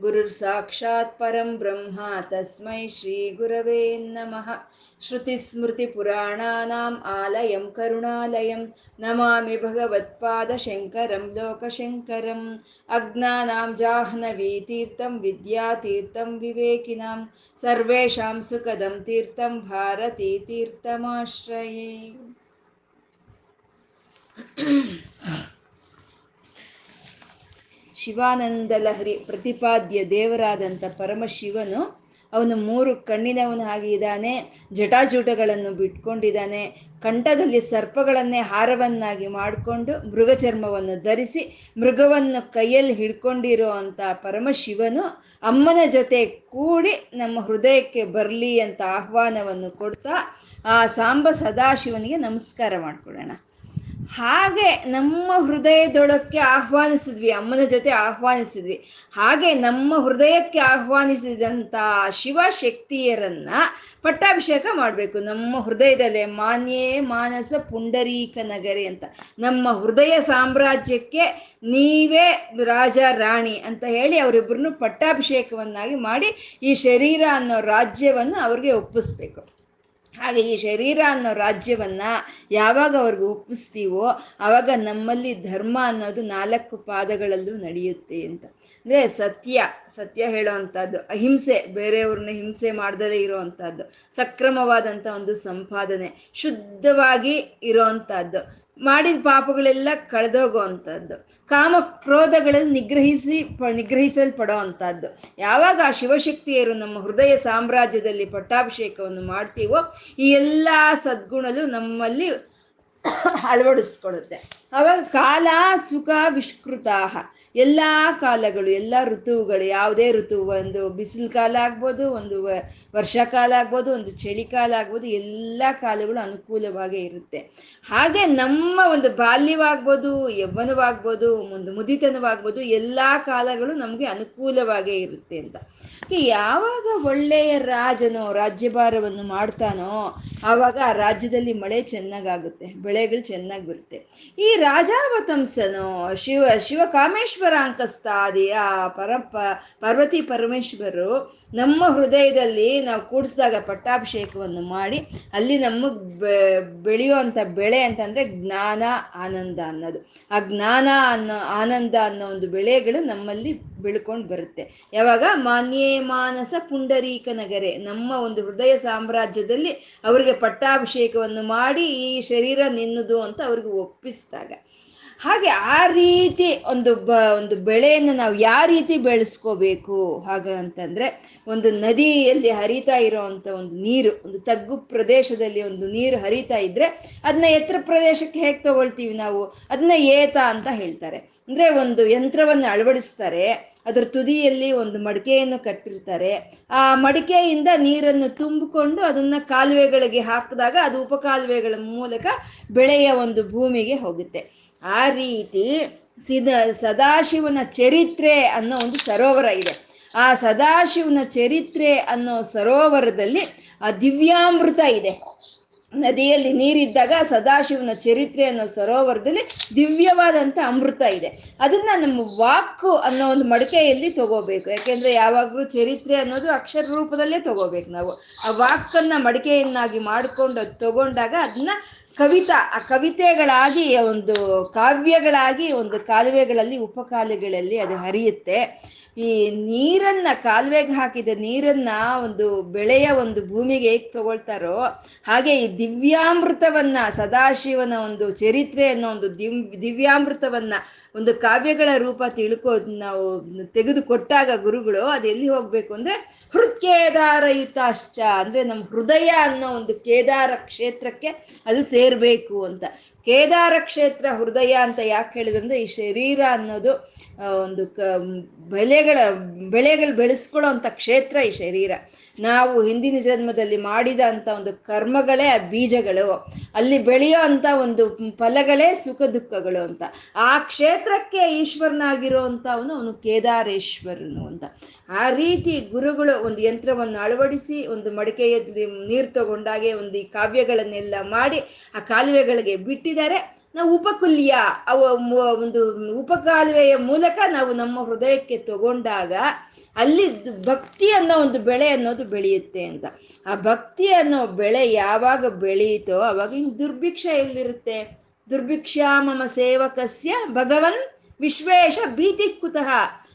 ಗುರುದೇವೋ ಮಹೇಶ್ವರಃ ಗುರುರ್ ಸಾಕ್ಷಾತ್ ಪರಂ ಬ್ರಹ್ಮ ತಸ್ಮೈ ಶ್ರೀ ಗುರವೇ ನಮಃ ಶ್ರುತಿಸ್ಮೃತಿಪುರಾಣಾನಾम् ಆಲಯಂ ಕರುಣಾಲಯಂ ನಮಾಮಿ ಭಗವತ್ಪಾದಶಂಕರಂ ಲೋಕಶಂಕರಂ ಅಜ್ಞಾನಾಂ ಜಾಹ್ನವೀತೀರ್ಥಂ ವಿದ್ಯಾತೀರ್ಥಂ ವಿವೇಕಿನಾಂ ಶಿವಾನಂದ ಲಹರಿ ಪ್ರತಿಪಾದ್ಯ ದೇವರಾದಂಥ ಪರಮಶಿವನು ಅವನು ಮೂರು ಕಣ್ಣಿನವನು ಹಾಗೆ ಇದ್ದಾನೆ ಜಟಾಜೂಟಗಳನ್ನು ಬಿಟ್ಕೊಂಡಿದ್ದಾನೆ, ಕಂಠದಲ್ಲಿ ಸರ್ಪಗಳನ್ನೇ ಹಾರವನ್ನಾಗಿ ಮಾಡಿಕೊಂಡು ಮೃಗಚರ್ಮವನ್ನು ಧರಿಸಿ ಮೃಗವನ್ನು ಕೈಯಲ್ಲಿ ಹಿಡ್ಕೊಂಡಿರೋ ಅಂಥ ಪರಮಶಿವನು ಅಮ್ಮನ ಜೊತೆ ಕೂಡಿ ನಮ್ಮ ಹೃದಯಕ್ಕೆ ಬರಲಿ ಅಂತ ಆಹ್ವಾನವನ್ನು ಕೊಡ್ತಾ ಆ ಸಾಂಬ ಸದಾಶಿವನಿಗೆ ನಮಸ್ಕಾರ ಮಾಡ್ಕೊಳ್ಳೋಣ. ಹಾಗೆ ನಮ್ಮ ಹೃದಯದೊಳಕ್ಕೆ ಆಹ್ವಾನಿಸಿದ್ವಿ, ಅಮ್ಮನ ಜೊತೆ ಆಹ್ವಾನಿಸಿದ್ವಿ. ಹಾಗೆ ನಮ್ಮ ಹೃದಯಕ್ಕೆ ಆಹ್ವಾನಿಸಿದಂಥ ಶಿವಶಕ್ತಿಯರನ್ನ ಪಟ್ಟಾಭಿಷೇಕ ಮಾಡಬೇಕು. ನಮ್ಮ ಹೃದಯದಲ್ಲೇ ಮಾನ್ಯೇ ಮಾನಸ ಪುಂಡರೀಕ ನಗರಿ ಅಂತ. ನಮ್ಮ ಹೃದಯ ಸಾಮ್ರಾಜ್ಯಕ್ಕೆ ನೀವೇ ರಾಜ, ರಾಣಿ ಅಂತ ಹೇಳಿ ಅವರಿಬ್ಬರನ್ನು ಪಟ್ಟಾಭಿಷೇಕವನ್ನಾಗಿ ಮಾಡಿ ಈ ಶರೀರ ಅನ್ನೋ ರಾಜ್ಯವನ್ನು ಅವ್ರಿಗೆ ಒಪ್ಪಿಸ್ಬೇಕು. ಹಾಗೆ ಈ ಶರೀರ ಅನ್ನೋ ರಾಜ್ಯವನ್ನ ಯಾವಾಗ ಅವ್ರಿಗೆ ಒಪ್ಪಿಸ್ತೀವೋ ಆವಾಗ ನಮ್ಮಲ್ಲಿ ಧರ್ಮ ಅನ್ನೋದು ನಾಲ್ಕು ಪಾದಗಳಲ್ಲೂ ನಡೆಯುತ್ತೆ ಅಂತ. ಅಂದರೆ ಸತ್ಯ ಸತ್ಯ ಹೇಳೋ ಅಂಥದ್ದು ಅಹಿಂಸೆ, ಬೇರೆಯವ್ರನ್ನ ಹಿಂಸೆ ಮಾಡ್ದಲೇ ಇರೋವಂಥದ್ದು, ಸಕ್ರಮವಾದಂಥ ಒಂದು ಸಂಪಾದನೆ, ಶುದ್ಧವಾಗಿ ಇರೋ ಅಂಥದ್ದು ಮಾಡಿದ ಪಾಪಗಳೆಲ್ಲ ಕಳೆದೋಗೋ ಅಂಥದ್ದು ಕಾಮ ಕ್ರೋಧಗಳಲ್ಲಿ ನಿಗ್ರಹಿಸಿ ಪ ನಿಗ್ರಹಿಸಲ್ಪಡೋ ಅಂಥದ್ದು ಯಾವಾಗ ಆ ಶಿವಶಕ್ತಿಯರು ನಮ್ಮ ಹೃದಯ ಸಾಮ್ರಾಜ್ಯದಲ್ಲಿ ಪಟ್ಟಾಭಿಷೇಕವನ್ನು ಮಾಡ್ತೀವೋ, ಈ ಎಲ್ಲ ಸದ್ಗುಣಲು ನಮ್ಮಲ್ಲಿ ಅಳವಡಿಸ್ಕೊಡುತ್ತೆ ಅವಾಗ ಕಾಲ ಸುಖ ವಿಷ್ಕೃತಾಹ. ಎಲ್ಲ ಕಾಲಗಳು, ಎಲ್ಲ ಋತುಗಳು, ಯಾವುದೇ ಋತು, ಒಂದು ಬಿಸಿಲು ಕಾಲ ಆಗ್ಬೋದು, ಒಂದು ವರ್ಷಕಾಲ ಆಗ್ಬೋದು, ಒಂದು ಚಳಿಕಾಲ ಆಗ್ಬೋದು, ಎಲ್ಲ ಕಾಲಗಳು ಅನುಕೂಲವಾಗೇ ಇರುತ್ತೆ. ಹಾಗೆ ನಮ್ಮ ಒಂದು ಬಾಲ್ಯವಾಗ್ಬೋದು ಯೌವನವಾಗ್ಬೋದು ಒಂದು ಮುದಿತನವಾಗ್ಬೋದು, ಎಲ್ಲ ಕಾಲಗಳು ನಮಗೆ ಅನುಕೂಲವಾಗೇ ಇರುತ್ತೆ ಅಂತ. ಯಾವಾಗ ಒಳ್ಳೆಯ ರಾಜನೋ, ರಾಜ್ಯಭಾರವನ್ನು ಮಾಡ್ತಾನೋ, ಆವಾಗ ಆ ರಾಜ್ಯದಲ್ಲಿ ಮಳೆ ಚೆನ್ನಾಗಾಗುತ್ತೆ, ಬೆಳೆಗಳು ಚೆನ್ನಾಗಿ ಬರುತ್ತೆ. ಈ ರಾಜಾವತಂಸನೋ. ಶಿವ ಶಿವ ಕಾಮೇಶ್ವರ ಆ ಪರಪ ಪಾರ್ವತಿ ಪರಮೇಶ್ವರರು ನಮ್ಮ ಹೃದಯದಲ್ಲಿ ನಾವು ಕೂಡಿಸಿದಾಗ ಪಟ್ಟಾಭಿಷೇಕವನ್ನು ಮಾಡಿ ಅಲ್ಲಿ ನಮಗೆ ಬೆಳೆಯುವಂಥ ಬೆಳೆ ಅಂತಂದರೆ ಜ್ಞಾನ, ಆನಂದ ಅನ್ನೋದು. ಆ ಜ್ಞಾನ ಅನ್ನೋ, ಆನಂದ ಅನ್ನೋ ಒಂದು ಬೆಳೆಗಳು ನಮ್ಮಲ್ಲಿ ಬೆಳ್ಕೊಂಡು ಬರುತ್ತೆ. ಯಾವಾಗ? ಮಾನ್ಯೇ ಮಾನಸ ಪುಂಡರೀಕ ನಗರೆ. ನಮ್ಮ ಒಂದು ಹೃದಯ ಸಾಮ್ರಾಜ್ಯದಲ್ಲಿ ಅವರಿಗೆ ಪಟ್ಟಾಭಿಷೇಕವನ್ನು ಮಾಡಿ ಈ ಶರೀರ ನಿನ್ನದು ಅಂತ ಅವ್ರಿಗೆ ಒಪ್ಪಿಸಿದಾಗ. ಹಾಗೆ ಆ ರೀತಿ ಒಂದು ಬ, ಒಂದು ಬೆಳೆಯನ್ನು ನಾವು ಯಾವ ರೀತಿ ಬೆಳೆಸ್ಕೋಬೇಕು? ಹಾಗಂತಂದರೆ ಒಂದು ನದಿಯಲ್ಲಿ ಹರಿತಾ ಇರೋವಂಥ ಒಂದು ನೀರು, ಒಂದು ತಗ್ಗು ಪ್ರದೇಶದಲ್ಲಿ ಒಂದು ನೀರು ಹರಿತಾ ಇದ್ದರೆ ಅದನ್ನ ಎತ್ತರ ಪ್ರದೇಶಕ್ಕೆ ಹೇಗೆ ತಗೊಳ್ತೀವಿ ನಾವು? ಅದನ್ನ ಏತ ಅಂತ ಹೇಳ್ತಾರೆ. ಅಂದರೆ ಒಂದು ಯಂತ್ರವನ್ನು ಅಳವಡಿಸ್ತಾರೆ, ಅದರ ತುದಿಯಲ್ಲಿ ಒಂದು ಮಡಿಕೆಯನ್ನು ಕಟ್ಟಿರ್ತಾರೆ. ಆ ಮಡಿಕೆಯಿಂದ ನೀರನ್ನು ತುಂಬಿಕೊಂಡು ಅದನ್ನು ಕಾಲುವೆಗಳಿಗೆ ಹಾಕಿದಾಗ ಅದು ಉಪಕಾಲುವೆಗಳ ಮೂಲಕ ಬೆಳೆಯ ಒಂದು ಭೂಮಿಗೆ ಹೋಗುತ್ತೆ. ಆ ರೀತಿ ಸಿದ ಸದಾಶಿವನ ಚರಿತ್ರೆ ಅನ್ನೋ ಒಂದು ಸರೋವರ ಇದೆ. ಆ ಸದಾಶಿವನ ಚರಿತ್ರೆ ಅನ್ನೋ ಸರೋವರದಲ್ಲಿ ಆ ದಿವ್ಯಾಮೃತ ಇದೆ. ನದಿಯಲ್ಲಿ ನೀರಿದ್ದಾಗ ಸದಾಶಿವನ ಚರಿತ್ರೆ ಅನ್ನೋ ಸರೋವರದಲ್ಲಿ ದಿವ್ಯವಾದಂಥ ಅಮೃತ ಇದೆ. ಅದನ್ನ ನಮ್ಮ ವಾಕು ಅನ್ನೋ ಒಂದು ಮಡಿಕೆಯಲ್ಲಿ ತಗೋಬೇಕು. ಯಾಕೆಂದ್ರೆ ಯಾವಾಗಲೂ ಚರಿತ್ರೆ ಅನ್ನೋದು ಅಕ್ಷರ ರೂಪದಲ್ಲೇ ತಗೋಬೇಕು ನಾವು. ಆ ವಾಕನ್ನ ಮಡಿಕೆಯನ್ನಾಗಿ ಮಾಡಿಕೊಂಡು ತಗೊಂಡಾಗ ಅದನ್ನ ಕವಿತಾ, ಆ ಕವಿತೆಗಳಾಗಿ, ಒಂದು ಕಾವ್ಯಗಳಾಗಿ, ಒಂದು ಕಾಲುವೆಗಳಲ್ಲಿ, ಉಪಕಾಲುವೆಗಳಲ್ಲಿ ಅದು ಹರಿಯುತ್ತೆ. ಈ ನೀರನ್ನ, ಕಾಲುವೆಗೆ ಹಾಕಿದ ನೀರನ್ನ ಒಂದು ಬೆಳೆಯ ಒಂದು ಭೂಮಿಗೆ ಹೇಗೆ ತಗೊಳ್ತಾರೋ, ಹಾಗೆ ಈ ದಿವ್ಯಾಮೃತವನ್ನ, ಸದಾಶಿವನ ಒಂದು ಚರಿತ್ರೆ ಅನ್ನೋ ಒಂದು ದಿವ್, ದಿವ್ಯಾಮೃತವನ್ನ ಒಂದು ಕಾವ್ಯಗಳ ರೂಪ ತಿಳ್ಕೊ, ನಾವು ತೆಗೆದುಕೊಟ್ಟಾಗ ಗುರುಗಳು, ಅದು ಎಲ್ಲಿ ಹೋಗ್ಬೇಕು ಅಂದ್ರೆ ಹೃತ್ಕೇದಾರಯುತಾಶ್ಚ ಅಂದ್ರೆ ನಮ್ಮ ಹೃದಯ ಅನ್ನೋ ಒಂದು ಕೇದಾರ ಕ್ಷೇತ್ರಕ್ಕೆ ಅದು ಸೇರ್ಬೇಕು ಅಂತ. ಕೇದಾರ ಕ್ಷೇತ್ರ ಹೃದಯ ಅಂತ ಯಾಕೆ ಹೇಳಿದಂದ್ರೆ ಈ ಶರೀರ ಅನ್ನೋದು ಒಂದು ಕ ಬೆಳೆಗಳ ಬೆಳೆಗಳು ಬೆಳೆಸ್ಕೊಳ್ಳೋ ಅಂಥ ಕ್ಷೇತ್ರ ಈ ಶರೀರ. ನಾವು ಹಿಂದಿನ ಜನ್ಮದಲ್ಲಿ ಮಾಡಿದ ಅಂತ ಒಂದು ಕರ್ಮಗಳೇ ಆ ಬೀಜಗಳು. ಅಲ್ಲಿ ಬೆಳೆಯೋ ಅಂತ ಒಂದು ಫಲಗಳೇ ಸುಖ ದುಃಖಗಳು ಅಂತ. ಆ ಕ್ಷೇತ್ರಕ್ಕೆ ಈಶ್ವರನಾಗಿರೋ ಅಂಥವನು ಅವನು ಕೇದಾರೇಶ್ವರನು ಅಂತ. ಆ ರೀತಿ ಗುರುಗಳು ಒಂದು ಯಂತ್ರವನ್ನು ಅಳವಡಿಸಿ, ಒಂದು ಮಡಿಕೆಯಲ್ಲಿ ನೀರು ತಗೊಂಡಾಗೆ ಒಂದು ಈ ಕಾವ್ಯಗಳನ್ನೆಲ್ಲ ಮಾಡಿ ಆ ಕಾಲುವೆಗಳಿಗೆ ಬಿಟ್ಟಿದ್ದಾರೆ. ನಾವು ಉಪಕುಲ್ಯ, ಅವ ಒಂದು ಉಪಕಾಲುವೆಯ ಮೂಲಕ ನಾವು ನಮ್ಮ ಹೃದಯಕ್ಕೆ ತಗೊಂಡಾಗ ಅಲ್ಲಿ ಭಕ್ತಿ ಅನ್ನೋ ಒಂದು ಬೆಳೆ ಅನ್ನೋದು ಬೆಳೆಯುತ್ತೆ ಅಂತ. ಆ ಭಕ್ತಿ ಅನ್ನೋ ಬೆಳೆ ಯಾವಾಗ ಬೆಳೆಯಿತೋ ಅವಾಗ ಹಿಂಗೆ ದುರ್ಭಿಕ್ಷ ಎಲ್ಲಿರುತ್ತೆ? ದುರ್ಭಿಕ್ಷ ಮಮ ಸೇವಕಸ್ಯ ಭಗವನ್ ವಿಶ್ವೇಶ ಭೀತಿ ಕುತಃ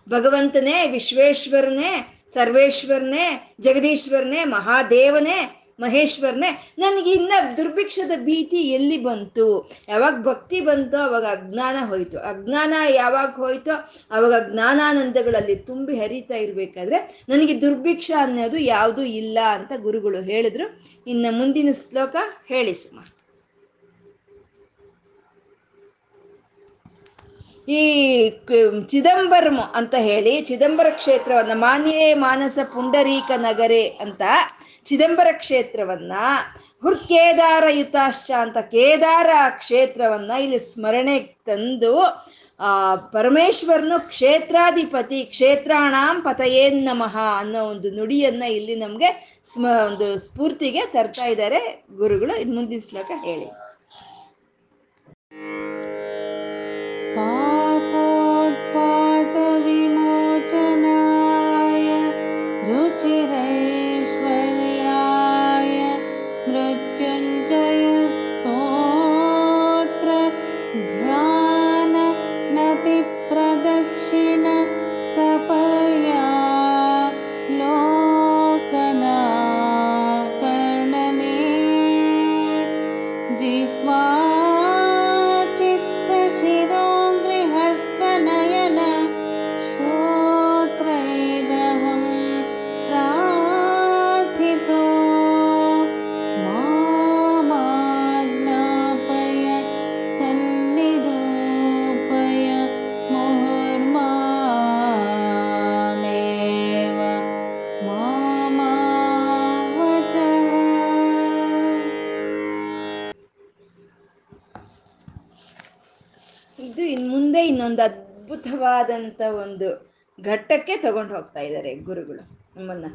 ಭಗವಂತನೇ ವಿಶ್ವೇಶ್ವರನೇ ಸರ್ವೇಶ್ವರನೇ, ಜಗದೀಶ್ವರನೇ, ಮಹಾದೇವನೇ, ಮಹೇಶ್ವರನೇ, ನನಗೆ ಇನ್ನ ದುರ್ಭಿಕ್ಷದ ಭೀತಿ ಎಲ್ಲಿ ಬಂತು? ಯಾವಾಗ ಭಕ್ತಿ ಬಂತೋ ಅವಾಗ ಅಜ್ಞಾನ ಹೋಯ್ತು. ಅಜ್ಞಾನ ಯಾವಾಗ ಹೋಯ್ತು ಅವಾಗ ಜ್ಞಾನಾನಂದಗಳಲ್ಲಿ ತುಂಬಿ ಹರಿತಾ ಇರ್ಬೇಕಾದ್ರೆ ನನಗೆ ದುರ್ಭಿಕ್ಷ ಅನ್ನೋದು ಯಾವುದು ಇಲ್ಲ ಅಂತ ಗುರುಗಳು ಹೇಳಿದ್ರು. ಇನ್ನು ಮುಂದಿನ ಶ್ಲೋಕ ಹೇಳಿ ಈ ಚಿದಂಬರಂ ಅಂತ ಹೇಳಿ ಚಿದಂಬರ ಕ್ಷೇತ್ರವನ್ನ ಮಾನ್ಯೇ ಮಾನಸ ಪುಂಡರೀಕ ನಗರೆ ಅಂತ ಚಿದಂಬರ ಕ್ಷೇತ್ರವನ್ನ ಹೃತ್ಕೇದಾರ ಯುತಾಶ್ಚ ಅಂತ ಕೇದಾರ ಕ್ಷೇತ್ರವನ್ನ ಇಲ್ಲಿ ಸ್ಮರಣೆ ತಂದು, ಆ, ಪರಮೇಶ್ವರನು ಕ್ಷೇತ್ರಾಧಿಪತಿ ಕ್ಷೇತ್ರಾಣಾಂ ಪತಯೇನ್ ನಮಃ ಅನ್ನೋ ಒಂದು ನುಡಿಯನ್ನ ಇಲ್ಲಿ ನಮ್ಗೆ ಸ್ಮ, ಒಂದು ಸ್ಫೂರ್ತಿಗೆ ತರ್ತಾ ಇದ್ದಾರೆ ಗುರುಗಳು. ಇನ್ನು ಮುಂದಿನ ಶ್ಲೋಕ ಹೇಳಿ. ಅದ್ಭುತವಾದಂಥ ಒಂದು ಘಟ್ಟಕ್ಕೆ ತಗೊಂಡು ಹೋಗ್ತಾ ಇದ್ದಾರೆ ಗುರುಗಳು. ನಮ್ಮನ್ನು.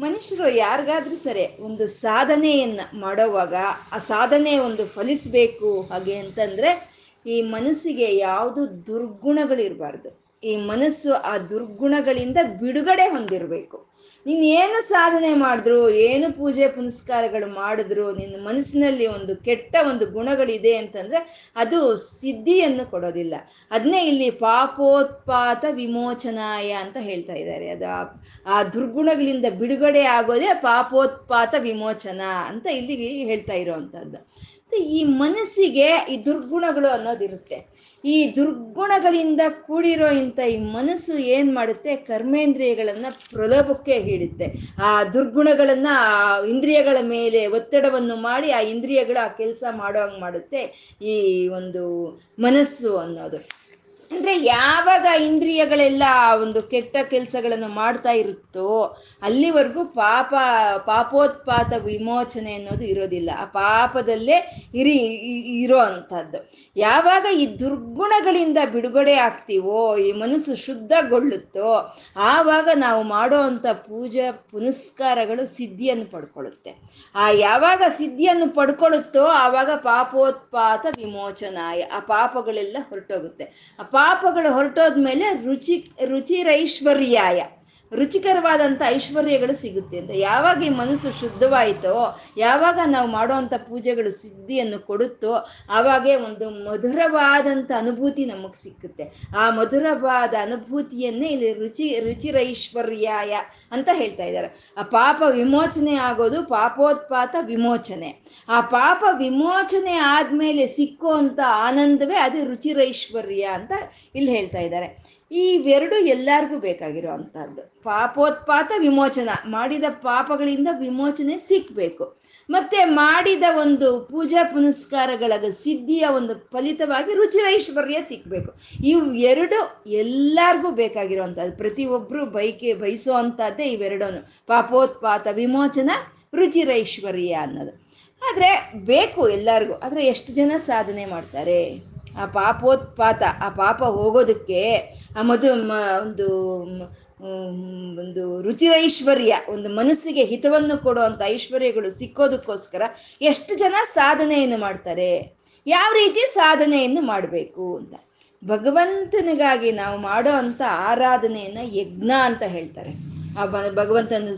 ಮನುಷ್ಯರು ಯಾರಿಗಾದ್ರೂ ಸರಿ ಒಂದು ಸಾಧನೆಯನ್ನು ಮಾಡೋವಾಗ ಆ ಸಾಧನೆ ಒಂದು ಫಲಿಸಬೇಕು ಹಾಗೆ ಅಂತಂದರೆ ಈ ಮನಸ್ಸಿಗೆ ಯಾವುದು ದುರ್ಗುಣಗಳಿರಬಾರ್ದು. ಈ ಮನಸ್ಸು ಆ ದುರ್ಗುಣಗಳಿಂದ ಬಿಡುಗಡೆ ಹೊಂದಿರಬೇಕು. ನೀನು ಸಾಧನೆ ಮಾಡಿದ್ರು, ಏನು ಪೂಜೆ ಪುನಸ್ಕಾರಗಳು ಮಾಡಿದ್ರು, ನಿನ್ನ ಮನಸ್ಸಿನಲ್ಲಿ ಒಂದು ಕೆಟ್ಟ ಒಂದು ಗುಣಗಳಿದೆ ಅಂತಂದ್ರೆ ಅದು ಸಿದ್ಧಿಯನ್ನು ಕೊಡೋದಿಲ್ಲ. ಅದನ್ನೇ ಇಲ್ಲಿ ಪಾಪೋತ್ಪಾತ ವಿಮೋಚನಾಯ ಅಂತ ಹೇಳ್ತಾ ಇದ್ದಾರೆ. ಅದು ಆ ದುರ್ಗುಣಗಳಿಂದ ಬಿಡುಗಡೆ ಆಗೋದೇ ಪಾಪೋತ್ಪಾತ ವಿಮೋಚನ ಅಂತ ಇಲ್ಲಿ ಹೇಳ್ತಾ ಇರೋವಂಥದ್ದು ಮತ್ತೆ ಈ ಮನಸ್ಸಿಗೆ ಈ ದುರ್ಗುಣಗಳು ಅನ್ನೋದಿರುತ್ತೆ. ಈ ದುರ್ಗುಣಗಳಿಂದ ಕೂಡಿರೋ ಇಂಥ ಈ ಮನಸ್ಸು ಏನ್ ಮಾಡುತ್ತೆ? ಕರ್ಮೇಂದ್ರಿಯಗಳನ್ನ ಪ್ರಲೋಭಕ್ಕೆ ಹಿಡುತ್ತೆ. ಆ ದುರ್ಗುಣಗಳನ್ನ ಆ ಇಂದ್ರಿಯಗಳ ಮೇಲೆ ಒತ್ತಡವನ್ನು ಮಾಡಿ ಆ ಇಂದ್ರಿಯಗಳು ಆ ಕೆಲಸ ಮಾಡೋ ಹಂಗ್ ಮಾಡುತ್ತೆ ಈ ಒಂದು ಮನಸ್ಸು ಅನ್ನೋದು. ಅಂದ್ರೆ ಯಾವಾಗ ಇಂದ್ರಿಯಗಳೆಲ್ಲ ಒಂದು ಕೆಟ್ಟ ಕೆಲಸಗಳನ್ನು ಮಾಡ್ತಾ ಇರುತ್ತೋ ಅಲ್ಲಿವರೆಗೂ ಪಾಪ, ಪಾಪೋತ್ಪಾತ ವಿಮೋಚನೆ ಅನ್ನೋದು ಇರೋದಿಲ್ಲ. ಆ ಪಾಪದಲ್ಲೇ ಇರಿ ಇರೋ ಅಂಥದ್ದು. ಯಾವಾಗ ಈ ದುರ್ಗುಣಗಳಿಂದ ಬಿಡುಗಡೆ ಆಗ್ತೀವೋ, ಈ ಮನಸ್ಸು ಶುದ್ಧಗೊಳ್ಳುತ್ತೋ, ಆವಾಗ ನಾವು ಮಾಡೋ ಅಂಥ ಪೂಜಾ, ಪುನಸ್ಕಾರಗಳು ಸಿದ್ಧಿಯನ್ನು ಪಡ್ಕೊಳ್ಳುತ್ತೆ. ಆ ಯಾವಾಗ ಸಿದ್ಧಿಯನ್ನು ಪಡ್ಕೊಳ್ಳುತ್ತೋ, ಆವಾಗ ಪಾಪೋತ್ಪಾತ ವಿಮೋಚನಾಯ, ಆ ಪಾಪಗಳೆಲ್ಲ ಹೊರಟೋಗುತ್ತೆ. ಆ ಪಾಪಗಳು ಹೊರಟೋದ್ಮೇಲೆ ರುಚಿ ರುಚಿರೈಶ್ವರ್ಯಾಯ. ರುಚಿಕರವಾದಂಥ ಐಶ್ವರ್ಯಗಳು ಸಿಗುತ್ತೆ ಅಂತ. ಯಾವಾಗ ಈ ಮನಸ್ಸು ಶುದ್ಧವಾಯಿತೋ, ಯಾವಾಗ ನಾವು ಮಾಡೋವಂಥ ಪೂಜೆಗಳು ಸಿದ್ಧಿಯನ್ನು ಕೊಡುತ್ತೋ, ಆವಾಗೇ ಒಂದು ಮಧುರವಾದಂಥ ಅನುಭೂತಿ ನಮಗೆ ಸಿಕ್ಕುತ್ತೆ. ಆ ಮಧುರವಾದ ಅನುಭೂತಿಯನ್ನೇ ಇಲ್ಲಿ ರುಚಿ, ರುಚಿರೈಶ್ವರ್ಯಾಯ ಅಂತ ಹೇಳ್ತಾ ಇದ್ದಾರೆ. ಆ ಪಾಪ ವಿಮೋಚನೆ ಆಗೋದು ಪಾಪೋತ್ಪಾತ ವಿಮೋಚನೆ. ಆ ಪಾಪ ವಿಮೋಚನೆ ಆದಮೇಲೆ ಸಿಕ್ಕುವಂಥ ಆನಂದವೇ ಅದು ರುಚಿರೈಶ್ವರ್ಯ ಅಂತ ಇಲ್ಲಿ ಹೇಳ್ತಾ ಇದ್ದಾರೆ. ಇವೆರಡು ಎಲ್ಲರಿಗೂ ಬೇಕಾಗಿರೋ ಅಂಥದ್ದು. ಪಾಪೋತ್ಪಾತ ವಿಮೋಚನ. ಮಾಡಿದ ಪಾಪಗಳಿಂದ ವಿಮೋಚನೆ ಸಿಕ್ಕಬೇಕು ಮತ್ತೆ ಮಾಡಿದ ಒಂದು ಪೂಜಾ ಪುನಸ್ಕಾರಗಳ ಸಿದ್ಧಿಯ ಒಂದು ಫಲಿತವಾಗಿ ರುಚಿರೈಶ್ವರ್ಯ ಸಿಕ್ಕಬೇಕು ಇವು ಎರಡು ಎಲ್ಲರಿಗೂ ಬೇಕಾಗಿರುವಂಥದ್ದು ಪ್ರತಿಯೊಬ್ಬರು ಬೈಕೆ ಬಯಸೋ ಅಂಥದ್ದೇ ಇವೆರಡೂ ಪಾಪೋತ್ಪಾತ ವಿಮೋಚನ ರುಚಿರೈಶ್ವರ್ಯ ಅನ್ನೋದು. ಆದರೆ ಬೇಕು ಎಲ್ಲರಿಗೂ. ಆದರೆ ಎಷ್ಟು ಜನ ಸಾಧನೆ ಮಾಡ್ತಾರೆ? ಆ ಪಾಪೋತ್ಪಾತ, ಆ ಪಾಪ ಹೋಗೋದಕ್ಕೆ ಆ ಮಧು ಮ, ಒಂದು ಒಂದು ರುಚಿ ಒಂದು ರುಚಿರೈಶ್ವರ್ಯ, ಒಂದು ಮನಸ್ಸಿಗೆ ಹಿತವನ್ನು ಕೊಡುವಂಥ ಐಶ್ವರ್ಯಗಳು ಸಿಕ್ಕೋದಕ್ಕೋಸ್ಕರ ಎಷ್ಟು ಜನ ಸಾಧನೆಯನ್ನು ಮಾಡ್ತಾರೆ? ಯಾವ ರೀತಿ ಸಾಧನೆಯನ್ನು ಮಾಡಬೇಕು ಅಂತ. ಭಗವಂತನಿಗಾಗಿ ನಾವು ಮಾಡೋ ಅಂಥ ಆರಾಧನೆಯನ್ನು ಯಜ್ಞ ಅಂತ ಹೇಳ್ತಾರೆ. ಆ ಭಗವಂತನ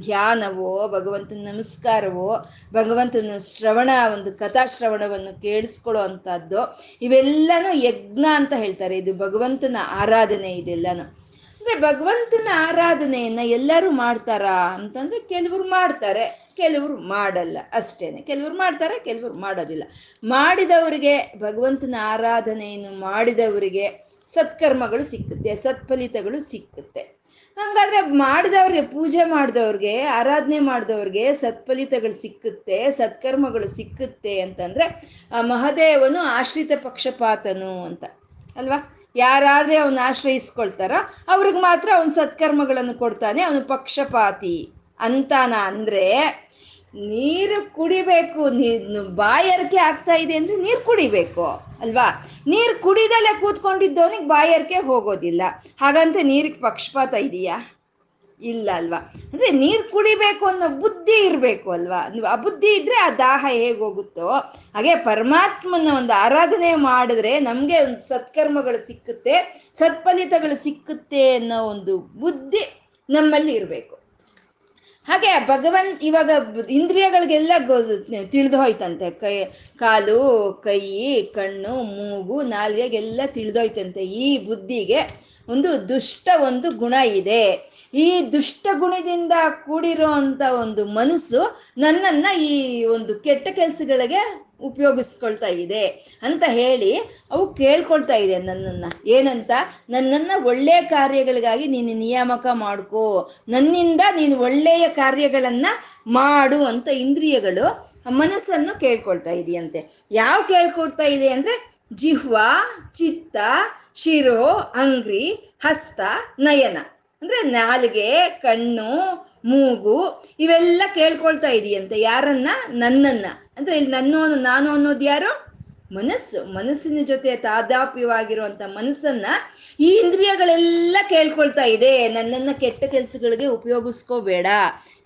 ಧ್ಯಾನವೋ, ಭಗವಂತನ ನಮಸ್ಕಾರವೋ, ಭಗವಂತನ ಶ್ರವಣ, ಒಂದು ಕಥಾಶ್ರವಣವನ್ನು ಕೇಳಿಸ್ಕೊಳ್ಳೋ ಅಂಥದ್ದು ಇವೆಲ್ಲನೂ ಯಜ್ಞ ಅಂತ ಹೇಳ್ತಾರೆ. ಇದು ಭಗವಂತನ ಆರಾಧನೆ ಇದೆಲ್ಲನೂ. ಅಂದರೆ ಭಗವಂತನ ಆರಾಧನೆಯನ್ನು ಎಲ್ಲರೂ ಮಾಡ್ತಾರಾ ಅಂತಂದರೆ ಕೆಲವರು ಮಾಡ್ತಾರೆ, ಕೆಲವರು ಮಾಡಲ್ಲ. ಅಷ್ಟೇ ಕೆಲವರು ಮಾಡ್ತಾರೆ, ಕೆಲವರು ಮಾಡೋದಿಲ್ಲ. ಮಾಡಿದವರಿಗೆ, ಭಗವಂತನ ಆರಾಧನೆಯನ್ನು ಮಾಡಿದವರಿಗೆ ಸತ್ಕರ್ಮಗಳು ಸಿಕ್ಕುತ್ತೆ, ಸತ್ಫಲಿತಗಳು ಸಿಕ್ಕುತ್ತೆ. ಹಂಗಾದ್ರೆ ಮಾಡಿದವ್ರಿಗೆ ಪೂಜೆ ಮಾಡಿದವ್ರಿಗೆ, ಆರಾಧನೆ ಮಾಡಿದವ್ರಿಗೆ ಸತ್ಫಲಿತಗಳು ಸಿಕ್ಕುತ್ತೆ, ಸತ್ಕರ್ಮಗಳು ಸಿಕ್ಕುತ್ತೆ ಅಂತಂದ್ರೆ, ಆ ಮಹದೇವನು ಆಶ್ರಿತ ಪಕ್ಷಪಾತನು ಅಂತ. ಅಲ್ವಾ? ಯಾರಾದ್ರೆ ಅವನ್ನ ಆಶ್ರಯಿಸ್ಕೊಳ್ತಾರೋ, ಅವ್ರಿಗೆ ಮಾತ್ರ ಅವನು ಸತ್ಕರ್ಮಗಳನ್ನು ಕೊಡ್ತಾನೆ, ಅವನು ಪಕ್ಷಪಾತಿ ಅಂತಾನ ಅಂದ್ರೆ ನೀರು ಕುಡಿಬೇಕು ನೀ ಬಾಯರ್ಕೆ ಆಗ್ತಾ ಇದೆ ಅಂದ್ರೆ ನೀರು ಕುಡಿಬೇಕು, ಅಲ್ವಾ? ನೀರು ಕುಡಿದಲ್ಲೇ ಕೂತ್ಕೊಂಡಿದ್ದವನಿಗೆ ಬಾಯಾರಿಕೆ ಹೋಗೋದಿಲ್ಲ. ಹಾಗಂತ ನೀರಿಗೆ ಪಕ್ಷಪಾತ ಇದೆಯಾ? ಇಲ್ಲ, ಅಲ್ವಾ? ಅಂದ್ರೆ ನೀರು ಕುಡಿಬೇಕು ಅನ್ನೋ ಬುದ್ಧಿ ಇರಬೇಕು, ಅಲ್ವಾ? ಆ ಬುದ್ಧಿ ಇದ್ರೆ ಆ ದಾಹ ಹೇಗೆ ಹೋಗುತ್ತೋ, ಹಾಗೆ ಪರಮಾತ್ಮನ ಒಂದು ಆರಾಧನೆ ಮಾಡಿದ್ರೆ ನಮಗೆ ಒಂದು ಸತ್ಕರ್ಮಗಳು ಸಿಕ್ಕುತ್ತೆ, ಸತ್ಫಲಿತಗಳು ಸಿಕ್ಕುತ್ತೆ ಅನ್ನೋ ಒಂದು ಬುದ್ಧಿ ನಮ್ಮಲ್ಲಿ ಇರಬೇಕು. ಹಾಗೆ ಭಗವಂತ ಇವಾಗ ಇಂದ್ರಿಯಗಳಿಗೆಲ್ಲ ತಿಳಿದು ಹೋಯ್ತಂತೆ. ಕೈ, ಕಾಲು, ಕೈ, ಕಣ್ಣು, ಮೂಗು, ನಾಲ್ಗೆಗೆಲ್ಲ ತಿಳಿದೋಯ್ತಂತೆ ಈ ಬುದ್ಧಿಗೆ ಒಂದು ದುಷ್ಟ ಒಂದು ಗುಣ ಇದೆ. ಈ ದುಷ್ಟ ಗುಣದಿಂದ ಕೂಡಿರೋ ಅಂತ ಒಂದು ಮನಸ್ಸು ನನ್ನನ್ನ ಈ ಒಂದು ಕೆಟ್ಟ ಕೆಲಸಗಳಿಗೆ ಉಪಯೋಗಿಸ್ಕೊಳ್ತಾ ಇದೆ ಅಂತ ಹೇಳಿ ಅವು ಕೇಳ್ಕೊಳ್ತಾ ಇದೆ ನನ್ನನ್ನು. ಏನಂತ? ನನ್ನನ್ನು ಒಳ್ಳೆಯ ಕಾರ್ಯಗಳಿಗಾಗಿ ನೀನು ನಿಯಾಮಕ ಮಾಡ್ಕೋ. ನನ್ನಿಂದ ನೀನು ಒಳ್ಳೆಯ ಕಾರ್ಯಗಳನ್ನು ಮಾಡು ಅಂತ ಇಂದ್ರಿಯಗಳು ಮನಸ್ಸನ್ನು ಕೇಳ್ಕೊಳ್ತಾ ಇದೆಯಂತೆ. ಯಾವ ಕೇಳ್ಕೊಳ್ತಾ ಇದೆ ಅಂದರೆ ಜಿಹ್ವ, ಚಿತ್ತ, ಶಿರೋ, ಅಂಗ್ರಿ, ಹಸ್ತ, ನಯನ. ಅಂದರೆ ನಾಲಿಗೆ, ಕಣ್ಣು, ಮೂಗು ಇವೆಲ್ಲ ಕೇಳ್ಕೊಳ್ತಾ ಇದೆಯಂತೆ. ಯಾರನ್ನ? ನನ್ನನ್ನ. ಅಂದ್ರೆ ಇಲ್ಲಿ ನನ್ನ ನಾನು ಅನ್ನೋದು ಯಾರು? ಮನಸ್ಸು. ಮನಸ್ಸಿನ ಜೊತೆ ತಾದಾಪ್ಯವಾಗಿರುವಂತ ಮನಸ್ಸನ್ನ ಈ ಇಂದ್ರಿಯಗಳೆಲ್ಲ ಕೇಳ್ಕೊಳ್ತಾ ಇದೆ. ನನ್ನನ್ನ ಕೆಟ್ಟ ಕೆಲಸಗಳಿಗೆ ಉಪಯೋಗಿಸ್ಕೋಬೇಡ.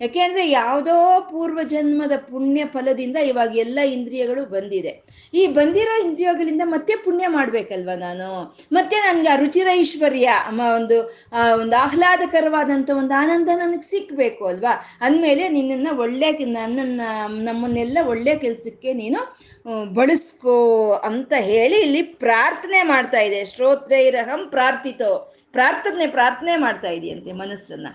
ಯಾಕೆಂದ್ರೆ ಯಾವುದೋ ಪೂರ್ವ ಜನ್ಮದ ಪುಣ್ಯ ಫಲದಿಂದ ಇವಾಗ ಎಲ್ಲ ಇಂದ್ರಿಯಗಳು ಬಂದಿದೆ. ಈ ಬಂದಿರೋ ಇಂದ್ರಿಯಗಳಿಂದ ಮತ್ತೆ ಪುಣ್ಯ ಮಾಡ್ಬೇಕಲ್ವ ನಾನು? ಮತ್ತೆ ನನ್ಗೆ ಆ ರುಚಿರ ಐಶ್ವರ್ಯ ಒಂದು ಒಂದು ಆಹ್ಲಾದಕರವಾದಂಥ ಒಂದು ಆನಂದ ನನಗೆ ಸಿಕ್ಕಬೇಕು ಅಲ್ವಾ? ಅಂದಮೇಲೆ ನಿನ್ನನ್ನು ಒಳ್ಳೆ, ನನ್ನನ್ನ, ನಮ್ಮನ್ನೆಲ್ಲ ಒಳ್ಳೆ ಕೆಲಸಕ್ಕೆ ನೀನು ಬಳಸ್ಕೋ ಅಂತ ಹೇಳಿ ಇಲ್ಲಿ ಪ್ರಾರ್ಥನೆ ಮಾಡ್ತಾ ಇದೆ. ಶ್ರೋತ್ರೈರಹಂ ಪ್ರಾರ್ಥಿತೋ. ಪ್ರಾರ್ಥನೆ ಪ್ರಾರ್ಥನೆ ಮಾಡ್ತಾ ಇದೆಯಂತೆ ಮನಸ್ಸನ್ನ.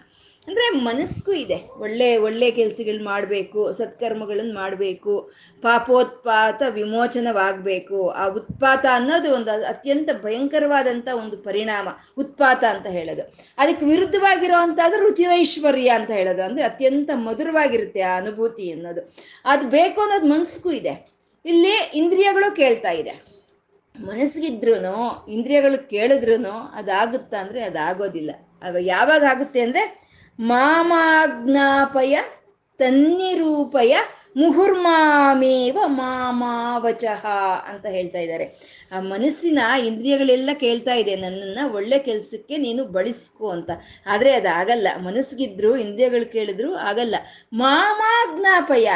ಅಂದ್ರೆ ಮನಸ್ಸು ಇದೆ. ಒಳ್ಳೆ ಒಳ್ಳೆ ಕೆಲಸಗಳು ಮಾಡಬೇಕು ಸತ್ಕರ್ಮಗಳನ್ನು ಮಾಡಬೇಕು, ಪಾಪೋತ್ಪಾತ ವಿಮೋಚನವಾಗಬೇಕು. ಆ ಉತ್ಪಾತ ಅನ್ನೋದು ಒಂದು ಅತ್ಯಂತ ಭಯಂಕರವಾದಂಥ ಒಂದು ಪರಿಣಾಮ, ಉತ್ಪಾತ ಅಂತ ಹೇಳೋದು. ಅದಕ್ಕೆ ವಿರುದ್ಧವಾಗಿರೋ ಅಂತಾದ್ರೆ ರುಚಿರೈಶ್ವರ್ಯ ಅಂತ ಹೇಳೋದು. ಅಂದ್ರೆ ಅತ್ಯಂತ ಮಧುರವಾಗಿರುತ್ತೆ ಆ ಅನುಭೂತಿ ಅನ್ನೋದು. ಅದು ಬೇಕು ಅನ್ನೋದು ಮನಸ್ಗೂ ಇದೆ. ಇಲ್ಲಿ ಇಂದ್ರಿಯಗಳು ಕೇಳ್ತಾ ಇದೆ. ಮನಸ್ಸಿಗಿದ್ರೂ ಇಂದ್ರಿಯಗಳು ಕೇಳಿದ್ರು ಅದಾಗುತ್ತಾ ಅಂದರೆ ಅದಾಗೋದಿಲ್ಲ. ಅವ ಯಾವಾಗ ಆಗುತ್ತೆ ಅಂದರೆ ಮಾಮಾಜ್ಞಾಪಯ ತನ್ನಿರೂಪಯ ಮುಹುರ್ಮಾಮೇವ ಮಾಮಾವಚಃ ಅಂತ ಹೇಳ್ತಾ ಇದ್ದಾರೆ. ಆ ಮನಸ್ಸಿನ ಇಂದ್ರಿಯಗಳೆಲ್ಲ ಕೇಳ್ತಾ ಇದೆ, ನನ್ನನ್ನು ಒಳ್ಳೆ ಕೆಲಸಕ್ಕೆ ನೀನು ಬಳಸ್ಕೊ ಅಂತ. ಆದರೆ ಅದಾಗಲ್ಲ. ಮನಸ್ಸಿಗಿದ್ರು, ಇಂದ್ರಿಯಗಳು ಕೇಳಿದ್ರು ಆಗಲ್ಲ. ಮಾಮಾಜ್ಞಾಪಯ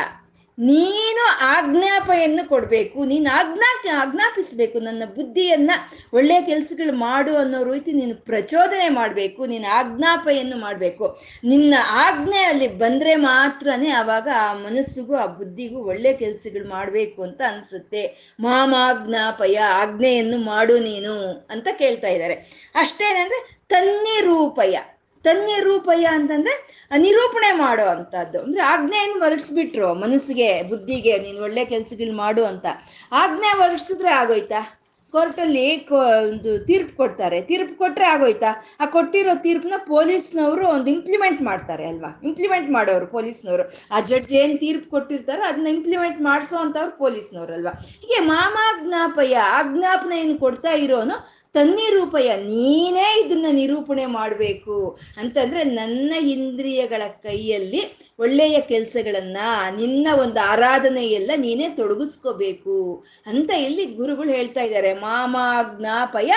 ನೀನು ಆಜ್ಞಾಪೆಯನ್ನು ಕೊಡಬೇಕು, ನೀನು ಆಜ್ಞಾ, ಆಜ್ಞಾಪಿಸ್ಬೇಕು ನನ್ನ ಬುದ್ಧಿಯನ್ನ. ಒಳ್ಳೆಯ ಕೆಲಸಗಳು ಮಾಡು ಅನ್ನೋ ರೀತಿ ನೀನು ಪ್ರಚೋದನೆ ಮಾಡಬೇಕು, ನೀನು ಆಜ್ಞಾಪೆಯನ್ನು ಮಾಡಬೇಕು. ನಿನ್ನ ಆಜ್ಞೆ ಅಲ್ಲಿ ಬಂದರೆ ಮಾತ್ರನೇ ಆವಾಗ ಆ ಮನಸ್ಸಿಗೂ, ಆ ಬುದ್ಧಿಗೂ ಒಳ್ಳೆಯ ಕೆಲಸಗಳು ಮಾಡಬೇಕು ಅಂತ ಅನಿಸುತ್ತೆ. ಮಾಮಾಜ್ಞಾಪಯ ಆಜ್ಞೆಯನ್ನು ಮಾಡು ನೀನು ಅಂತ ಕೇಳ್ತಾ ಇದ್ದಾರೆ. ಅಷ್ಟೇನೆಂದರೆ ತನ್ನಿರೂಪಯ. ತನ್ನಿರೂಪಯ ಅಂತಂದ್ರೆ ನಿರೂಪಣೆ ಮಾಡೋ ಅಂತದ್ದು. ಅಂದ್ರೆ ಆಜ್ಞೆಯನ್ನು ಹೊರಡಿಸ್ಬಿಟ್ರು ಮನಸ್ಸಿಗೆ, ಬುದ್ಧಿಗೆ, ನೀನು ಒಳ್ಳೆ ಕೆಲ್ಸಗಳು ಮಾಡು ಅಂತ. ಆಜ್ಞೆ ಹೊರಡಿಸಿದ್ರೆ ಆಗೋಯ್ತಾ? ಕೋರ್ಟಲ್ಲಿ ಒಂದು ತೀರ್ಪು ಕೊಡ್ತಾರೆ. ತೀರ್ಪು ಕೊಟ್ಟರೆ ಆಗೋಯ್ತಾ? ಆ, ಕೊಟ್ಟಿರೋ ತೀರ್ಪನ್ನ ಪೊಲೀಸ್ನವರು ಒಂದು ಇಂಪ್ಲಿಮೆಂಟ್ ಮಾಡ್ತಾರೆ ಅಲ್ವಾ? ಇಂಪ್ಲಿಮೆಂಟ್ ಮಾಡೋರು ಪೊಲೀಸ್ನವರು. ಆ ಜಡ್ಜ್ ಏನ್ ತೀರ್ಪು ಕೊಟ್ಟಿರ್ತಾರೋ ಅದನ್ನ ಇಂಪ್ಲಿಮೆಂಟ್ ಮಾಡಿಸೋ ಅಂಥವ್ರು ಪೊಲೀಸ್ನವ್ರು ಅಲ್ವಾ? ಹೀಗೆ ಮಾಮಾಜ್ಞಾಪಯ, ಆಜ್ಞಾಪನೆಯನ್ನು ಕೊಡ್ತಾ ಇರೋನು ತನ್ನಿರೂಪಯ, ನೀನೇ ಇದನ್ನ ನಿರೂಪಣೆ ಮಾಡಬೇಕು ಅಂತಂದ್ರೆ ನನ್ನ ಇಂದ್ರಿಯಗಳ ಕೈಯಲ್ಲಿ ಒಳ್ಳೆಯ ಕೆಲಸಗಳನ್ನ, ನಿನ್ನ ಒಂದು ಆರಾಧನೆಯೆಲ್ಲ ನೀನೇ ತೊಡಗಿಸ್ಕೋಬೇಕು ಅಂತ ಇಲ್ಲಿ ಗುರುಗಳು ಹೇಳ್ತಾ ಇದ್ದಾರೆ. ಮಾಮಾಜ್ಞಾಪಯ,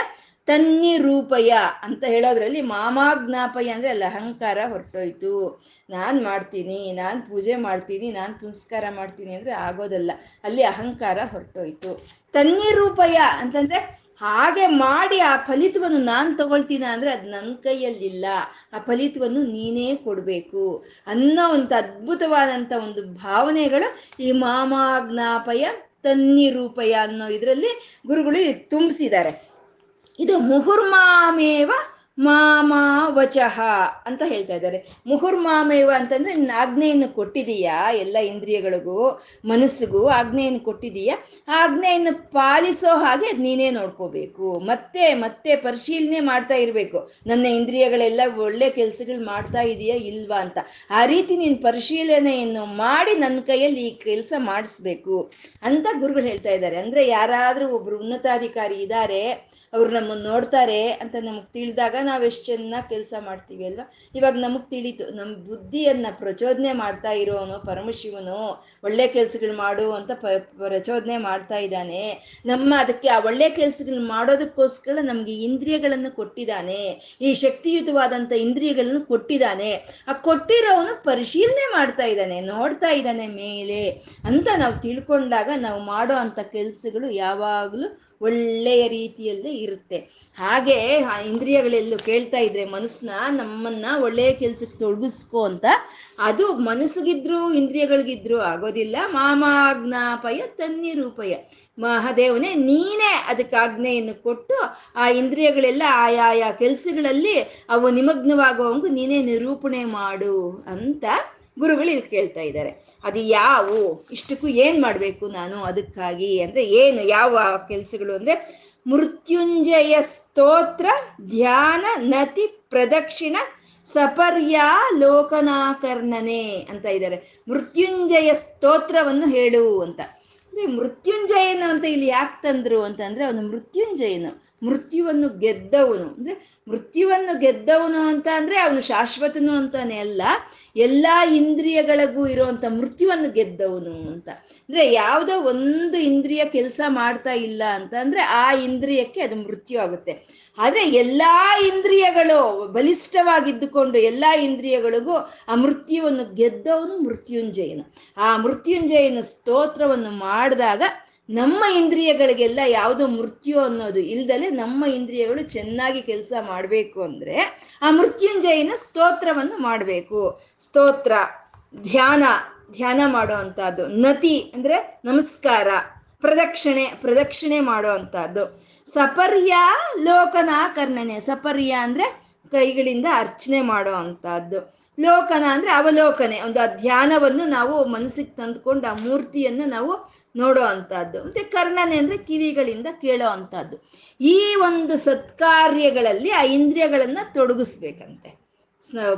ತನ್ನಿರೂಪಯ ಅಂತ ಹೇಳೋದ್ರಲ್ಲಿ ಮಾಮಾಜ್ಞಾಪಯ ಅಂದ್ರೆ ಅಲ್ಲಿ ಅಹಂಕಾರ ಹೊರಟೋಯ್ತು. ನಾನು ಮಾಡ್ತೀನಿ, ನಾನು ಪೂಜೆ ಮಾಡ್ತೀನಿ, ನಾನು ಪುನಸ್ಕಾರ ಮಾಡ್ತೀನಿ ಅಂದ್ರೆ ಆಗೋದಲ್ಲ, ಅಲ್ಲಿ ಅಹಂಕಾರ ಹೊರಟೋಯ್ತು. ತನ್ನಿರೂಪಯ ಅಂತಂದ್ರೆ ಹಾಗೆ ಮಾಡಿ ಆ ಫಲಿತವನ್ನು ನಾನು ತಗೊಳ್ತೀನ ಅಂದರೆ ಅದು ನನ್ನ ಕೈಯಲ್ಲಿಲ್ಲ. ಆ ಫಲಿತವನ್ನು ನೀನೇ ಕೊಡಬೇಕು. ಅನ್ನೋ ಒಂದು ಅದ್ಭುತವಾದಂಥ ಒಂದು ಭಾವನೆಗಳು ಈ ಮಾಮಾಜ್ಞಾಪಯ ತನ್ನಿರೂಪಯ ಅನ್ನೋ ಇದರಲ್ಲಿ ಗುರುಗಳು ತುಂಬಿಸಿದ್ದಾರೆ. ಇದು ಮುಹುರ್ಮಾಮೇವ ಮಾಮಾ ವಚಃ ಅಂತ ಹೇಳ್ತಾ ಇದ್ದಾರೆ. ಮುಹುರ್ಮಾಮೇವ ಅಂತಂದ್ರೆ ನಿನ್ನ ಆಜ್ಞೆಯನ್ನು ಕೊಟ್ಟಿದೀಯಾ? ಎಲ್ಲ ಇಂದ್ರಿಯಗಳಿಗೂ, ಮನಸ್ಸಿಗೂ ಆಜ್ಞೆಯನ್ನು ಕೊಟ್ಟಿದೀಯಾ? ಆ ಆಜ್ಞೆಯನ್ನು ಪಾಲಿಸೋ ಹಾಗೆ ನೀನೇ ನೋಡ್ಕೋಬೇಕು. ಮತ್ತೆ ಮತ್ತೆ ಪರಿಶೀಲನೆ ಮಾಡ್ತಾ ಇರಬೇಕು. ನನ್ನ ಇಂದ್ರಿಯಗಳೆಲ್ಲ ಒಳ್ಳೆ ಕೆಲಸಗಳು ಮಾಡ್ತಾ ಇದೆಯಾ ಇಲ್ವಾ ಅಂತ. ಆ ರೀತಿ ನೀನು ಪರಿಶೀಲನೆಯನ್ನು ಮಾಡಿ ನನ್ನ ಕೈಯಲ್ಲಿ ಈ ಕೆಲಸ ಮಾಡಿಸ್ಬೇಕು ಅಂತ ಗುರುಗಳು ಹೇಳ್ತಾ ಇದ್ದಾರೆ. ಅಂದ್ರೆ ಯಾರಾದರೂ ಒಬ್ರು ಉನ್ನತಾಧಿಕಾರಿ ಇದ್ದಾರೆ ಅವ್ರು ನಮ್ಮನ್ನು ನೋಡ್ತಾರೆ ಅಂತ ನಮಗೆ ತಿಳಿದಾಗ ನಾವು ಎಷ್ಟು ಚೆನ್ನಾಗಿ ಕೆಲಸ ಮಾಡ್ತೀವಿ ಅಲ್ವಾ? ಇವಾಗ ನಮಗೆ ತಿಳಿತು ನಮ್ಮ ಬುದ್ಧಿಯನ್ನ ಪ್ರಚೋದನೆ ಮಾಡ್ತಾ ಇರೋನು ಪರಮಶಿವನು. ಒಳ್ಳೆ ಕೆಲಸಗಳು ಮಾಡು ಅಂತ ಪ್ರಚೋದನೆ ಮಾಡ್ತಾ ಇದ್ದಾನೆ. ನಮ್ಮ ಅದಕ್ಕೆ ಆ ಒಳ್ಳೆ ಕೆಲಸಗಳು ಮಾಡೋದಕ್ಕೋಸ್ಕರ ನಮಗೆ ಇಂದ್ರಿಯಗಳನ್ನು ಕೊಟ್ಟಿದ್ದಾನೆ. ಈ ಶಕ್ತಿಯುತವಾದಂಥ ಇಂದ್ರಿಯಗಳನ್ನು ಕೊಟ್ಟಿದ್ದಾನೆ. ಆ ಕೊಟ್ಟಿರೋವನು ಪರಿಶೀಲನೆ ಮಾಡ್ತಾ ಇದ್ದಾನೆ, ನೋಡ್ತಾ ಇದ್ದಾನೆ ಮೇಲೆ ಅಂತ ನಾವು ತಿಳ್ಕೊಂಡಾಗ ನಾವು ಮಾಡೋ ಅಂಥ ಕೆಲಸಗಳು ಯಾವಾಗಲೂ ಒಳ್ಳೆಯ ರೀತಿಯಲ್ಲೇ ಇರುತ್ತೆ. ಹಾಗೆ ಆ ಇಂದ್ರಿಯಗಳೆಲ್ಲೂ ಕೇಳ್ತಾ ಇದ್ರೆ ಮನಸ್ಸನ್ನ ನಮ್ಮನ್ನ ಒಳ್ಳೆಯ ಕೆಲ್ಸಕ್ಕೆ ತೊಡಗಿಸ್ಕೋ ಅಂತ ಅದು ಮನಸ್ಸಿಗಿದ್ರು ಇಂದ್ರಿಯಗಳಿಗಿದ್ರು ಆಗೋದಿಲ್ಲ. ಮಾಮಾಜ್ಞಾಪಯ ತನ್ನಿರೂಪಯ. ಮಹಾದೇವನೇ, ನೀನೇ ಅದಕ್ಕೆ ಆಜ್ಞೆಯನ್ನು ಕೊಟ್ಟು ಆ ಇಂದ್ರಿಯಗಳೆಲ್ಲ ಆಯಾಯ ಕೆಲಸಗಳಲ್ಲಿ ಅವು ನಿಮಗ್ನವಾಗುವಂಗೂ ನೀನೇ ನಿರೂಪಣೆ ಮಾಡು ಅಂತ ಗುರುಗಳು ಇಲ್ಲಿ ಕೇಳ್ತಾ ಇದ್ದಾರೆ. ಅದು ಯಾವು? ಇಷ್ಟಕ್ಕೂ ಏನು ಮಾಡಬೇಕು ನಾನು ಅದಕ್ಕಾಗಿ? ಅಂದರೆ ಏನು? ಯಾವ ಕೆಲಸಗಳು? ಅಂದರೆ ಮೃತ್ಯುಂಜಯ ಸ್ತೋತ್ರ, ಧ್ಯಾನ, ನತಿ, ಪ್ರದಕ್ಷಿಣ, ಸಪರ್ಯ ಲೋಕನಾಕರ್ಣನೆ ಅಂತ ಇದ್ದಾರೆ. ಮೃತ್ಯುಂಜಯ ಸ್ತೋತ್ರವನ್ನು ಹೇಳು ಅಂತ. ಅಂದರೆ ಮೃತ್ಯುಂಜಯನು ಅಂತ ಇಲ್ಲಿ ಯಾಕೆ ತಂದ್ರು ಅಂತಂದರೆ ಅವನು ಮೃತ್ಯುಂಜಯನು. ಮೃತ್ಯುವನ್ನು ಗೆದ್ದವನು. ಅಂದರೆ ಮೃತ್ಯುವನ್ನು ಗೆದ್ದವನು ಅಂತ ಅಂದರೆ ಅವನು ಶಾಶ್ವತನು ಅಂತಾನೆ ಅಲ್ಲ, ಎಲ್ಲ ಇಂದ್ರಿಯಗಳಿಗೂ ಇರುವಂಥ ಮೃತ್ಯುವನ್ನು ಗೆದ್ದವನು ಅಂತ. ಅಂದರೆ ಯಾವುದೋ ಒಂದು ಇಂದ್ರಿಯ ಕೆಲಸ ಮಾಡ್ತಾ ಇಲ್ಲ ಅಂತ ಅಂದರೆ ಆ ಇಂದ್ರಿಯಕ್ಕೆ ಅದು ಮೃತ್ಯು ಆಗುತ್ತೆ. ಆದರೆ ಎಲ್ಲ ಇಂದ್ರಿಯಗಳು ಬಲಿಷ್ಠವಾಗಿದ್ದುಕೊಂಡು ಎಲ್ಲ ಇಂದ್ರಿಯಗಳಿಗೂ ಆ ಮೃತ್ಯುವನ್ನು ಗೆದ್ದವನು ಮೃತ್ಯುಂಜಯನು. ಆ ಮೃತ್ಯುಂಜಯನ ಸ್ತೋತ್ರವನ್ನು ಮಾಡಿದಾಗ ನಮ್ಮ ಇಂದ್ರಿಯಗಳಿಗೆಲ್ಲ ಯಾವುದೋ ಮೃತ್ಯು ಅನ್ನೋದು ಇಲ್ದಲೆ ನಮ್ಮ ಇಂದ್ರಿಯಗಳು ಚೆನ್ನಾಗಿ ಕೆಲಸ ಮಾಡಬೇಕು ಅಂದರೆ ಆ ಮೃತ್ಯುಂಜಯನ ಸ್ತೋತ್ರವನ್ನು ಮಾಡಬೇಕು. ಸ್ತೋತ್ರ, ಧ್ಯಾನ ಧ್ಯಾನ ಮಾಡೋ ಅಂಥದ್ದು. ನತಿ ಅಂದರೆ ನಮಸ್ಕಾರ, ಪ್ರದಕ್ಷಿಣೆ ಪ್ರದಕ್ಷಿಣೆ ಮಾಡೋ ಅಂಥದ್ದು. ಸಪರ್ಯ ಲೋಕನಾಕರ್ಣನೆ. ಸಪರ್ಯ ಅಂದರೆ ಕೈಗಳಿಂದ ಅರ್ಚನೆ ಮಾಡೋ ಅಂಥದ್ದು. ಲೋಕನ ಅಂದರೆ ಅವಲೋಕನೆ. ಒಂದು ಆ ಧ್ಯಾನವನ್ನು ನಾವು ಮನಸ್ಸಿಗೆ ತಂದುಕೊಂಡು ಆ ಮೂರ್ತಿಯನ್ನು ನಾವು ನೋಡೋ ಅಂಥದ್ದು. ಮತ್ತು ಕರ್ಣನೆ ಅಂದರೆ ಕಿವಿಗಳಿಂದ ಕೇಳೋ ಅಂಥದ್ದು. ಈ ಒಂದು ಸತ್ಕಾರ್ಯಗಳಲ್ಲಿ ಆ ಇಂದ್ರಿಯಗಳನ್ನು ತೊಡಗಿಸ್ಬೇಕಂತೆ.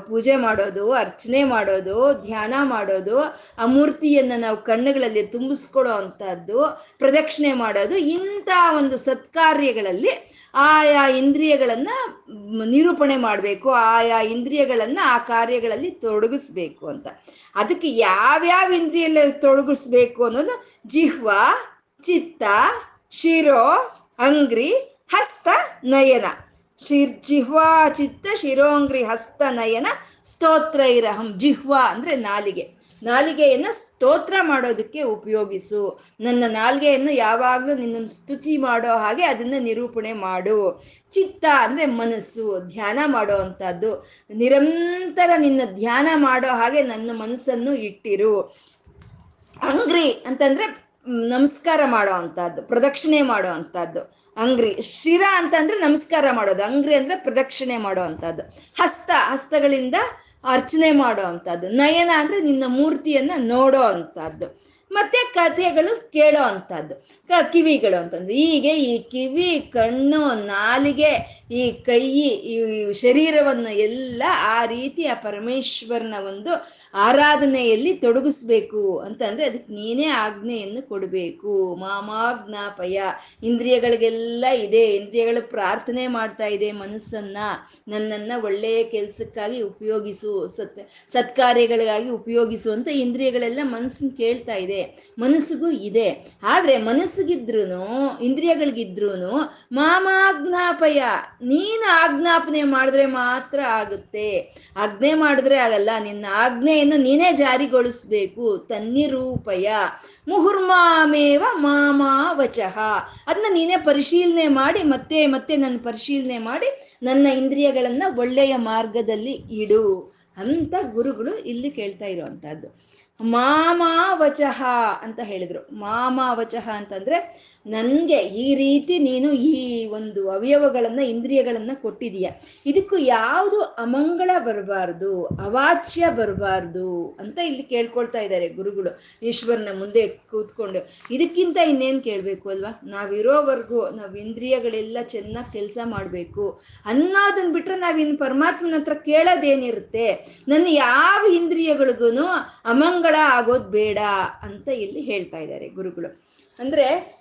ಪೂಜೆ ಮಾಡೋದು, ಅರ್ಚನೆ ಮಾಡೋದು, ಧ್ಯಾನ ಮಾಡೋದು, ಆ ಮೂರ್ತಿಯನ್ನು ನಾವು ಕಣ್ಣುಗಳಲ್ಲಿ ತುಂಬಿಸ್ಕೊಳ್ಳೋ ಅಂಥದ್ದು, ಪ್ರದಕ್ಷಿಣೆ ಮಾಡೋದು, ಇಂಥ ಒಂದು ಸತ್ಕಾರ್ಯಗಳಲ್ಲಿ ಆಯಾ ಇಂದ್ರಿಯಗಳನ್ನು ನಿರೂಪಣೆ ಮಾಡಬೇಕು, ಆಯಾ ಇಂದ್ರಿಯಗಳನ್ನು ಆ ಕಾರ್ಯಗಳಲ್ಲಿ ತೊಡಗಿಸ್ಬೇಕು ಅಂತ. ಅದಕ್ಕೆ ಯಾವ್ಯಾವ ಇಂದ್ರಿಯಲ್ಲಿ ತೊಡಗಿಸ್ಬೇಕು ಅನ್ನೋದು ಜಿಹ್ವ, ಚಿತ್ತ, ಶಿರೋ, ಅಂಗ್ರಿ, ಹಸ್ತ, ನಯನ. ಶಿರ್ ಜಿಹ್ವಾ ಚಿತ್ತ ಶಿರೋಂಗ್ರಿ ಹಸ್ತನಯನ ಸ್ತೋತ್ರ ಇರಹಂ. ಜಿಹ್ವಾ ಅಂದರೆ ನಾಲಿಗೆ. ನಾಲಿಗೆಯನ್ನು ಸ್ತೋತ್ರ ಮಾಡೋದಕ್ಕೆ ಉಪಯೋಗಿಸು. ನನ್ನ ನಾಲಿಗೆಯನ್ನು ಯಾವಾಗಲೂ ನಿನ್ನನ್ನು ಸ್ತುತಿ ಮಾಡೋ ಹಾಗೆ ಅದನ್ನು ನಿರೂಪಣೆ ಮಾಡು. ಚಿತ್ತ ಅಂದರೆ ಮನಸ್ಸು, ಧ್ಯಾನ ಮಾಡೋ ಅಂಥದ್ದು. ನಿರಂತರ ನಿನ್ನ ಧ್ಯಾನ ಮಾಡೋ ಹಾಗೆ ನನ್ನ ಮನಸ್ಸನ್ನು ಇಟ್ಟಿರು. ಅಂಗ್ರಿ ಅಂತಂದ್ರೆ ನಮಸ್ಕಾರ ಮಾಡೋ ಅಂಥದ್ದು, ಪ್ರದಕ್ಷಿಣೆ ಮಾಡೋ ಅಂಥದ್ದು. ಅಂಗ್ರಿ, ಶಿರ ಅಂತಂದ್ರೆ ನಮಸ್ಕಾರ ಮಾಡೋದು. ಅಂಗ್ರಿ ಅಂದ್ರೆ ಪ್ರದಕ್ಷಿಣೆ ಮಾಡೋ ಅಂತದ್ದು ಹಸ್ತ, ಹಸ್ತಗಳಿಂದ ಅರ್ಚನೆ ಮಾಡೋ ಅಂತದ್ದು ನಯನ ಅಂದ್ರೆ ನಿನ್ನ ಮೂರ್ತಿಯನ್ನ ನೋಡೋ ಅಂತದ್ದು ಮತ್ತೆ ಕಥೆಗಳು ಕೇಳೋ ಅಂಥದ್ದು. ಕ, ಕಿವಿಗಳು ಅಂತಂದ್ರೆ ಹೀಗೆ ಈ ಕಿವಿ, ಕಣ್ಣು, ನಾಲಿಗೆ, ಈ ಕೈ, ಈ ಶರೀರವನ್ನು ಎಲ್ಲ ಆ ರೀತಿ ಆ ಪರಮೇಶ್ವರನ ಒಂದು ಆರಾಧನೆಯಲ್ಲಿ ತೊಡಗಿಸ್ಬೇಕು ಅಂತಂದ್ರೆ ಅದಕ್ಕೆ ನೀನೇ ಆಜ್ಞೆಯನ್ನು ಕೊಡಬೇಕು. ಮಾಮಾಜ್ಞಾಪಯ. ಇಂದ್ರಿಯಗಳಿಗೆಲ್ಲ ಇದೆ. ಇಂದ್ರಿಯಗಳು ಪ್ರಾರ್ಥನೆ ಮಾಡ್ತಾ ಇದೆ. ಮನಸ್ಸನ್ನ, ನನ್ನನ್ನ ಒಳ್ಳೆಯ ಕೆಲಸಕ್ಕಾಗಿ ಉಪಯೋಗಿಸು, ಸತ್, ಸತ್ಕಾರ್ಯಗಳಿಗಾಗಿ ಉಪಯೋಗಿಸು ಅಂತ ಇಂದ್ರಿಯಗಳೆಲ್ಲ ಮನಸ್ಸನ್ನ ಕೇಳ್ತಾ ಇದೆ. ಮನಸ್ಸಿಗೂ ಇದೆ. ಆದ್ರೆ ಮನಸ್ಸಿಗಿದ್ರು ಇಂದ್ರಿಯಗಳಿಗಿದ್ರು ಮಾಮಾಜ್ಞಾಪಯ. ನೀನು ಆಜ್ಞಾಪನೆ ಮಾಡಿದ್ರೆ ಮಾತ್ರ ಆಗುತ್ತೆ. ಆಜ್ಞೆ ಮಾಡಿದ್ರೆ ಆಗಲ್ಲ. ನಿನ್ನ ಆಜ್ಞೆಯನ್ನು ನೀನೇ ಜಾರಿಗೊಳಿಸ್ಬೇಕು. ತನ್ನಿರೂಪಯ. ಮುಹುರ್ಮಾಮೇವ ಮಾಮಾವಚಃ. ಅದನ್ನ ನೀನೇ ಪರಿಶೀಲನೆ ಮಾಡಿ, ಮತ್ತೆ ಮತ್ತೆ ನನ್ನ ಪರಿಶೀಲನೆ ಮಾಡಿ, ನನ್ನ ಇಂದ್ರಿಯಗಳನ್ನ ಒಳ್ಳೆಯ ಮಾರ್ಗದಲ್ಲಿ ಇಡು. ಅಂತ ಗುರುಗಳು ಇಲ್ಲಿ ಕೇಳ್ತಾ ಇರುವಂತಹದ್ದು. ಮಾಮಾವಚಃ ಅಂತ ಹೇಳಿದ್ರು. ಮಾಮಾವಚಃ ಅಂತಂದ್ರೆ ನನಗೆ ಈ ರೀತಿ ನೀನು ಈ ಒಂದು ಅವಯವಗಳನ್ನು, ಇಂದ್ರಿಯಗಳನ್ನು ಕೊಟ್ಟಿದೀಯ. ಇದಕ್ಕೂ ಯಾವುದು ಅಮಂಗಳ ಬರಬಾರ್ದು, ಅವಾಚ್ಯ ಬರಬಾರ್ದು ಅಂತ ಇಲ್ಲಿ ಕೇಳ್ಕೊಳ್ತಾ ಇದ್ದಾರೆ ಗುರುಗಳು. ಈಶ್ವರನ ಮುಂದೆ ಕೂತ್ಕೊಂಡು. ಇದಕ್ಕಿಂತ ಇನ್ನೇನು ಕೇಳಬೇಕು ಅಲ್ವಾ? ನಾವಿರೋವರೆಗೂ ನಾವು ಇಂದ್ರಿಯಗಳೆಲ್ಲ ಚೆನ್ನಾಗಿ ಕೆಲಸ ಮಾಡಬೇಕು. ಅನ್ನೋದನ್ನ ಬಿಟ್ಟರೆ ನಾವಿನ್ನು ಪರಮಾತ್ಮನ ಹತ್ರ ಕೇಳೋದೇನಿರುತ್ತೆ? ನನ್ನ ಯಾವ ಇಂದ್ರಿಯಗಳಿಗೂ ಅಮಂಗಳ ಆಗೋದು ಬೇಡ ಅಂತ ಇಲ್ಲಿ ಹೇಳ್ತಾ ಇದ್ದಾರೆ ಗುರುಗಳು. ಅಂದರೆ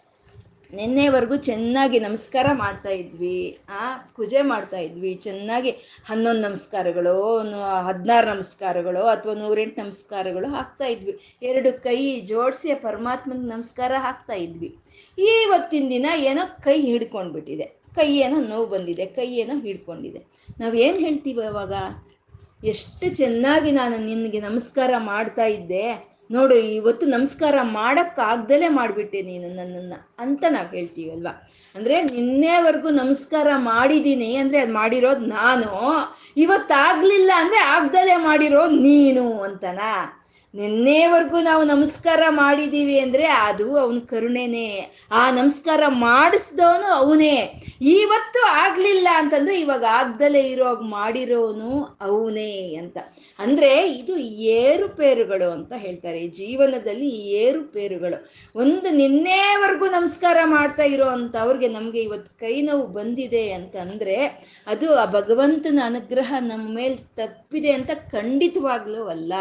ನಿನ್ನೆವರೆಗೂ ಚೆನ್ನಾಗಿ ನಮಸ್ಕಾರ ಮಾಡ್ತಾ ಇದ್ವಿ. ಆ, ಪೂಜೆ ಮಾಡ್ತಾ ಇದ್ವಿ. ಚೆನ್ನಾಗಿ ಹನ್ನೊಂದು ನಮಸ್ಕಾರಗಳು ಹದಿನಾರು ನಮಸ್ಕಾರಗಳು ಅಥವಾ ನೂರೆಂಟು ನಮಸ್ಕಾರಗಳು ಹಾಕ್ತಾ ಇದ್ವಿ. ಎರಡು ಕೈ ಜೋಡಿಸಿ ಪರಮಾತ್ಮನ ನಮಸ್ಕಾರ ಹಾಕ್ತಾ ಇದ್ವಿ. ಇವತ್ತಿನ ದಿನ ಏನೋ ಕೈ ಹಿಡ್ಕೊಂಡ್ಬಿಟ್ಟಿದೆ. ಕೈ ಏನೋ ನೋವು ಬಂದಿದೆ. ಕೈ ಏನೋ ಹಿಡ್ಕೊಂಡಿದೆ. ನಾವು ಏನು ಹೇಳ್ತೀವಿ ಅವಾಗ ಎಷ್ಟು ಚೆನ್ನಾಗಿ ನಾನು ನಿನಗೆ ನಮಸ್ಕಾರ ಮಾಡ್ತಾ ಇದ್ದೆ. ನೋಡು, ಇವತ್ತು ನಮಸ್ಕಾರ ಮಾಡೋಕ್ಕಾಗ್ದಲೇ ಮಾಡಿಬಿಟ್ಟೆ ನೀನು ನನ್ನನ್ನು ಅಂತ ನಾವು ಹೇಳ್ತೀವಲ್ವಾ? ಅಂದರೆ ನಿನ್ನೆವರೆಗೂ ನಮಸ್ಕಾರ ಮಾಡಿದ್ದೀನಿ ಅಂದರೆ ಅದು ಮಾಡಿರೋದು ನಾನು. ಇವತ್ತಾಗಲಿಲ್ಲ ಅಂದರೆ ಆಗ್ದಲೆ ಮಾಡಿರೋದು ನೀನು ಅಂತನಾ? ನಿನ್ನೆವರೆಗೂ ನಾವು ನಮಸ್ಕಾರ ಮಾಡಿದ್ದೀವಿ ಅಂದರೆ ಅದು ಅವನ ಕರುಣೆನೇ. ಆ ನಮಸ್ಕಾರ ಮಾಡಿಸ್ದವನು ಅವನೇ. ಇವತ್ತು ಆಗಲಿಲ್ಲ ಅಂತಂದರೆ ಇವಾಗ ಆಗ್ದಲೇ ಇರೋವಾಗ ಮಾಡಿರೋನು ಅವನೇ ಅಂತ. ಅಂದರೆ ಇದು ಏರುಪೇರುಗಳು ಅಂತ ಹೇಳ್ತಾರೆ. ಜೀವನದಲ್ಲಿ ಏರುಪೇರುಗಳು. ಒಂದು ನಿನ್ನೆವರೆಗೂ ನಮಸ್ಕಾರ ಮಾಡ್ತಾ ಇರೋ ಅಂಥವ್ರಿಗೆ ನಮಗೆ ಇವತ್ತು ಕೈ ನೋವು ಬಂದಿದೆ ಅಂತಂದರೆ ಅದು ಆ ಭಗವಂತನ ಅನುಗ್ರಹ ನಮ್ಮ ಮೇಲೆ ತಪ್ಪಿದೆ ಅಂತ ಖಂಡಿತವಾಗ್ಲೂ ಅಲ್ಲ.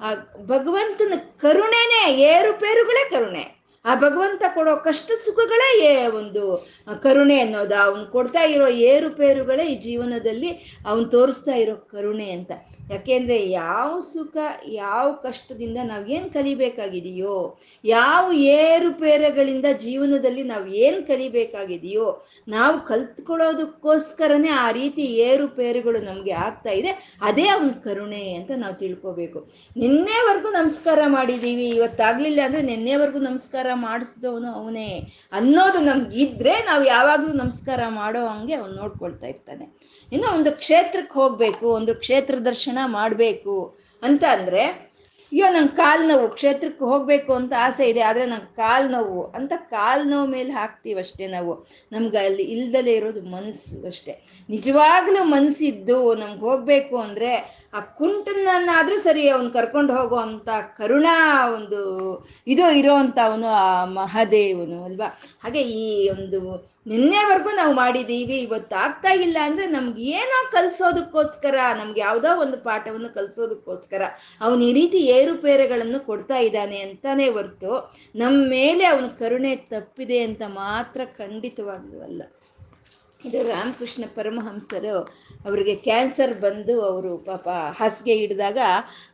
ಆ ಭಗವಂತನ ಕರುಣೆನೇ, ಏರುಪೇರುಗಳೇ ಕರುಣೆ. ಆ ಭಗವಂತ ಕೊಡೋ ಕಷ್ಟ ಸುಖಗಳೇ ಏ ಒಂದು ಕರುಣೆ ಅನ್ನೋದು. ಅವನು ಕೊಡ್ತಾ ಇರೋ ಏರುಪೇರುಗಳೇ ಈ ಜೀವನದಲ್ಲಿ ಅವನು ತೋರಿಸ್ತಾ ಇರೋ ಕರುಣೆ ಅಂತ. ಯಾಕೆಂದರೆ ಯಾವ ಸುಖ, ಯಾವ ಕಷ್ಟದಿಂದ ನಾವು ಏನು ಕಲಿಬೇಕಾಗಿದೆಯೋ, ಯಾವ ಏರುಪೇರುಗಳಿಂದ ಜೀವನದಲ್ಲಿ ನಾವು ಏನು ಕಲಿಬೇಕಾಗಿದೆಯೋ, ನಾವು ಕಲ್ತ್ಕೊಳ್ಳೋದಕ್ಕೋಸ್ಕರನೇ ಆ ರೀತಿ ಏರುಪೇರುಗಳು ನಮಗೆ ಆಗ್ತಾ ಇದೆ. ಅದೇ ಅವನ ಕರುಣೆ ಅಂತ ನಾವು ತಿಳ್ಕೊಬೇಕು. ನಿನ್ನೆವರೆಗೂ ನಮಸ್ಕಾರ ಮಾಡಿದ್ದೀವಿ ಇವತ್ತಾಗಲಿಲ್ಲ ಅಂದರೆ ನಿನ್ನೆವರೆಗೂ ನಮಸ್ಕಾರ ಮಾಡಿಸಿದವನು ಅವನೇ ಅನ್ನೋದು ನಮ್ಗಿದ್ರೆ ನಾವು ಯಾವಾಗಲೂ ನಮಸ್ಕಾರ ಮಾಡೋ ಹಂಗೆ ಅವ್ನು ನೋಡ್ಕೊಳ್ತಾ ಇರ್ತಾನೆ. ಇನ್ನು ಒಂದು ಕ್ಷೇತ್ರಕ್ಕೆ ಹೋಗಬೇಕು, ಒಂದು ಕ್ಷೇತ್ರ ದರ್ಶನ ಮಾಡಬೇಕು ಅಂತ ಅಂದರೆ ಅಯ್ಯೋ, ನಂಗೆ ಕಾಲು ನೋವು, ಕ್ಷೇತ್ರಕ್ಕೆ ಹೋಗಬೇಕು ಅಂತ ಆಸೆ ಇದೆ, ಆದರೆ ನಂಗೆ ಕಾಲು ನೋವು, ಅಂತ ಕಾಲು ನೋವು ಮೇಲೆ ಹಾಕ್ತೀವಷ್ಟೇ ನಾವು. ನಮ್ಗೆ ಅಲ್ಲಿ ಇಲ್ದಲೇ ಇರೋದು ಮನಸ್ಸು ಅಷ್ಟೇ. ನಿಜವಾಗ್ಲೂ ಮನಸ್ಸಿದ್ದು ನಮ್ಗೆ ಹೋಗಬೇಕು ಅಂದರೆ ಆ ಕುಂಟನನ್ನಾದರೂ ಸರಿ ಅವ್ನು ಕರ್ಕೊಂಡು ಹೋಗೋ ಅಂತ ಕರುಣಾ ಒಂದು ಇದು ಇರೋ ಅವನು, ಆ ಮಹಾದೇವನು, ಅಲ್ವಾ? ಹಾಗೆ ಈ ಒಂದು ನಿನ್ನೆವರೆಗೂ ನಾವು ಮಾಡಿದ್ದೀವಿ ಇವತ್ತು ಆಗ್ತಾ ಇಲ್ಲ ಅಂದರೆ ನಮ್ಗೆ ಏನೋ ಕಲಿಸೋದಕ್ಕೋಸ್ಕರ, ನಮ್ಗೆ ಯಾವುದೋ ಒಂದು ಪಾಠವನ್ನು ಕಲಿಸೋದಕ್ಕೋಸ್ಕರ, ಅವನು ಈ ರೀತಿ ಏರುಪೇರುಗಳನ್ನು ಕೊಡ್ತಾ ಇದ್ದಾನೆ ಅಂತಾನೆ ಹೊರ್ತು ನಮ್ಮ ಮೇಲೆ ಅವನ ಕರುಣೆ ತಪ್ಪಿದೆ ಅಂತ ಮಾತ್ರ ಖಂಡಿತವಾಗ್ಲೂ ಅಲ್ಲ. ಇದು ರಾಮಕೃಷ್ಣ ಪರಮಹಂಸರು ಅವರಿಗೆ ಕ್ಯಾನ್ಸರ್ ಬಂದು ಅವರು ಪಾಪ ಹಾಸಿಗೆ ಹಿಡಿದಾಗ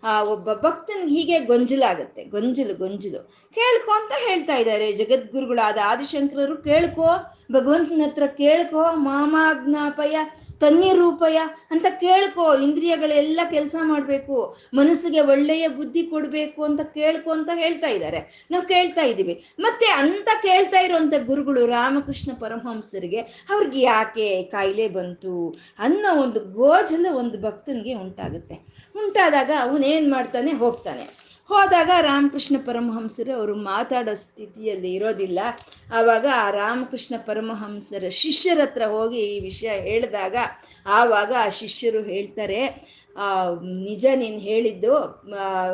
ಆ ಒಬ್ಬ ಭಕ್ತನಿಗೆ ಹೀಗೆ ಗೊಂಜಲಾಗುತ್ತೆ ಗೊಂಜಲು ಗೊಂಜಲು. ಕೇಳ್ಕೊ ಅಂತ ಹೇಳ್ತಾ ಇದ್ದಾರೆ. ಜಗದ್ಗುರುಗಳಾದ ಆದಿಶಂಕರರು ಕೇಳ್ಕೊ, ಭಗವಂತನ ಹತ್ರ ಕೇಳ್ಕೋ, ಮಾಮಾಜ್ಞಾಪಯ ತನ್ನಿರೂಪಯ ಅಂತ ಕೇಳ್ಕೋ, ಇಂದ್ರಿಯಗಳೆಲ್ಲ ಕೆಲಸ ಮಾಡಬೇಕು, ಮನಸ್ಸಿಗೆ ಒಳ್ಳೆಯ ಬುದ್ಧಿ ಕೊಡಬೇಕು ಅಂತ ಕೇಳ್ಕೊ ಅಂತ ಹೇಳ್ತಾ ಇದ್ದಾರೆ. ನಾವು ಕೇಳ್ತಾ ಇದ್ದೀವಿ. ಮತ್ತೆ ಅಂತ ಕೇಳ್ತಾ ಇರುವಂತ ಗುರುಗಳು ರಾಮಕೃಷ್ಣ ಪರಮಹಂಸರಿಗೆ, ಅವ್ರಿಗೆ ಯಾಕೆ ಕಾಯಿಲೆ ಬಂತು ಅನ್ನೋ ಒಂದು ಗೋಜಲ ಒಂದು ಭಕ್ತನಿಗೆ ಉಂಟಾಗುತ್ತೆ. ಉಂಟಾದಾಗ ಅವನೇನು ಮಾಡ್ತಾನೆ, ಹೋಗ್ತಾನೆ. ಹೋದಾಗ ರಾಮಕೃಷ್ಣ ಪರಮಹಂಸರು ಅವರು ಮಾತಾಡೋ ಸ್ಥಿತಿಯಲ್ಲಿ ಇರೋದಿಲ್ಲ. ಆವಾಗ ಆ ರಾಮಕೃಷ್ಣ ಪರಮಹಂಸರ ಶಿಷ್ಯರ ಹತ್ರ ಹೋಗಿ ಈ ವಿಷಯ ಹೇಳಿದಾಗ ಆವಾಗ ಆ ಶಿಷ್ಯರು ಹೇಳ್ತಾರೆ ನಿಜ ನೀನು ಹೇಳಿದ್ದು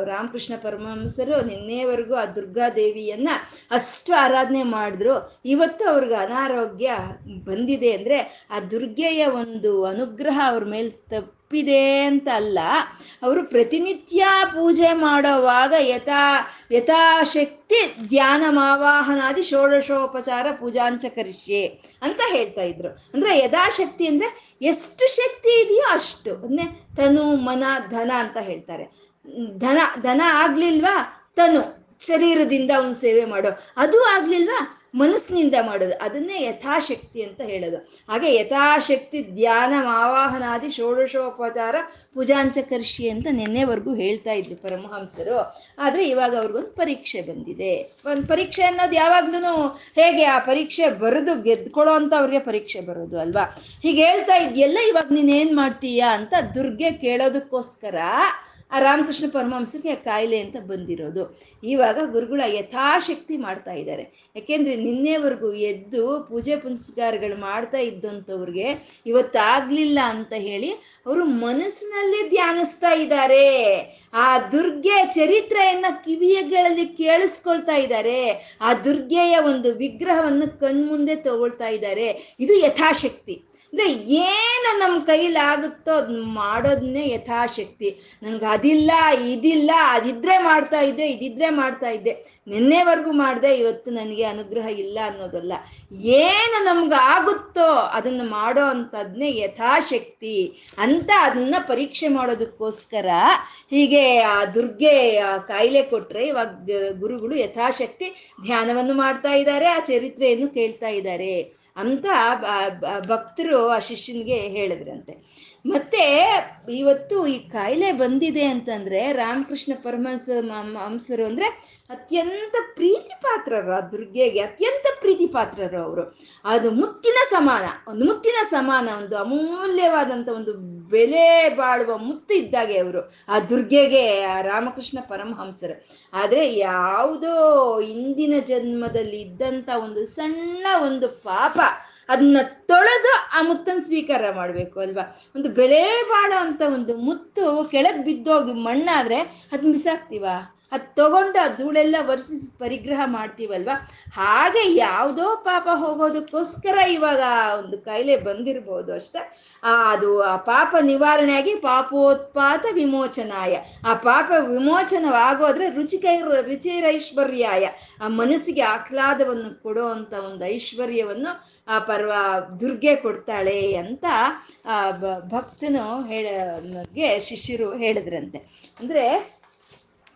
ರಾಮಕೃಷ್ಣ ಪರಮಹಂಸರು ನಿನ್ನೆವರೆಗೂ ಆ ದುರ್ಗಾದೇವಿಯನ್ನ ಅಷ್ಟು ಆರಾಧನೆ ಮಾಡಿದ್ರು. ಇವತ್ತು ಅವ್ರಿಗೆ ಅನಾರೋಗ್ಯ ಬಂದಿದೆ ಅಂದರೆ ಆ ದುರ್ಗೆಯ ಒಂದು ಅನುಗ್ರಹ ಅವ್ರ ಮೇಲೆ ತಪ್ಪಿದೆ ಅಂತ ಅಲ್ಲ ಅವರು ಪ್ರತಿನಿತ್ಯ ಪೂಜೆ ಮಾಡೋವಾಗ ಯಥಾ, ಯಥಾಶಕ್ತಿ ಧ್ಯಾನ ಮಾವಾಹನಾದಿ ಷೋಡಶೋಪಚಾರ ಪೂಜಾಂಚ ಕರಿಷ್ಯೆ ಅಂತ ಹೇಳ್ತಾ ಇದ್ರು. ಅಂದ್ರೆ ಯಥಾಶಕ್ತಿ ಅಂದ್ರೆ ಎಷ್ಟು ಶಕ್ತಿ ಇದೆಯೋ ಅಷ್ಟು, ಅಂದ್ರೆ ತನು, ಮನ, ಧನ ಅಂತ ಹೇಳ್ತಾರೆ. ಧನ ಧನ ಆಗ್ಲಿಲ್ವಾ? ತನು, ಶರೀರದಿಂದ ಅವನು ಸೇವೆ ಮಾಡೋ. ಅದು ಆಗ್ಲಿಲ್ವಾ? ಮನಸ್ಸಿನಿಂದ ಮಾಡೋದು. ಅದನ್ನೇ ಯಥಾಶಕ್ತಿ ಅಂತ ಹೇಳೋದು. ಹಾಗೆ ಯಥಾಶಕ್ತಿ ಧ್ಯಾನ, ಆವಾಹನಾದಿ, ಷೋಡಶೋಪಚಾರ ಪೂಜಾಂಚಕರ್ಷಿ ಅಂತ ನಿನ್ನೆವರೆಗೂ ಹೇಳ್ತಾ ಇದ್ರು ಪರಮಹಂಸರು. ಆದರೆ ಇವಾಗ ಅವ್ರಿಗೊಂದು ಪರೀಕ್ಷೆ ಬಂದಿದೆ. ಒಂದು ಪರೀಕ್ಷೆ ಅನ್ನೋದು ಯಾವಾಗ್ಲೂ ಹೇಗೆ ಆ ಪರೀಕ್ಷೆ ಬರೆದು ಗೆದ್ಕೊಳ್ಳೋ ಅಂತ ಅವ್ರಿಗೆ ಪರೀಕ್ಷೆ ಬರೋದು ಅಲ್ವಾ? ಹೀಗೆ ಹೇಳ್ತಾ ಇದೆಯಲ್ಲ, ಇವಾಗ ನೀನೇನು ಮಾಡ್ತೀಯಾ ಅಂತ ದುರ್ಗೆ ಕೇಳೋದಕ್ಕೋಸ್ಕರ ಆ ರಾಮಕೃಷ್ಣ ಪರಮಹಂಸರಿಗೆ ಆ ಕಾಯಿಲೆ ಅಂತ ಬಂದಿರೋದು. ಇವಾಗ ಗುರುಗಳ ಯಥಾಶಕ್ತಿ ಮಾಡ್ತಾ ಇದ್ದಾರೆ. ಯಾಕೆಂದ್ರೆ ನಿನ್ನೆವರೆಗೂ ಎದ್ದು ಪೂಜೆ ಪುನಸ್ಕಾರಗಳು ಮಾಡ್ತಾ ಇದ್ದಂಥವ್ರಿಗೆ ಇವತ್ತಾಗ್ಲಿಲ್ಲ ಅಂತ ಹೇಳಿ ಅವರು ಮನಸ್ಸಿನಲ್ಲಿ ಧ್ಯಾನಿಸ್ತಾ ಇದ್ದಾರೆ. ಆ ದುರ್ಗೆ ಚರಿತ್ರೆಯನ್ನ ಕಿವಿಯಗಳಲ್ಲಿ ಕೇಳಿಸ್ಕೊಳ್ತಾ ಇದ್ದಾರೆ. ಆ ದುರ್ಗೆಯ ಒಂದು ವಿಗ್ರಹವನ್ನು ಕಣ್ಮುಂದೆ ತಗೊಳ್ತಾ ಇದ್ದಾರೆ. ಇದು ಯಥಾಶಕ್ತಿ. ಅಂದ್ರೆ ಏನು ನಮ್ಮ ಕೈಲಾಗುತ್ತೋ ಅದನ್ನ ಮಾಡೋದನ್ನೇ ಯಥಾಶಕ್ತಿ. ನಂಗೆ ಅದಿಲ್ಲ, ಇದಿಲ್ಲ, ಅದಿದ್ರೆ ಮಾಡ್ತಾ ಇದ್ದೆ, ಇದಿದ್ರೆ ಮಾಡ್ತಾ ಇದ್ದೆ. ನಿನ್ನೆವರೆಗೂ ಮಾಡಿದೆ, ಇವತ್ತು ನನಗೆ ಅನುಗ್ರಹ ಇಲ್ಲ ಅನ್ನೋದಲ್ಲ. ಏನು ನಮ್ಗೆ ಆಗುತ್ತೋ ಅದನ್ನು ಮಾಡೋ ಅಂಥದ್ನೇ ಯಥಾಶಕ್ತಿ ಅಂತ ಅದನ್ನ ಪರೀಕ್ಷೆ ಮಾಡೋದಕ್ಕೋಸ್ಕರ ಹೀಗೆ ಆ ದುರ್ಗೆ ಕಾಯಿಲೆ ಕೊಟ್ಟರೆ ಇವಾಗ ಗುರುಗಳು ಯಥಾಶಕ್ತಿ ಧ್ಯಾನವನ್ನು ಮಾಡ್ತಾ ಇದ್ದಾರೆ, ಆ ಚರಿತ್ರೆಯನ್ನು ಕೇಳ್ತಾ ಇದ್ದಾರೆ. ಅಂತ ಭಕ್ತರು ಆ ಶಿಷ್ಯನಿಗೆ ಹೇಳಿದ್ರಂತೆ. ಮತ್ತೆ ಇವತ್ತು ಈ ಕಾಯಿಲೆ ಬಂದಿದೆ ಅಂತಂದ್ರೆ ರಾಮಕೃಷ್ಣ ಪರಮಹಂಸ ಹಂಸರು ಅಂದ್ರೆ ಅತ್ಯಂತ ಪ್ರೀತಿ ಪಾತ್ರರು ಆ ದುರ್ಗೆಗೆ, ಅತ್ಯಂತ ಪ್ರೀತಿ ಪಾತ್ರರು ಅವರು. ಅದು ಮುತ್ತಿನ ಸಮಾನ, ಒಂದು ಮುತ್ತಿನ ಸಮಾನ, ಒಂದು ಅಮೂಲ್ಯವಾದಂಥ ಒಂದು ಬೆಲೆ ಬಾಳುವ ಮುತ್ತು ಇದ್ದಾಗೆ ಅವರು ಆ ದುರ್ಗೆಗೆ, ಆ ರಾಮಕೃಷ್ಣ ಪರಮಹಂಸರು. ಆದರೆ ಯಾವುದೋ ಇಂದಿನ ಜನ್ಮದಲ್ಲಿ ಇದ್ದಂಥ ಒಂದು ಸಣ್ಣ ಒಂದು ಪಾಪ ಅದನ್ನ ತೊಳೆದು ಆ ಮುತ್ತನ್ನು ಸ್ವೀಕಾರ ಮಾಡಬೇಕು ಅಲ್ವಾ? ಒಂದು ಬೆಲೆ ಬಾಳೋ ಅಂತ ಒಂದು ಮುತ್ತು ಕೆಳಗೆ ಬಿದ್ದೋಗಿ ಮಣ್ಣಾದ್ರೆ ಅದನ್ನ ಬಿಸಾಕ್ತೀವ ಅದು ತಗೊಂಡು ಆ ಧೂಳೆಲ್ಲ ವರ್ಸಿಸಿ ಪರಿಗ್ರಹ ಮಾಡ್ತೀವಲ್ವ? ಹಾಗೆ ಯಾವುದೋ ಪಾಪ ಹೋಗೋದಕ್ಕೋಸ್ಕರ ಇವಾಗ ಒಂದು ಕಾಯಿಲೆ ಬಂದಿರ್ಬೋದು ಅಷ್ಟೇ. ಅದು ಆ ಪಾಪ ನಿವಾರಣೆಯಾಗಿ ಪಾಪೋತ್ಪಾತ ವಿಮೋಚನಾಯ. ಆ ಪಾಪ ವಿಮೋಚನವಾಗೋದ್ರೆ ರುಚಿಕೈ, ರುಚಿರೈಶ್ವರ್ಯಾಯ. ಆ ಮನಸ್ಸಿಗೆ ಆಹ್ಲಾದವನ್ನು ಕೊಡೋ ಅಂತ ಒಂದು ಐಶ್ವರ್ಯವನ್ನು ಆ ಪರ್ವ ದುರ್ಗೆ ಕೊಡ್ತಾಳೆ ಅಂತ ಭಕ್ತನು ಹೇಳ ಶಿಷ್ಯರು ಹೇಳಿದ್ರಂತೆ. ಅಂದರೆ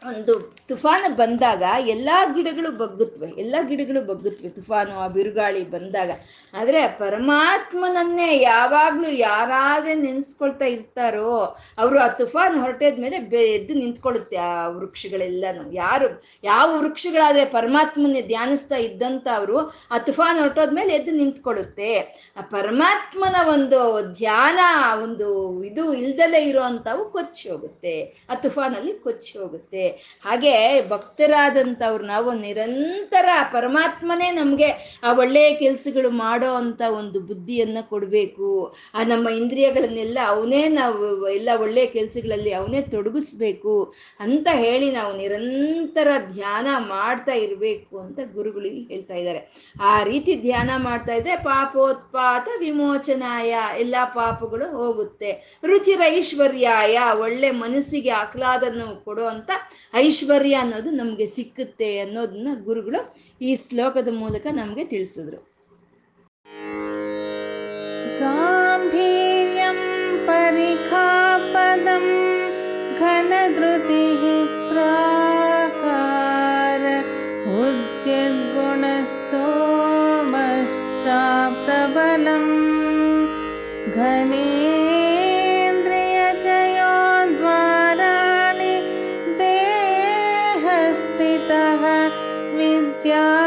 ಒಂದು ತುಫಾನು ಬಂದಾಗ ಎಲ್ಲ ಗಿಡಗಳು ಬಗ್ಗುತ್ತವೆ ಎಲ್ಲ ಗಿಡಗಳು ಬಗ್ಗುತ್ತವೆ ತುಫಾನು, ಆ ಬಿರುಗಾಳಿ ಬಂದಾಗ. ಆದರೆ ಪರಮಾತ್ಮನನ್ನೇ ಯಾವಾಗಲೂ ಯಾರಾದರೆ ನೆನೆಸ್ಕೊಳ್ತಾ ಇರ್ತಾರೋ, ಅವರು ಆ ತುಫಾನು ಹೊರಟದ ಮೇಲೆ ಎದ್ದು ನಿಂತ್ಕೊಳ್ಳುತ್ತೆ ಆ ವೃಕ್ಷಗಳೆಲ್ಲನೂ. ಯಾರು, ಯಾವ ವೃಕ್ಷಗಳಾದರೆ ಪರಮಾತ್ಮನೇ ಧ್ಯಾನಿಸ್ತಾ ಇದ್ದಂಥವ್ರು ಆ ತುಫಾನು ಹೊರಟೋದ್ಮೇಲೆ ಎದ್ದು ನಿಂತ್ಕೊಳ್ಳುತ್ತೆ. ಆ ಪರಮಾತ್ಮನ ಒಂದು ಧ್ಯಾನ, ಒಂದು ಇದು ಇಲ್ದಲೇ ಇರೋವಂಥವು ಕೊಚ್ಚಿ ಹೋಗುತ್ತೆ. ಆ ತುಫಾನಲ್ಲಿ ಕೊಚ್ಚಿ ಹೋಗುತ್ತೆ. ಹಾಗೆ ಭಕ್ತರಾದಂಥವ್ರು ನಾವು ನಿರಂತರ ಪರಮಾತ್ಮನೇ ನಮಗೆ ಆ ಒಳ್ಳೆಯ ಕೆಲಸಗಳು ಮಾಡೋ ಅಂತ ಒಂದು ಬುದ್ಧಿಯನ್ನು ಕೊಡಬೇಕು. ಆ ನಮ್ಮ ಇಂದ್ರಿಯಗಳನ್ನೆಲ್ಲ ಅವನೇ ನಾವು ಎಲ್ಲ ಒಳ್ಳೆಯ ಕೆಲಸಗಳಲ್ಲಿ ಅವನೇ ತೊಡಗಿಸ್ಬೇಕು ಅಂತ ಹೇಳಿ ನಾವು ನಿರಂತರ ಧ್ಯಾನ ಮಾಡ್ತಾ ಇರಬೇಕು ಅಂತ ಗುರುಗಳಿಗೆ ಹೇಳ್ತಾ ಇದ್ದಾರೆ. ಆ ರೀತಿ ಧ್ಯಾನ ಮಾಡ್ತಾ ಇದ್ರೆ ಪಾಪೋತ್ಪಾತ ವಿಮೋಚನಾಯ ಎಲ್ಲ ಪಾಪಗಳು ಹೋಗುತ್ತೆ. ರುಚಿರ ಐಶ್ವರ್ಯಾಯ ಒಳ್ಳೆ ಮನಸ್ಸಿಗೆ ಆಹ್ಲಾದನ್ನು ಕೊಡುವಂಥ ಐಶ್ವರ್ಯ ಅನ್ನೋದು ನಮಗೆ ಸಿಕ್ಕುತ್ತೆ ಅನ್ನೋದನ್ನ ಗುರುಗಳು ಈ ಶ್ಲೋಕದ ಮೂಲಕ ನಮಗೆ ತಿಳಿಸಿದ್ರು गाम्भीर्यं परिखापदं घनधृतिः प्राकार उद्यद्गुणस्थोमश्चाप्तबलं Nitya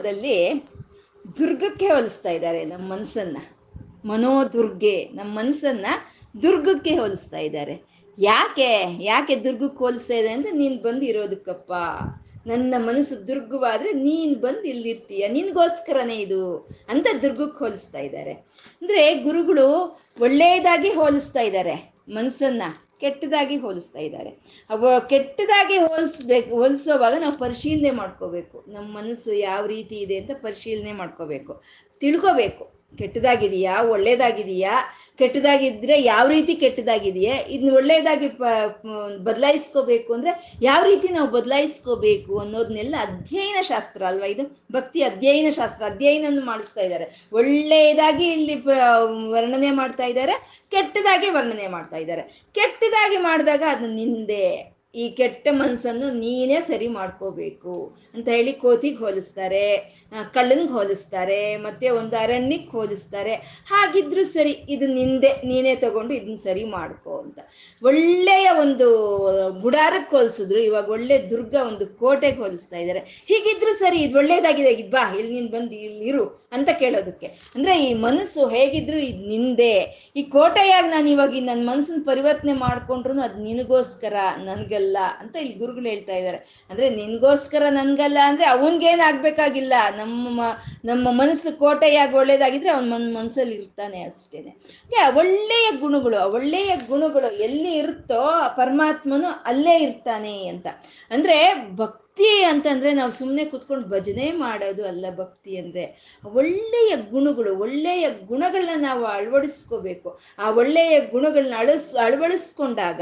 ಶ್ಲೋಕದಲ್ಲಿ ದುರ್ಗಕ್ಕೆ ಹೋಲಿಸ್ತಾ ಇದ್ದಾರೆ ನಮ್ಮ ಮನಸ್ಸನ್ನ. ಮನೋದುರ್ಗೆ, ನಮ್ಮ ಮನಸ್ಸನ್ನ ದುರ್ಗಕ್ಕೆ ಹೋಲಿಸ್ತಾ ಇದ್ದಾರೆ. ಯಾಕೆ ಯಾಕೆ ದುರ್ಗಕ್ಕೆ ಹೋಲಿಸ್ತಾ ಇದೆ ಅಂದ್ರೆ ನೀನು ಬಂದು ಇರೋದಕ್ಕಪ್ಪ ನನ್ನ ಮನಸ್ಸು ದುರ್ಗವಾದ್ರೆ ನೀನು ಬಂದು ಇಲ್ಲಿರ್ತೀಯ, ನಿನ್ಗೋಸ್ಕರನೇ ಇದು ಅಂತ ದುರ್ಗಕ್ಕೆ ಹೋಲಿಸ್ತಾ ಇದ್ದಾರೆ. ಅಂದ್ರೆ ಗುರುಗಳು ಒಳ್ಳೆಯದಾಗಿ ಹೋಲಿಸ್ತಾ ಇದ್ದಾರೆ ಮನಸ್ಸನ್ನ. ಕೆಟ್ಟದಾಗಿ ಹೋಲಿಸ್ತಾ ಇದ್ದಾರೆ. ಅವ ಕೆಟ್ಟದಾಗಿ ಹೋಲಿಸ್ಬೇಕು, ಹೋಲಿಸೋವಾಗ ನಾವು ಪರಿಶೀಲನೆ ಮಾಡ್ಕೋಬೇಕು. ನಮ್ಮ ಮನಸ್ಸು ಯಾವ ರೀತಿ ಇದೆ ಅಂತ ಪರಿಶೀಲನೆ ಮಾಡ್ಕೋಬೇಕು. ತಿಳ್ಕೋಬೇಕು. ಕೆಟ್ಟದಾಗಿದೆಯಾ? ಒಳ್ಳೇದಾಗಿದೆಯಾ? ಕೆಟ್ಟದಾಗಿದ್ದರೆ ಯಾವ ರೀತಿ ಕೆಟ್ಟದಾಗಿದೆಯೇ? ಇದನ್ನ ಒಳ್ಳೆಯದಾಗಿ ಪ ಬದಲಾಯಿಸ್ಕೋಬೇಕು ಅಂದರೆ ಯಾವ ರೀತಿ ನಾವು ಬದಲಾಯಿಸ್ಕೋಬೇಕು ಅನ್ನೋದನ್ನೆಲ್ಲ ಅಧ್ಯಯನ ಶಾಸ್ತ್ರ ಅಲ್ವಾ ಇದು? ಭಕ್ತಿ ಅಧ್ಯಯನ ಶಾಸ್ತ್ರ ಅಧ್ಯಯನ ಮಾಡಿಸ್ತಾ ಇದ್ದಾರೆ. ಒಳ್ಳೆಯದಾಗಿ ಇಲ್ಲಿ ವರ್ಣನೆ ಮಾಡ್ತಾ ಇದ್ದಾರೆ. ಕೆಟ್ಟದಾಗಿ ವರ್ಣನೆ ಮಾಡ್ತಾ ಇದ್ದಾರೆ. ಕೆಟ್ಟದಾಗಿ ಮಾಡಿದಾಗ ಅದು ನಿಂದೆ. ಈ ಕೆಟ್ಟ ಮನಸ್ಸನ್ನು ನೀನೇ ಸರಿ ಮಾಡ್ಕೋಬೇಕು ಅಂತ ಹೇಳಿ ಕೋತಿಗೆ ಹೋಲಿಸ್ತಾರೆ ಕಳ್ಳನಿಗೆ ಹೋಲಿಸ್ತಾರೆ, ಮತ್ತೆ ಒಂದು ಅರಣ್ಯಕ್ಕೆ ಹೋಲಿಸ್ತಾರೆ. ಹಾಗಿದ್ರು ಸರಿ, ಇದು ನಿಂದೆ, ನೀನೇ ತಗೊಂಡು ಇದನ್ನ ಸರಿ ಮಾಡ್ಕೋ ಅಂತ. ಒಳ್ಳೆಯ ಒಂದು ಗುಡಾರಕ್ಕೆ ಹೋಲಿಸಿದ್ರು, ಇವಾಗ ಒಳ್ಳೆ ದುರ್ಗ ಒಂದು ಕೋಟೆಗೆ ಹೋಲಿಸ್ತಾ ಇದ್ದಾರೆ ಹೀಗಿದ್ರು ಸರಿ, ಇದು ಒಳ್ಳೇದಾಗಿದೆ, ಇದು ಬಾ, ಇಲ್ಲಿ ನೀನು ಬಂದು ಇಲ್ಲಿ ಇರು ಅಂತ ಕೇಳೋದಕ್ಕೆ. ಅಂದ್ರೆ ಈ ಮನಸ್ಸು ಹೇಗಿದ್ರು ಇದು ನಿಂದೆ. ಈ ಕೋಟೆಯಾಗಿ ನಾನು ಇವಾಗ ನನ್ನ ಮನಸ್ಸನ್ನು ಪರಿವರ್ತನೆ ಮಾಡ್ಕೊಂಡ್ರು ಅದು ನಿನಗೋಸ್ಕರ ನನ್ಗಲ್ಲ ಅಂತ ಇಲ್ಲಿ ಗುರುಗಳು ಹೇಳ್ತಾ ಇದ್ದಾರೆ. ಅಂದ್ರೆ ನಿನ್ಗೋಸ್ಕರ ನನ್ಗಲ್ಲ ಅಂದ್ರೆ ಅವನ್ಗೇನ್ ಆಗ್ಬೇಕಾಗಿಲ್ಲ. ನಮ್ಮ ನಮ್ಮ ಮನಸ್ಸು ಕೋಟೆಯಾಗಿ ಒಳ್ಳೇದಾಗಿದ್ರೆ ಅವನ ಮನ್ ಮನಸ್ಸಲ್ಲಿ ಇರ್ತಾನೆ ಅಷ್ಟೇನೆ. ಒಳ್ಳೆಯ ಗುಣಗಳು ಒಳ್ಳೆಯ ಗುಣಗಳು ಎಲ್ಲಿ ಇರುತ್ತೋ ಪರಮಾತ್ಮನು ಅಲ್ಲೇ ಇರ್ತಾನೆ ಅಂತ. ಅಂದ್ರೆ ಅಂತಂದ್ರೆ ನಾವು ಸುಮ್ಮನೆ ಕುತ್ಕೊಂಡು ಭಜನೆ ಮಾಡೋದು ಅಲ್ಲ ಭಕ್ತಿ ಅಂದ್ರೆ. ಒಳ್ಳೆಯ ಗುಣಗಳು, ಒಳ್ಳೆಯ ಗುಣಗಳನ್ನ ನಾವು ಅಳವಡಿಸ್ಕೋಬೇಕು. ಆ ಒಳ್ಳೆಯ ಗುಣಗಳನ್ನ ಅಳಸ್, ಅಳವಡಿಸ್ಕೊಂಡಾಗ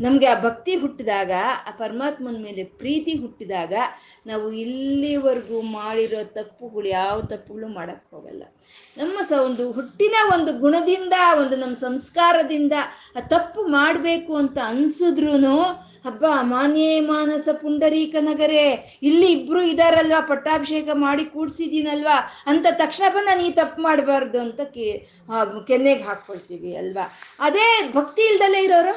ನಮಗೆ ಆ ಭಕ್ತಿ ಹುಟ್ಟಿದಾಗ, ಆ ಪರಮಾತ್ಮನ ಮೇಲೆ ಪ್ರೀತಿ ಹುಟ್ಟಿದಾಗ ನಾವು ಇಲ್ಲಿವರೆಗೂ ಮಾಡಿರೋ ತಪ್ಪುಗಳು ಯಾವ ತಪ್ಪುಗಳು ಮಾಡಕ್ ಹೋಗಲ್ಲ. ನಮ್ಮ ಸ ಒಂದು ಹುಟ್ಟಿನ ಒಂದು ಗುಣದಿಂದ, ಒಂದು ನಮ್ಮ ಸಂಸ್ಕಾರದಿಂದ ಆ ತಪ್ಪು ಮಾಡಬೇಕು ಅಂತ ಅನ್ಸಿದ್ರು ಹಬ್ಬ ಮಾನ್ಯೇ ಮಾನಸ ಪುಂಡರೀಕ ನಗರೇ. ಇಲ್ಲಿ ಇಬ್ರು ಇದಾರಲ್ವಾ? ಪಟ್ಟಾಭಿಷೇಕ ಮಾಡಿ ಕೂಡ್ಸಿದೀನಲ್ವಾ? ಅಂತ ತಕ್ಷಣ ಬಂದ ನೀ ತಪ್ಪು ಮಾಡಬಾರ್ದು ಅಂತ ಕೆನ್ನೆಗೆ ಹಾಕ್ಕೊಳ್ತೀವಿ ಅಲ್ವಾ? ಅದೇ ಭಕ್ತಿ ಇಲ್ದಲೇ ಇರೋರು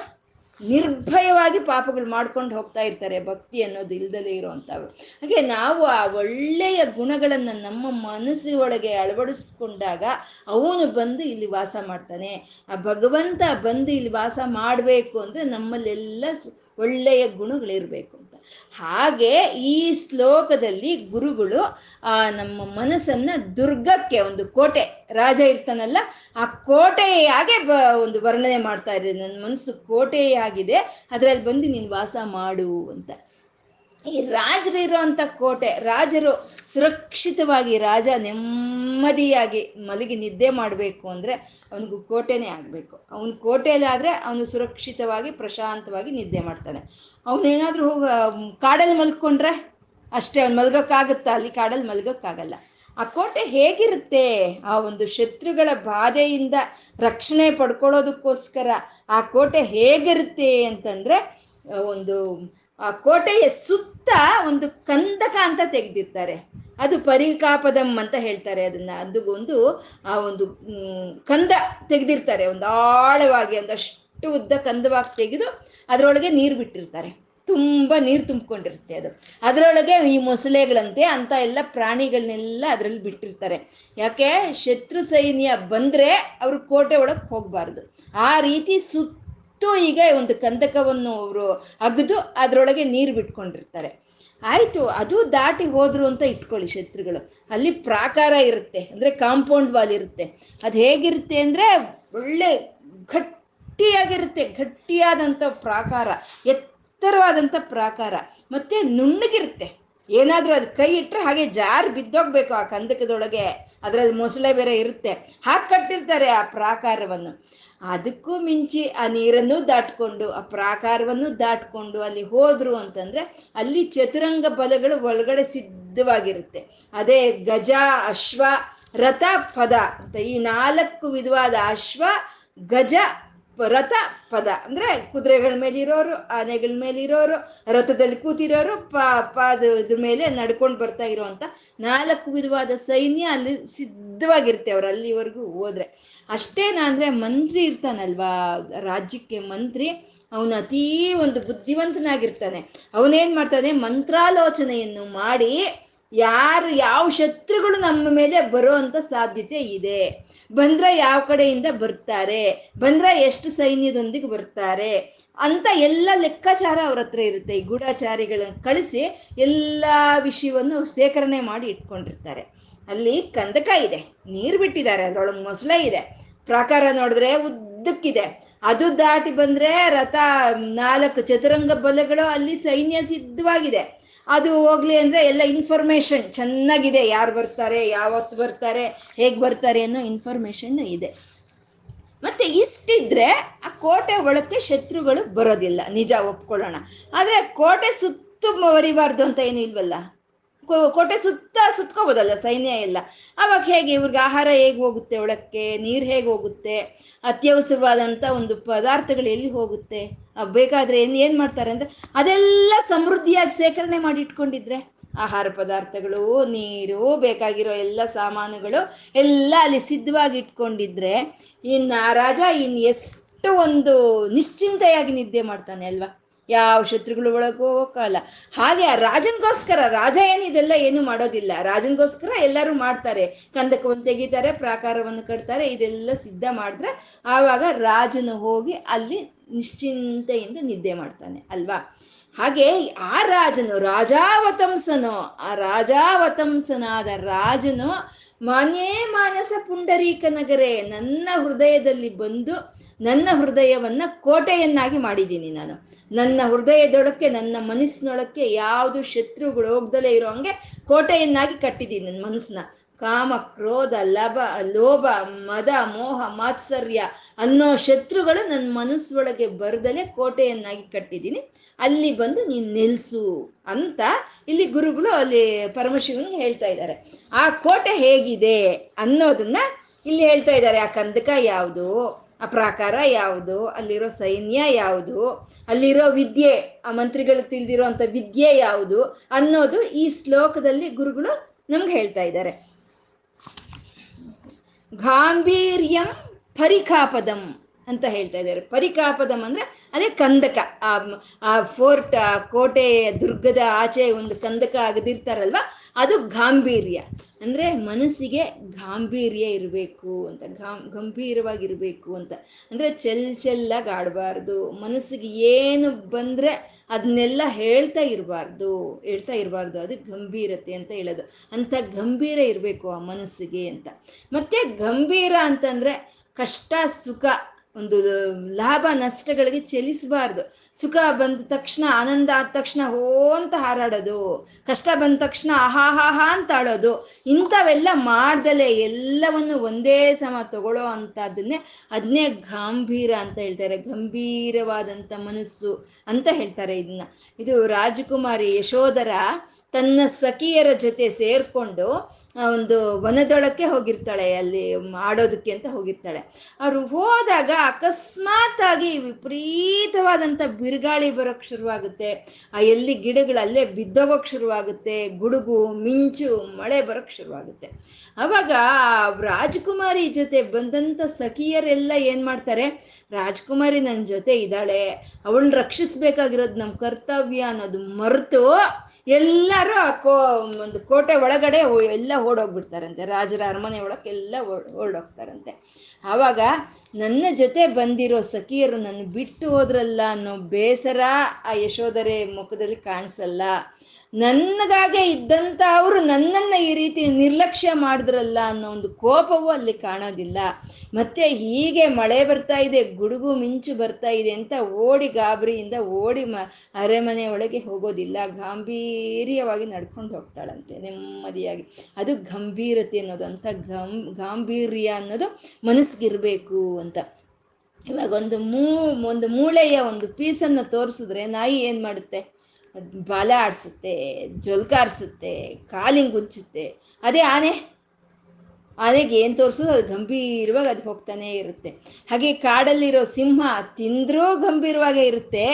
ನಿರ್ಭಯವಾಗಿ ಪಾಪಗಳು ಮಾಡ್ಕೊಂಡು ಹೋಗ್ತಾ ಇರ್ತಾರೆ. ಭಕ್ತಿ ಅನ್ನೋದು ಇಲ್ದಲೇ ಇರೋವಂಥವ್ರು ಹಾಗೆ ನಾವು ಆ ಒಳ್ಳೆಯ ಗುಣಗಳನ್ನು ನಮ್ಮ ಮನಸ್ಸಿನೊಳಗೆ ಅಳವಡಿಸ್ಕೊಂಡಾಗ ಅವನು ಬಂದು ಇಲ್ಲಿ ವಾಸ ಮಾಡ್ತಾನೆ. ಆ ಭಗವಂತ ಬಂದು ಇಲ್ಲಿ ವಾಸ ಮಾಡಬೇಕು ಅಂದರೆ ನಮ್ಮಲ್ಲೆಲ್ಲ ಒಳ್ಳೆಯ ಗುಣಗಳಿರಬೇಕು ಅಂತ. ಹಾಗೆ ಈ ಶ್ಲೋಕದಲ್ಲಿ ಗುರುಗಳು, ಆ, ನಮ್ಮ ಮನಸ್ಸನ್ನ ದುರ್ಗಕ್ಕೆ ಒಂದು ಕೋಟೆ, ರಾಜ ಇರ್ತಾನಲ್ಲ, ಆ ಕೋಟೆಯಾಗೆ ಬ, ಒಂದು ವರ್ಣನೆ ಮಾಡ್ತಾ ಇದ್ದಾರೆ. ನನ್ನ ಮನಸ್ಸು ಕೋಟೆಯಾಗಿದೆ, ಅದರಲ್ಲಿ ಬಂದು ನೀನು ವಾಸ ಮಾಡು ಅಂತ. ಈ ರಾಜರು ಇರುವಂತ ಕೋಟೆ, ರಾಜರು ಸುರಕ್ಷಿತವಾಗಿ, ರಾಜ ನೆಮ್ಮದಿಯಾಗಿ ಮಲಗಿ ನಿದ್ದೆ ಮಾಡಬೇಕು ಅಂದರೆ ಅವನಿಗೂ ಕೋಟೆನೇ ಆಗಬೇಕು. ಅವನ ಕೋಟೆಯಲ್ಲಿ ಅವನು ಸುರಕ್ಷಿತವಾಗಿ, ಪ್ರಶಾಂತವಾಗಿ ನಿದ್ದೆ ಮಾಡ್ತಾನೆ. ಅವನೇನಾದರೂ ಹೋಗ, ಕಾಡಲ್ಲಿ ಮಲ್ಕೊಂಡ್ರೆ ಅಷ್ಟೇ, ಅವ್ನು ಮಲ್ಗೋಕ್ಕಾಗುತ್ತಾ? ಅಲ್ಲಿ ಕಾಡಲ್ಲಿ ಮಲ್ಗೋಕ್ಕಾಗಲ್ಲ. ಆ ಕೋಟೆ ಹೇಗಿರುತ್ತೆ? ಆ ಒಂದು ಶತ್ರುಗಳ ಬಾಧೆಯಿಂದ ರಕ್ಷಣೆ ಪಡ್ಕೊಳ್ಳೋದಕ್ಕೋಸ್ಕರ ಆ ಕೋಟೆ ಹೇಗಿರುತ್ತೆ ಅಂತಂದ್ರೆ ಒಂದು ಆ ಕೋಟೆಯ ಸುತ್ತ ಒಂದು ಕಂದಕ ಅಂತ ತೆಗೆದಿರ್ತಾರೆ. ಅದು ಪರಿಕಾಪದಂ ಅಂತ ಹೇಳ್ತಾರೆ. ಅದನ್ನ ಅದು ಆ ಒಂದು ಕಂದ ತೆಗೆದಿರ್ತಾರೆ. ಒಂದು ಆಳವಾಗಿ ಒಂದಷ್ಟು ಉದ್ದ ಕಂದವಾಗಿ ತೆಗೆದು ಅದರೊಳಗೆ ನೀರು ಬಿಟ್ಟಿರ್ತಾರೆ. ತುಂಬ ನೀರು ತುಂಬಿಕೊಂಡಿರುತ್ತೆ ಅದು. ಅದರೊಳಗೆ ಈ ಮೊಸಳೆಗಳಂತೆ ಅಂತ ಎಲ್ಲ ಪ್ರಾಣಿಗಳನ್ನೆಲ್ಲ ಅದರಲ್ಲಿ ಬಿಟ್ಟಿರ್ತಾರೆ. ಯಾಕೆ? ಶತ್ರು ಸೈನ್ಯ ಬಂದರೆ ಅವರು ಕೋಟೆ ಒಳಗೆ ಹೋಗಬಾರ್ದು. ಆ ರೀತಿ ಸುತ್ತು ಈಗ ಒಂದು ಕಂದಕವನ್ನು ಅವರು ಅಗದು ಅದರೊಳಗೆ ನೀರು ಬಿಟ್ಕೊಂಡಿರ್ತಾರೆ. ಆಯಿತು, ಅದು ದಾಟಿ ಹೋದರು ಅಂತ ಇಟ್ಕೊಳ್ಳಿ ಶತ್ರುಗಳು. ಅಲ್ಲಿ ಪ್ರಾಕಾರ ಇರುತ್ತೆ, ಅಂದರೆ ಕಾಂಪೌಂಡ್ ವಾಲ್ ಇರುತ್ತೆ. ಅದು ಹೇಗಿರುತ್ತೆ ಅಂದರೆ ಒಳ್ಳೆ ಗಟ್ಟಿಯಾಗಿರುತ್ತೆ, ಗಟ್ಟಿಯಾದಂಥ ಪ್ರಾಕಾರ, ಎತ್ತರವಾದಂಥ ಪ್ರಾಕಾರ. ಮತ್ತು ನುಣ್ಣಗಿರುತ್ತೆ. ಏನಾದರೂ ಅದು ಕೈ ಇಟ್ಟರೆ ಹಾಗೆ ಜಾರು ಬಿದ್ದೋಗ್ಬೇಕು ಆ ಕಂದಕದೊಳಗೆ. ಅದರಲ್ಲಿ ಮೊಸಳೆ ಬೇರೆ ಇರುತ್ತೆ. ಹಾಕಿ ಕಟ್ಟಿರ್ತಾರೆ ಆ ಪ್ರಾಕಾರವನ್ನು. ಅದಕ್ಕೂ ಮಿಂಚಿ ಆ ನೀರನ್ನು ದಾಟ್ಕೊಂಡು, ಆ ಪ್ರಾಕಾರವನ್ನು ದಾಟ್ಕೊಂಡು ಅಲ್ಲಿ ಹೋದ್ರು ಅಂತಂದ್ರೆ ಅಲ್ಲಿ ಚತುರಂಗ ಬಲಗಳು ಒಳಗಡೆ ಸಿದ್ಧವಾಗಿರುತ್ತೆ. ಅದೇ ಗಜ, ಅಶ್ವ, ರಥ, ಪದ ಅಂತ ಈ ನಾಲ್ಕು ವಿಧವಾದ ಅಶ್ವ, ಗಜ ರಥ ಪದ, ಅಂದ್ರೆ ಕುದುರೆಗಳ ಮೇಲೆ ಇರೋರು ಆನೆಗಳ ಮೇಲೆ ಇರೋರು ರಥದಲ್ಲಿ ಕೂತಿರೋರು, ಪ ಪಾದ ಇದ್ರ ಮೇಲೆ ನಡ್ಕೊಂಡು ಬರ್ತಾ ಇರೋವಂಥ ನಾಲ್ಕು ವಿಧವಾದ ಸೈನ್ಯ ಅಲ್ಲಿ ಸಿದ್ಧವಾಗಿರುತ್ತೆ ಅವ್ರು ಅಲ್ಲಿವರೆಗೂ ಹೋದ್ರೆ. ಅಷ್ಟೇನಂದರೆ ಮಂತ್ರಿ ಇರ್ತಾನಲ್ವಾ, ರಾಜ್ಯಕ್ಕೆ ಮಂತ್ರಿ, ಅವನು ಅತೀ ಒಂದು ಬುದ್ಧಿವಂತನಾಗಿರ್ತಾನೆ. ಅವನೇನ್ ಮಾಡ್ತಾನೆ, ಮಂತ್ರಾಲೋಚನೆಯನ್ನು ಮಾಡಿ ಯಾರು ಯಾವ ಶತ್ರುಗಳು ನಮ್ಮ ಮೇಲೆ ಬರೋ ಅಂತ ಸಾಧ್ಯತೆ ಇದೆ. ಬಂದ್ರೆ ಯಾವ ಕಡೆಯಿಂದ ಬರ್ತಾರೆ? ಬಂದ್ರ ಎಷ್ಟು ಸೈನ್ಯದೊಂದಿಗೆ ಬರ್ತಾರೆ? ಅಂತ ಎಲ್ಲ ಲೆಕ್ಕಾಚಾರ ಅವ್ರ ಹತ್ರ ಇರುತ್ತೆ. ಈ ಗೂಢಾಚಾರಿಗಳನ್ನ ಕಳಿಸಿ ಎಲ್ಲ ವಿಷಯವನ್ನು ಸೇಕರಣೆ ಮಾಡಿ ಇಟ್ಕೊಂಡಿರ್ತಾರೆ. ಅಲ್ಲಿ ಕಂದಕ ಇದೆ. ನೀರು ಬಿಟ್ಟಿದ್ದಾರೆ. ಅದರೊಳಗೆ ಮೊಸಳೆ ಇದೆ. ಪ್ರಾಕಾರ ನೋಡಿದ್ರೆ ಉದ್ದಕ್ಕಿದೆ. ಅದು ದಾಟಿ ಬಂದ್ರೆ ರಥ ನಾಲ್ಕು ಚದುರಂಗ ಬಲಗಳು ಅಲ್ಲಿ ಸೈನ್ಯ ಸಿದ್ಧವಾಗಿದೆ. ಅದು ಹೋಗ್ಲಿ ಅಂದ್ರೆ ಎಲ್ಲ ಇನ್ಫಾರ್ಮೇಶನ್ ಚೆನ್ನಾಗಿದೆ. ಯಾರು ಬರ್ತಾರೆ, ಯಾವತ್ತು ಬರ್ತಾರೆ, ಹೇಗೆ ಬರ್ತಾರೆ ಅನ್ನೋ ಇನ್ಫಾರ್ಮೇಶನ್ ಇದೆ. ಮತ್ತೆ ಇಷ್ಟಿದ್ರೆ ಆ ಕೋಟೆ ಒಳಕ್ಕೆ ಶತ್ರುಗಳು ಬರೋದಿಲ್ಲ. ನಿಜ ಒಪ್ಕೊಳ್ಳೋಣ. ಆದ್ರೆ ಕೋಟೆ ಸುತ್ತ ಬರಿಬಾರ್ದು ಅಂತ ಏನು ಇಲ್ವಲ್ಲ? ಕೋಟೆ ಸುತ್ತ ಸುತ್ಕೋಬೋದಲ್ಲ, ಸೈನ್ಯ ಎಲ್ಲ. ಅವಾಗ ಹೇಗೆ ಇವ್ರಿಗೆ ಆಹಾರ ಹೇಗೆ ಹೋಗುತ್ತೆ ಒಳಕ್ಕೆ, ನೀರು ಹೇಗೆ ಹೋಗುತ್ತೆ ಅತ್ಯವಸರವಾದಂಥ ಒಂದು ಪದಾರ್ಥಗಳು ಎಲ್ಲಿ ಹೋಗುತ್ತೆ? ಬೇಕಾದ್ರೆ ಏನು ಏನು ಮಾಡ್ತಾರೆ ಅಂದರೆ ಅದೆಲ್ಲ ಸಮೃದ್ಧಿಯಾಗಿ ಶೇಖರಣೆ ಮಾಡಿ ಇಟ್ಕೊಂಡಿದ್ರೆ ಆಹಾರ ಪದಾರ್ಥಗಳು, ನೀರು, ಬೇಕಾಗಿರೋ ಎಲ್ಲ ಸಾಮಾನುಗಳು ಎಲ್ಲ ಅಲ್ಲಿ ಸಿದ್ಧವಾಗಿ ಇಟ್ಕೊಂಡಿದ್ರೆ ಇನ್ನು ರಾಜ ಇನ್ನು ಎಷ್ಟು ಒಂದು ನಿಶ್ಚಿಂತೆಯಾಗಿ ನಿದ್ದೆ ಮಾಡ್ತಾನೆ ಅಲ್ವಾ? ಯಾವ ಶತ್ರುಗಳು ಒಳಗೂ ಹೋಗಲ್ಲ ಹಾಗೆ ಆ ರಾಜನ್ಗೋಸ್ಕರ, ರಾಜ ಏನು ಇದೆಲ್ಲ ಏನು ಮಾಡೋದಿಲ್ಲ. ರಾಜನ್ಗೋಸ್ಕರ ಎಲ್ಲರೂ ಮಾಡ್ತಾರೆ. ಕಂದಕವನ್ನು ತೆಗಿತಾರೆ, ಪ್ರಾಕಾರವನ್ನು ಕಟ್ತಾರೆ, ಇದೆಲ್ಲ ಸಿದ್ಧ ಮಾಡಿದ್ರೆ ಆವಾಗ ರಾಜನು ಹೋಗಿ ಅಲ್ಲಿ ನಿಶ್ಚಿಂತೆಯಿಂದ ನಿದ್ದೆ ಮಾಡ್ತಾನೆ, ಅಲ್ವಾ? ಹಾಗೆ ಆ ರಾಜನು, ರಾಜಾವತಂಸನು, ಆ ರಾಜಾವತಂಸನಾದ ರಾಜನು ಮಾನ್ಯೇ ಮಾನಸ ಪುಂಡರೀಕ ನಗರೇ, ನನ್ನ ಹೃದಯದಲ್ಲಿ ಬಂದು ನನ್ನ ಹೃದಯವನ್ನ ಕೋಟೆಯನ್ನಾಗಿ ಮಾಡಿದ್ದೀನಿ ನಾನು. ನನ್ನ ಹೃದಯದೊಳಕ್ಕೆ, ನನ್ನ ಮನಸ್ಸಿನೊಳಕ್ಕೆ ಯಾವುದು ಶತ್ರುಗಳು ಹೋಗ್ದಲೇ ಇರೋ ಹಂಗೆ ಕೋಟೆಯನ್ನಾಗಿ ಕಟ್ಟಿದ್ದೀನಿ ನನ್ನ ಮನಸ್ಸನ್ನ. ಕಾಮ, ಕ್ರೋಧ, ಲಭ, ಲೋಭ, ಮದ, ಮೋಹ, ಮಾತ್ಸರ್ಯ ಅನ್ನೋ ಶತ್ರುಗಳು ನನ್ನ ಮನಸ್ಸೊಳಗೆ ಬರದಲೆ ಕೋಟೆಯನ್ನಾಗಿ ಕಟ್ಟಿದ್ದೀನಿ. ಅಲ್ಲಿ ಬಂದು ನೀನು ನಿಲ್ಸು ಅಂತ ಇಲ್ಲಿ ಗುರುಗಳು ಅಲ್ಲಿ ಪರಮಶಿವನಿಗೆ ಹೇಳ್ತಾ ಇದ್ದಾರೆ. ಆ ಕೋಟೆ ಹೇಗಿದೆ ಅನ್ನೋದನ್ನ ಇಲ್ಲಿ ಹೇಳ್ತಾ ಇದ್ದಾರೆ. ಆ ಕಂದಕ ಯಾವುದು? ಆ ಪ್ರಾಕಾರ ಯಾವುದು? ಅಲ್ಲಿರೋ ಸೈನ್ಯ ಯಾವುದು? ಅಲ್ಲಿರೋ ವಿದ್ಯೆ, ಆ ಮಂತ್ರಿಗಳು ತಿಳಿದಿರೋ ಅಂಥ ವಿದ್ಯೆ ಯಾವುದು ಅನ್ನೋದು ಈ ಶ್ಲೋಕದಲ್ಲಿ ಗುರುಗಳು ನಮ್ಗೆ ಹೇಳ್ತಾ ಇದ್ದಾರೆ. ಗಾಂಭೀರ್ಯಂ ಪರಿಕಾಪದಂ ಅಂತ ಹೇಳ್ತಾ ಇದ್ದಾರೆ. ಪರಿಕಾಪದಂ ಅಂದ್ರೆ ಅದೇ ಕಂದಕ. ಆ ಆ ಫೋರ್ಟ್, ಆ ಕೋಟೆ ದುರ್ಗದ ಆಚೆ ಒಂದು ಕಂದಕ ಆಗದಿರ್ತಾರಲ್ವಾ, ಅದು ಗಾಂಭೀರ್ಯ. ಅಂದ್ರೆ ಮನಸ್ಸಿಗೆ ಗಾಂಭೀರ್ಯ ಇರಬೇಕು ಅಂತ ಗಂಭೀರವಾಗಿರ್ಬೇಕು ಅಂತ. ಅಂದ್ರೆ ಚೆಲ್ ಚೆಲ್ಲಾಗಿ ಆಡಬಾರ್ದು. ಮನಸ್ಸಿಗೆ ಏನು ಬಂದ್ರೆ ಅದನ್ನೆಲ್ಲ ಹೇಳ್ತಾ ಇರಬಾರ್ದು. ಹೇಳ್ತಾ ಇರಬಾರ್ದು. ಅದು ಗಂಭೀರತೆ ಅಂತ ಹೇಳೋದು. ಅಂತ ಗಂಭೀರ ಇರಬೇಕು ಆ ಮನಸ್ಸಿಗೆ ಅಂತ. ಮತ್ತೆ ಗಂಭೀರ ಅಂತಂದ್ರೆ ಕಷ್ಟ, ಸುಖ ಒಂದು ಲಾಭ ನಷ್ಟಗಳಿಗೆ ಚಲಿಸಬಾರ್ದು. ಸುಖ ಬಂದ ತಕ್ಷಣ, ಆನಂದ ಆದ ತಕ್ಷಣ ಹೋ ಅಂತ ಹಾರಾಡೋದು, ಕಷ್ಟ ಬಂದ ತಕ್ಷಣ ಆಹಾಹಾಹ ಅಂತ ಆಡೋದು, ಇಂಥವೆಲ್ಲ ಮಾಡ್ದಲೆ ಎಲ್ಲವನ್ನು ಒಂದೇ ಸಮ ತಗೊಳ್ಳೋ ಅಂಥದ್ದನ್ನೇ ಅದನ್ನೇ ಗಾಂಭೀರ ಅಂತ ಹೇಳ್ತಾರೆ. ಗಂಭೀರವಾದಂಥ ಮನಸ್ಸು ಅಂತ ಹೇಳ್ತಾರೆ ಇದನ್ನ. ಇದು ರಾಜಕುಮಾರಿ ಯಶೋಧರ ತನ್ನ ಸಖಿಯರ ಜೊತೆ ಸೇರ್ಕೊಂಡು ಒಂದು ವನದೊಳಕ್ಕೆ ಹೋಗಿರ್ತಾಳೆ, ಅಲ್ಲಿ ಆಡೋದಕ್ಕೆ ಅಂತ ಹೋಗಿರ್ತಾಳೆ. ಅವರು ಹೋದಾಗ ಅಕಸ್ಮಾತ್ ಆಗಿ ವಿಪರೀತವಾದಂಥ ಬಿರುಗಾಳಿ ಬರೋಕ್ಕೆ ಶುರುವಾಗುತ್ತೆ. ಆ, ಎಲ್ಲಿ ಗಿಡಗಳು ಅಲ್ಲೇ ಬಿದ್ದೋಗೋಕೆ ಶುರುವಾಗುತ್ತೆ. ಗುಡುಗು, ಮಿಂಚು, ಮಳೆ ಬರೋಕ್ಕೆ ಶುರುವಾಗುತ್ತೆ. ಅವಾಗ ರಾಜಕುಮಾರಿ ಜೊತೆ ಬಂದಂಥ ಸಖಿಯರೆಲ್ಲ ಏನು ಮಾಡ್ತಾರೆ? ರಾಜಕುಮಾರಿ ನನ್ನ ಜೊತೆ ಇದ್ದಾಳೆ. ಅವಳನ್ನ ರಕ್ಷಿಸ್ಬೇಕಾಗಿರೋದು ನಮ್ಮ ಕರ್ತವ್ಯ ಅನ್ನೋದು ಮರೆತು ಎಲ್ಲರೂ ಆ ಕೋ, ಒಂದು ಕೋಟೆ ಒಳಗಡೆ ಎಲ್ಲ ಓಡೋಗ್ಬಿಡ್ತಾರಂತೆ. ರಾಜರ ಅರಮನೆ ಒಳಕ್ಕೆ ಎಲ್ಲ ಓಡೋಗ್ತಾರಂತೆ. ಆವಾಗ ನನ್ನ ಜೊತೆ ಬಂದಿರೋ ಸಖಿಯರು ನನ್ನ ಬಿಟ್ಟು ಹೋದ್ರಲ್ಲ ಅನ್ನೋ ಬೇಸರ ಆ ಯಶೋಧರೆ ಮುಖದಲ್ಲಿ ಕಾಣಿಸಲ್ಲ. ನನ್ನಗಾಗೆ ಇದ್ದಂಥ ಅವರು ನನ್ನನ್ನು ಈ ರೀತಿ ನಿರ್ಲಕ್ಷ್ಯ ಮಾಡಿದ್ರಲ್ಲ ಅನ್ನೋ ಒಂದು ಕೋಪವೂ ಅಲ್ಲಿ ಕಾಣೋದಿಲ್ಲ. ಮತ್ತೆ ಹೀಗೆ ಮಳೆ ಬರ್ತಾ ಇದೆ, ಗುಡುಗು ಮಿಂಚು ಬರ್ತಾ ಇದೆ ಅಂತ ಓಡಿ ಗಾಬರಿಯಿಂದ ಓಡಿ ಮ ಅರೆಮನೆ ಒಳಗೆ ಹೋಗೋದಿಲ್ಲ. ಗಾಂಭೀರ್ಯವಾಗಿ ನಡ್ಕೊಂಡು ಹೋಗ್ತಾಳಂತೆ ನೆಮ್ಮದಿಯಾಗಿ. ಅದು ಗಂಭೀರತೆ ಅನ್ನೋದು ಅಂತ ಗಂ ಗಾಂಭೀರ್ಯ ಅನ್ನೋದು ಮನಸ್ಸಿಗಿರ್ಬೇಕು ಅಂತ. ಇವಾಗ ಒಂದು ಮೂ ಒಂದು ಮೂಳೆಯ ಒಂದು ಪೀಸನ್ನು ತೋರಿಸಿದ್ರೆ ನಾಯಿ ಏನು ಮಾಡುತ್ತೆ ಬಾಲ ಆಡಿಸುತ್ತೆ ಜೊಲ್ಕಾರಿಸುತ್ತೆ ಕಾಲಿಂಗ್ ಉಂಚುತ್ತೆ ಅದೇ ಆನೆ, ಆನೆಗೆ ಏನು ತೋರಿಸೋದು? ಅದು ಗಂಭೀರವಾಗಿ ಅದು ಹೋಗ್ತಾನೇ ಇರುತ್ತೆ. ಹಾಗೆ ಕಾಡಲ್ಲಿರೋ ಸಿಂಹ ತಿಂದರೂ ಗಂಭೀರವಾಗೇ ಇರುತ್ತೆ.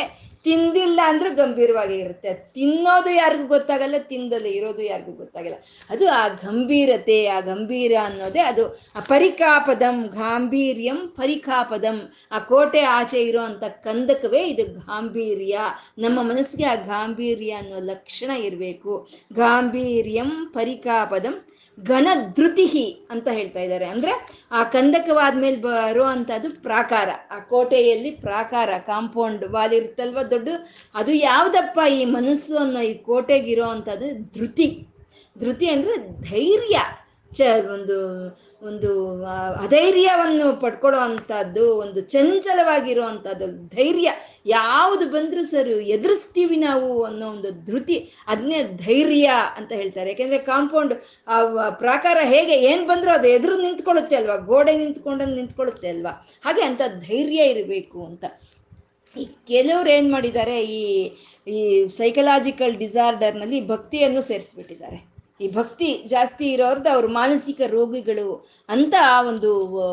ತಿಂದಿಲ್ಲ ಅಂದ್ರೆ ಗಂಭೀರವಾಗಿ ಇರುತ್ತೆ. ತಿನ್ನೋದು ಯಾರಿಗೂ ಗೊತ್ತಾಗಲ್ಲ, ತಿಂದಲ್ಲ ಇರೋದು ಯಾರಿಗೂ ಗೊತ್ತಾಗಲ್ಲ. ಅದು ಆ ಗಂಭೀರತೆ, ಆ ಗಂಭೀರ ಅನ್ನೋದೇ ಅದು. ಆ ಪರಿಕಾಪದಂ ಗಾಂಭೀರ್ಯಂ ಪರಿಕಾಪದಂ. ಆ ಕೋಟೆ ಆಚೆ ಇರೋವಂಥ ಕಂದಕವೇ ಇದು ಗಾಂಭೀರ್ಯ. ನಮ್ಮ ಮನಸ್ಸಿಗೆ ಆ ಗಾಂಭೀರ್ಯ ಅನ್ನೋ ಲಕ್ಷಣ ಇರಬೇಕು. ಗಾಂಭೀರ್ಯಂ ಪರಿಕಾಪದಂ ಘನಧೃತಿ ಅಂತ ಹೇಳ್ತಾ ಇದ್ದಾರೆ. ಅಂದ್ರೆ ಆ ಕಂದಕವಾದ ಮೇಲೆ ಬರುವಂತದ್ದು ಪ್ರಾಕಾರ. ಆ ಕೋಟೆಯಲ್ಲಿ ಪ್ರಾಕಾರ, ಕಾಂಪೌಂಡ್ ವಾಲ್ ಇರುತ್ತಲ್ವ ದೊಡ್ಡ ಅದು ಯಾವ್ದಪ್ಪ ಈ ಮನಸ್ಸು ಅನ್ನೋ ಈ ಕೋಟೆಗಿರೋ ಅಂಥದ್ದು? ಧೃತಿ. ಧೃತಿ ಅಂದ್ರೆ ಧೈರ್ಯ. ಚ ಒಂದು ಒಂದು ಅಧೈರ್ಯವನ್ನು ಪಡ್ಕೊಳ್ಳೋ ಅಂಥದ್ದು, ಒಂದು ಚಂಚಲವಾಗಿರುವಂಥದ್ದು, ಧೈರ್ಯ ಯಾವುದು ಬಂದರೂ ಸರಿ ಎದುರಿಸ್ತೀವಿ ನಾವು ಅನ್ನೋ ಒಂದು ಧೃತಿ ಅದನ್ನೇ ಧೈರ್ಯ ಅಂತ ಹೇಳ್ತಾರೆ. ಯಾಕೆಂದರೆ ಕಾಂಪೌಂಡ್, ಆ ಪ್ರಾಕಾರ ಹೇಗೆ ಏನು ಬಂದರೂ ಅದು ಎದುರು ನಿಂತ್ಕೊಳ್ಳುತ್ತೆ ಅಲ್ವಾ? ಗೋಡೆ ನಿಂತ್ಕೊಂಡಂಗೆ ನಿಂತ್ಕೊಳ್ಳುತ್ತೆ ಅಲ್ವಾ? ಹಾಗೆ ಅಂಥ ಧೈರ್ಯ ಇರಬೇಕು ಅಂತ. ಈ ಕೆಲವ್ರು ಏನು ಮಾಡಿದ್ದಾರೆ, ಈ ಈ ಸೈಕಲಾಜಿಕಲ್ ಡಿಸಾರ್ಡರ್ನಲ್ಲಿ ಭಕ್ತಿಯನ್ನು ಸೇರಿಸ್ಬಿಟ್ಟಿದ್ದಾರೆ. ಈ ಭಕ್ತಿ ಜಾಸ್ತಿ ಇರೋರ್ದು ಅವ್ರ ಮಾನಸಿಕ ರೋಗಿಗಳು ಅಂತ ಒಂದು ಆ,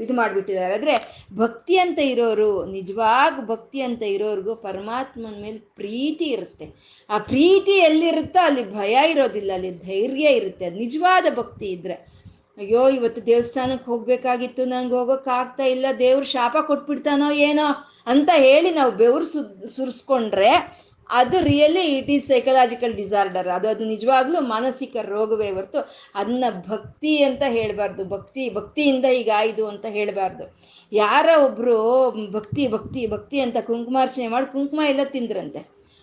ಇದು ಮಾಡಿಬಿಟ್ಟಿದ್ದಾರೆ. ಆದರೆ ಭಕ್ತಿ ಅಂತ ಇರೋರು ನಿಜವಾಗ ಭಕ್ತಿ ಅಂತ ಇರೋರಿಗೂ ಪರಮಾತ್ಮನ ಮೇಲೆ ಪ್ರೀತಿ ಇರುತ್ತೆ. ಆ ಪ್ರೀತಿ ಎಲ್ಲಿರುತ್ತೋ ಅಲ್ಲಿ ಭಯ ಇರೋದಿಲ್ಲ ಅಲ್ಲಿ ಧೈರ್ಯ ಇರುತ್ತೆ. ಅದು ನಿಜವಾದ ಭಕ್ತಿ ಇದ್ರೆ. ಅಯ್ಯೋ ಇವತ್ತು ದೇವಸ್ಥಾನಕ್ಕೆ ಹೋಗಬೇಕಾಗಿತ್ತು ನಂಗೆ ಹೋಗೋಕ್ಕಾಗ್ತಾ ಇಲ್ಲ ದೇವ್ರು ಶಾಪ ಕೊಟ್ಬಿಡ್ತಾನೋ ಏನೋ ಅಂತ ಹೇಳಿ ನಾವು ಬೆವರು ಸುದ್ ಸುರಿಸ್ಕೊಂಡ್ರೆ ಅದು really it is psychological disorder ಅದು ಅದು ನಿಜವಾಗ್ಲೂ ಮಾನಸಿಕ ರೋಗವೇ ಹೊರತು ಅದನ್ನ ಭಕ್ತಿ ಅಂತ ಹೇಳಬಾರ್ದು. ಭಕ್ತಿ, ಭಕ್ತಿಯಿಂದ ಹೀಗಾಯ್ದು ಅಂತ ಹೇಳಬಾರ್ದು. ಯಾರ ಒಬ್ರು ಭಕ್ತಿ ಭಕ್ತಿ ಭಕ್ತಿ ಅಂತ ಕುಂಕುಮಾರ್ಚನೆ ಮಾಡಿ ಕುಂಕುಮ ಎಲ್ಲ ತಿಂದ್ರಂತೆ.